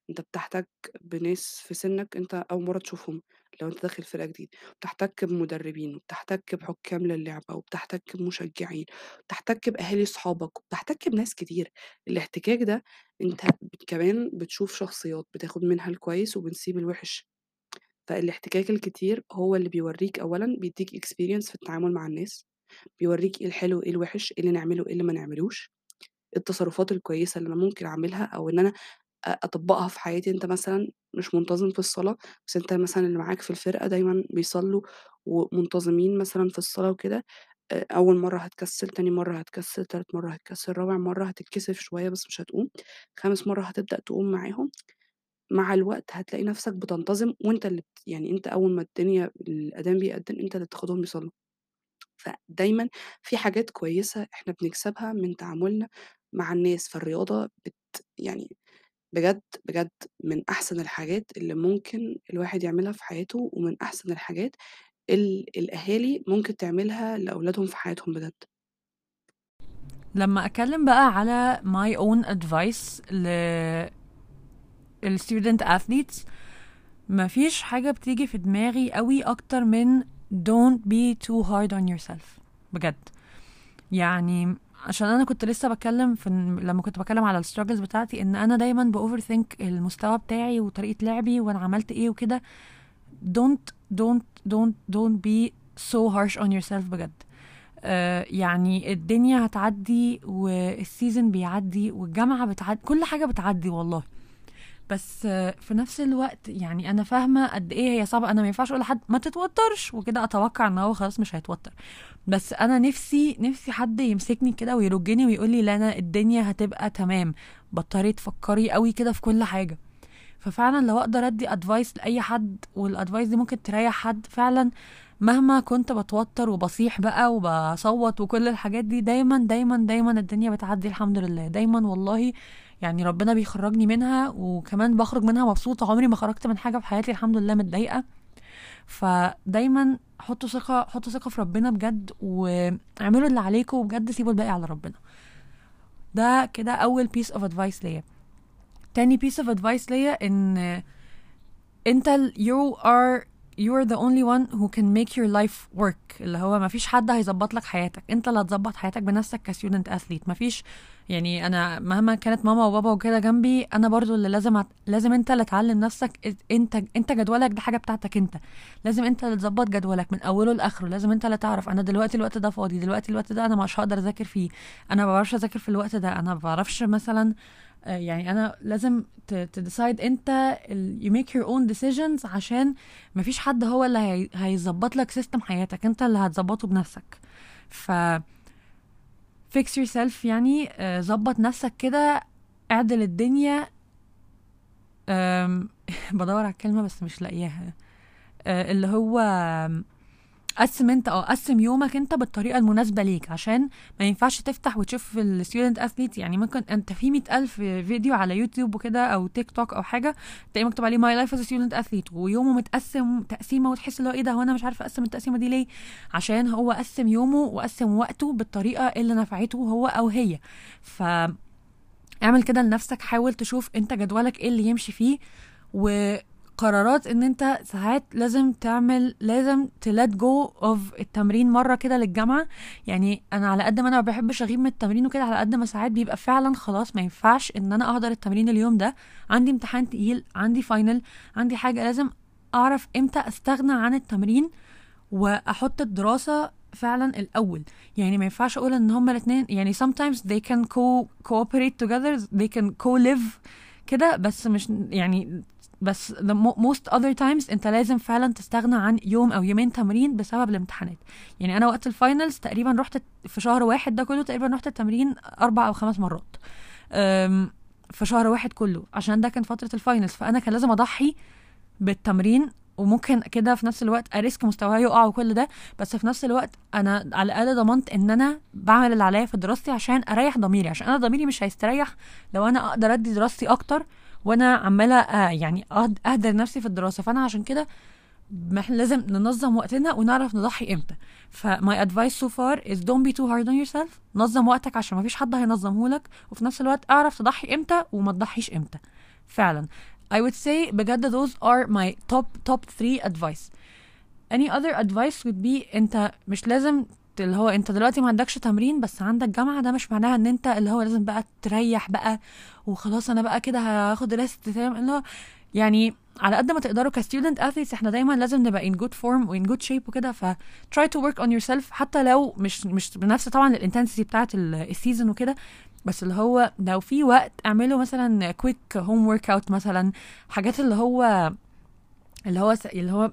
أنت بتحتك بناس في سِنّك أنت أول مرّة تشوفهم، لو أنت داخل فرقة جديدة، بتحتك بمدربين، وبتحتك بحكام للعبة، وبتحتك بمشجعين، وبتحتك بأهالي صحابك، وبتحتك بناس كتير، الاحتكاك ده أنت كمان بتشوف شخصيات، بتاخد منها الكويس وبنسيب الوِحِش، فالاحتكاك الكتير هو اللي بيورّيك أولًا بيدّيك experience في التعامل مع الناس. بيورّيك إيه الحلو، إيه الوِحِش، إيه اللي نعمله، إيه اللي ما نعملوش، التصرفات الكويسة اللي أنا ممكن أعملها أو إن أنا أطبّقها في حياتي. أنت مثلًا مش منتظم في الصلاة، بس أنت مثلًا اللي معاك في الفرقة دايمًا بيصلّوا ومنتظمين مثلًا في الصلاة وكده، أول مرّة هتكسّل، تاني مرّة هتكسّل، تالت مرّة هتكسّل، رابع مرّة هتتكسف شوية بس مش هتقوم، خامس مرّة هتبدأ تقوم معاهم، مع الوقت هتلاقي نَفْسك بتنتظم وأنت اللي يعني أنت أول ما الدنيا الأذان بيأذن أنت اللي بتاخدهم يصلّوا. فدايمًا في حاجات كويسة إحنا بنكسبها من تعاملنا مع الناس، فالرياضة بت يعني بجد، بجد من أحسن الحاجات اللي ممكن الواحد يعملها في حياته، ومن أحسن الحاجات ال الأهالي ممكن تعملها لأولادهم في حياتهم بجد. لما أتكلم بقى على my own advice ل ال student athletes مفيش حاجة بتيجي في دماغي قوي أكتر من don't be too hard on yourself بجد يعني عشان أنا كنت لسه بتكلم في لما كنت بتكلم على ال struggles بتاعتي إن أنا دايما ب overthink المستوى بتاعي وطريقة لعبي وأنا عملت إيه وكده. Don't don't don't don't be so harsh on yourself بجد. آه يعني الدنيا هتعدي والسيزون بيعدي والجامعة بتعدي كل حاجة بتعدي والله. بس في نفس الوقت يعني أنا فاهمة قد إيه هي صعبة. أنا ما ينفعش أقول لحد ما تتوترش وكده أتوقع إن هو خلاص مش هيتوتر. بس أنا نفسي نفسي حد يمسكني كده ويرجني ويقول لي لا أنا الدنيا هتبقى تمام. بطلي تفكري قوي كده في كل حاجة. ففعلا لو أقدر أدي advice لأي حد وال advice دي ممكن تريح حد فعلا مهما كنت بتوتر وبصيح بقى وبصوت وكل الحاجات دي دايما دايما دايما الدنيا بتعدي الحمد لله. دايما والله يعني ربنا بيخرجني منها وكمان بخرج منها مبسوطة. عمري ما خرجت من حاجة في حياتي الحمد لله متضايقة. فدايما حطوا ثقة حطوا ثقة في ربنا بجد واعملوا اللي عليكم وبجد سيبوا الباقي على ربنا. ده كده أول piece of advice ليا. تاني piece of advice ليا إن أنت you are you are the only one who can make your life work. اللي هو ما فيش حد هيظبط لك حياتك. انت اللي هتظبط حياتك بنفسك كستودنت اثليت ما فيش يعني أنا مهما كانت ماما وبابا وكده جنبي أنا برضو اللي لازم. لازم انت اللي تعلم نفسك انت انت جدولك دي حاجة بتاعتك انت. لازم انت اللي تظبط جدولك من اوله لآخره. لازم انت اللي تعرف أنا دلوقتي الوقت ده فاضي دلوقتي الوقت ده أنا مش هقدر اذاكر فيه. أنا ما بعرفش اذاكر في الوقت ده. أنا ما بعرفش مثلا يعني أنا لازم تديسايد أنت you make your own decisions عشان مفيش حد هو اللي هي- هيظبط لك سيستم حياتك. أنت اللي هتظبطه بنفسك. ف fix yourself يعني آه، ظبط نفسك كده اعدل الدنيا. <laughs> بدور على الكلمة بس مش لاقياها. آه، اللي هو قسم انت آه قسم يومك انت بالطريقة المناسبة ليك عشان ما ينفعش تفتح وتشوف ال student athlete يعني ممكن انت في مئة ألف فيديو على يوتيوب وكده أو تيك توك أو حاجة تلاقي مكتوب عليه my life as student athlete ويومه متقسم تقسيمة وتحس اللي هو إيه ده هو أنا مش عارفة أقسم التقسيمة دي ليه؟ عشان هو قسم يومه وقسم وقته بالطريقة اللي نفعته هو أو هي. ف اعمل كده لنفسك حاول تشوف انت جدولك إيه اللي يمشي فيه وقرارات إن أنت ساعات لازم تعمل لازم ت let go of التمرين مرة كده للجامعة. يعني أنا على قد ما أنا ما بحبش أغيب من التمرين وكده على قد ما ساعات بيبقى فعلا خلاص ما ينفعش إن أنا أحضر التمرين اليوم ده. عندي امتحان تقيل عندي final عندي حاجة لازم أعرف إمتى أستغنى عن التمرين وأحط الدراسة فعلا الأول. يعني ما ينفعش أقول إن هما الاثنين يعني sometimes they can co cooperate together they can co live كده بس مش يعني بس the mo- most other times انت لازم فعلا تستغنى عن يوم أو يومين تمرين بسبب الامتحانات. يعني أنا وقت ال finals تقريبا رحت في شهر واحد ده كله تقريبا رحت التمرين أربع أو خمس مرات. في شهر واحد كله عشان ده كان فترة ال finals فأنا كان لازم أضحي بالتمرين وممكن كده في نفس الوقت أ risk مستواي يقع وكل ده بس في نفس الوقت أنا على الأقل ضمنت إن أنا بعمل اللي عليا في دراستي عشان أريح ضميري. عشان أنا ضميري مش هيستريح لو أنا أقدر أدي دراستي أكتر وأنا عماله يعني اهدر نفسي في الدراسه. فانا عشان كده مح- لازم ننظم وقتنا ونعرف نضحي إمتى. ف my advice so far is don't be too hard on yourself نظم وقتك عشان ما فيش حد هينظمه لك. وفي نفس الوقت اعرف تضحي إمتى وما تضحيش إمتى. فعلا. I would say بجد those are my top top three advice. Any other advice would be انت مش لازم اللي هو انت دلوقتي ما عندكش تمرين بس عندك جامعة ده مش معناها ان انت اللي هو لازم بقى تريح بقى وخلاص أنا بقى كده هاخد rest تمام اللي هو يعني على قد ما تقدروا ك student athletes إحنا دايما لازم نبقى in good form و in good shape وكده ف try to work on yourself حتى لو مش مش بنفس طبعا ال intensity بتاعت ال season وكده بس اللي هو لو في وقت اعملوا مثلا quick home workout مثلا حاجات اللي هو اللي هو اللي هو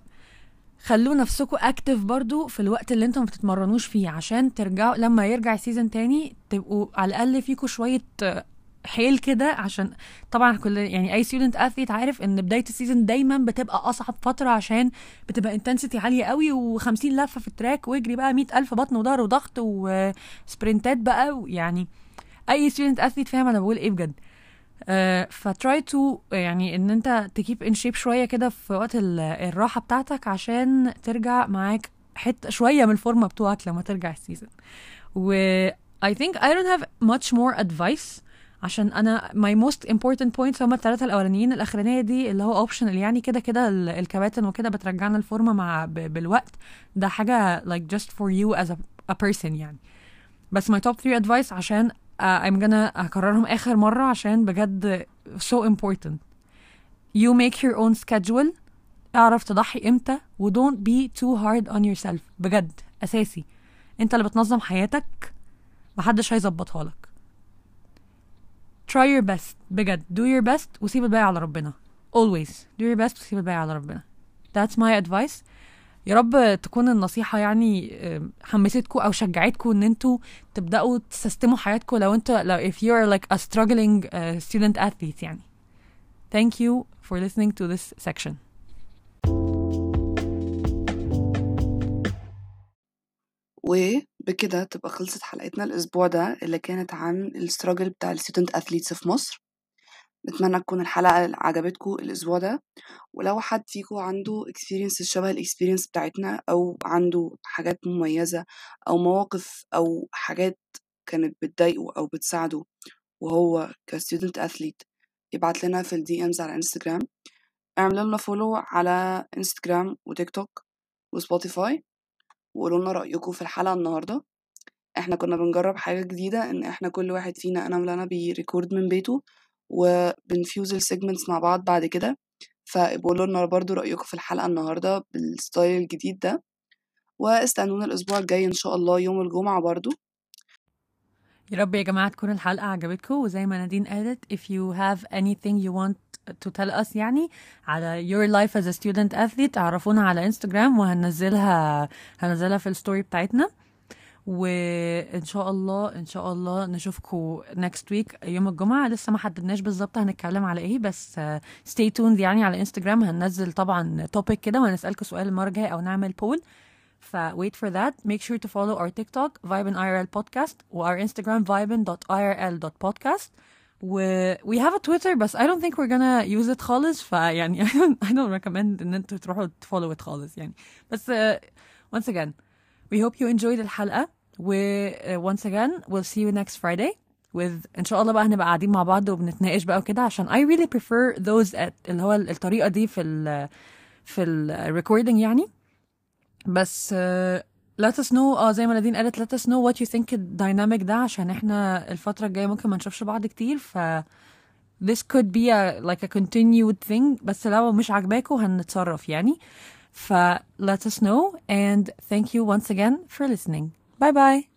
خلوا نفسكم active برضو في الوقت اللي أنتم ما بتتمرنوش فيه عشان ترجعوا لما يرجع ال season تاني تبقوا على الأقل فيكم شوية آه، حيل كده عشان طبعا كل يعني أي student athlete عارف إن بداية ال season دايما بتبقى أصعب فترة عشان بتبقى ال intensity عالية قوي و50 لفة في ال track واجري بقى 100 ألف بطن وظهر وضغط و sprintات بقى يعني أي student athlete فاهم أنا بقول إيه بجد. ف try to يعني إن أنت ت keep in shape شوية كده في وقت ال- الراحة بتاعتك عشان ترجع معاك حتة شوية من الفورمة بتوعك لما ترجع ال season. و I think I don't have much more advice عشان أنا my most important points هما الثلاثه الأولانيين. الأخرانية دي اللي هو optional يعني كده كده ال- الكباتن وكده بترجعنا الفورمة مع بالوقت. ده حاجة like just for you as a, a person يعني. بس my top three advice عشان uh, I'm gonna هكررهم اخر مره عشان بجد so important you make your own schedule اعرف تضحي امتى و don't be too hard on yourself بجد اساسي انت اللي بتنظم حياتك محدش هيظبطها لك try your best بجد do your best وسيب الباقي على ربنا always do your best وسيب الباقي على ربنا that's my advice يا رب تكون النصيحة يعني حمستكم أو شجعتكم إن أنتوا تبدأوا تسيستموا حياتكم لو أنتوا لو if you're like a struggling uh, student athlete يعني. Thank you for listening to this section. وبكده تبقى خلصت حلقتنا الأسبوع ده اللي كانت عن ال struggle بتاع ال student athletes في مصر. نتمنى تكون الحلقة عجبتكم الأسبوع ده. ولو حد فيكم عنده experience شبه ال experience بتاعتنا أو عنده حاجات مميزة أو مواقف أو حاجات كانت بتضايقه أو بتساعده وهو ك student athlete يبعت لنا في ال DMs على انستجرام اعملوا لنا follow على انستجرام وتيك توك وسبوتيفاي وقولوا لنا رأيكم في الحلقة النهاردة. إحنا كنا بنجرب حاجة جديدة إن إحنا كل واحد فينا أنا ولانا بي record من بيته وبن fuse ال segments مع بعض بعد كده. فقولوا لنا برضو رأيكم في الحلقة النهاردة بال style الجديد ده. واستنونا الأسبوع الجاي إن شاء الله يوم الجمعة برضو. يا رب يا جماعة تكون الحلقة عجبتكم وزي ما نادين قالت if you have anything you want to tell us يعني على your life as a student athlete عرفونا على انستجرام وهننزلها هنزلها في ال story بتاعتنا. وإن شاء الله إن شاء الله نشوفكم next week يوم الجمعة لسه ما حددناش بالظبط هنتكلم على إيه بس stay tuned يعني على انستجرام هننزل طبعا topic كده وهنسالكم سؤال المره الجايه أو نعمل poll ف wait for that. Make sure to follow our TikTok Vibin IRL podcast و our Instagram vibin.irl.podcast و we have a Twitter بس I don't think we're gonna use it خالص. ف يعني <laughs> I don't, I don't recommend إن أنتوا تروحوا تفولو it خالص يعني. بس uh, once again we hope you enjoyed الحلقة. و uh, once again we'll see you next Friday with ان شاء الله بقى هنبقى قاعدين مع بعض وبنتناقش بقى وكده عشان I really prefer those at اللي هو الطريقة دي في ال في ال recording يعني بس uh, let us know اه زي ما نادين قالت let us know what you think الديناميك ده عشان احنا الفترة الجاية ممكن ما نشوفش بعض كتير ف this could be a, like a continued thing بس لو مش عاجباكوا هنتصرف يعني ف let us know and thank you once again for listening bye bye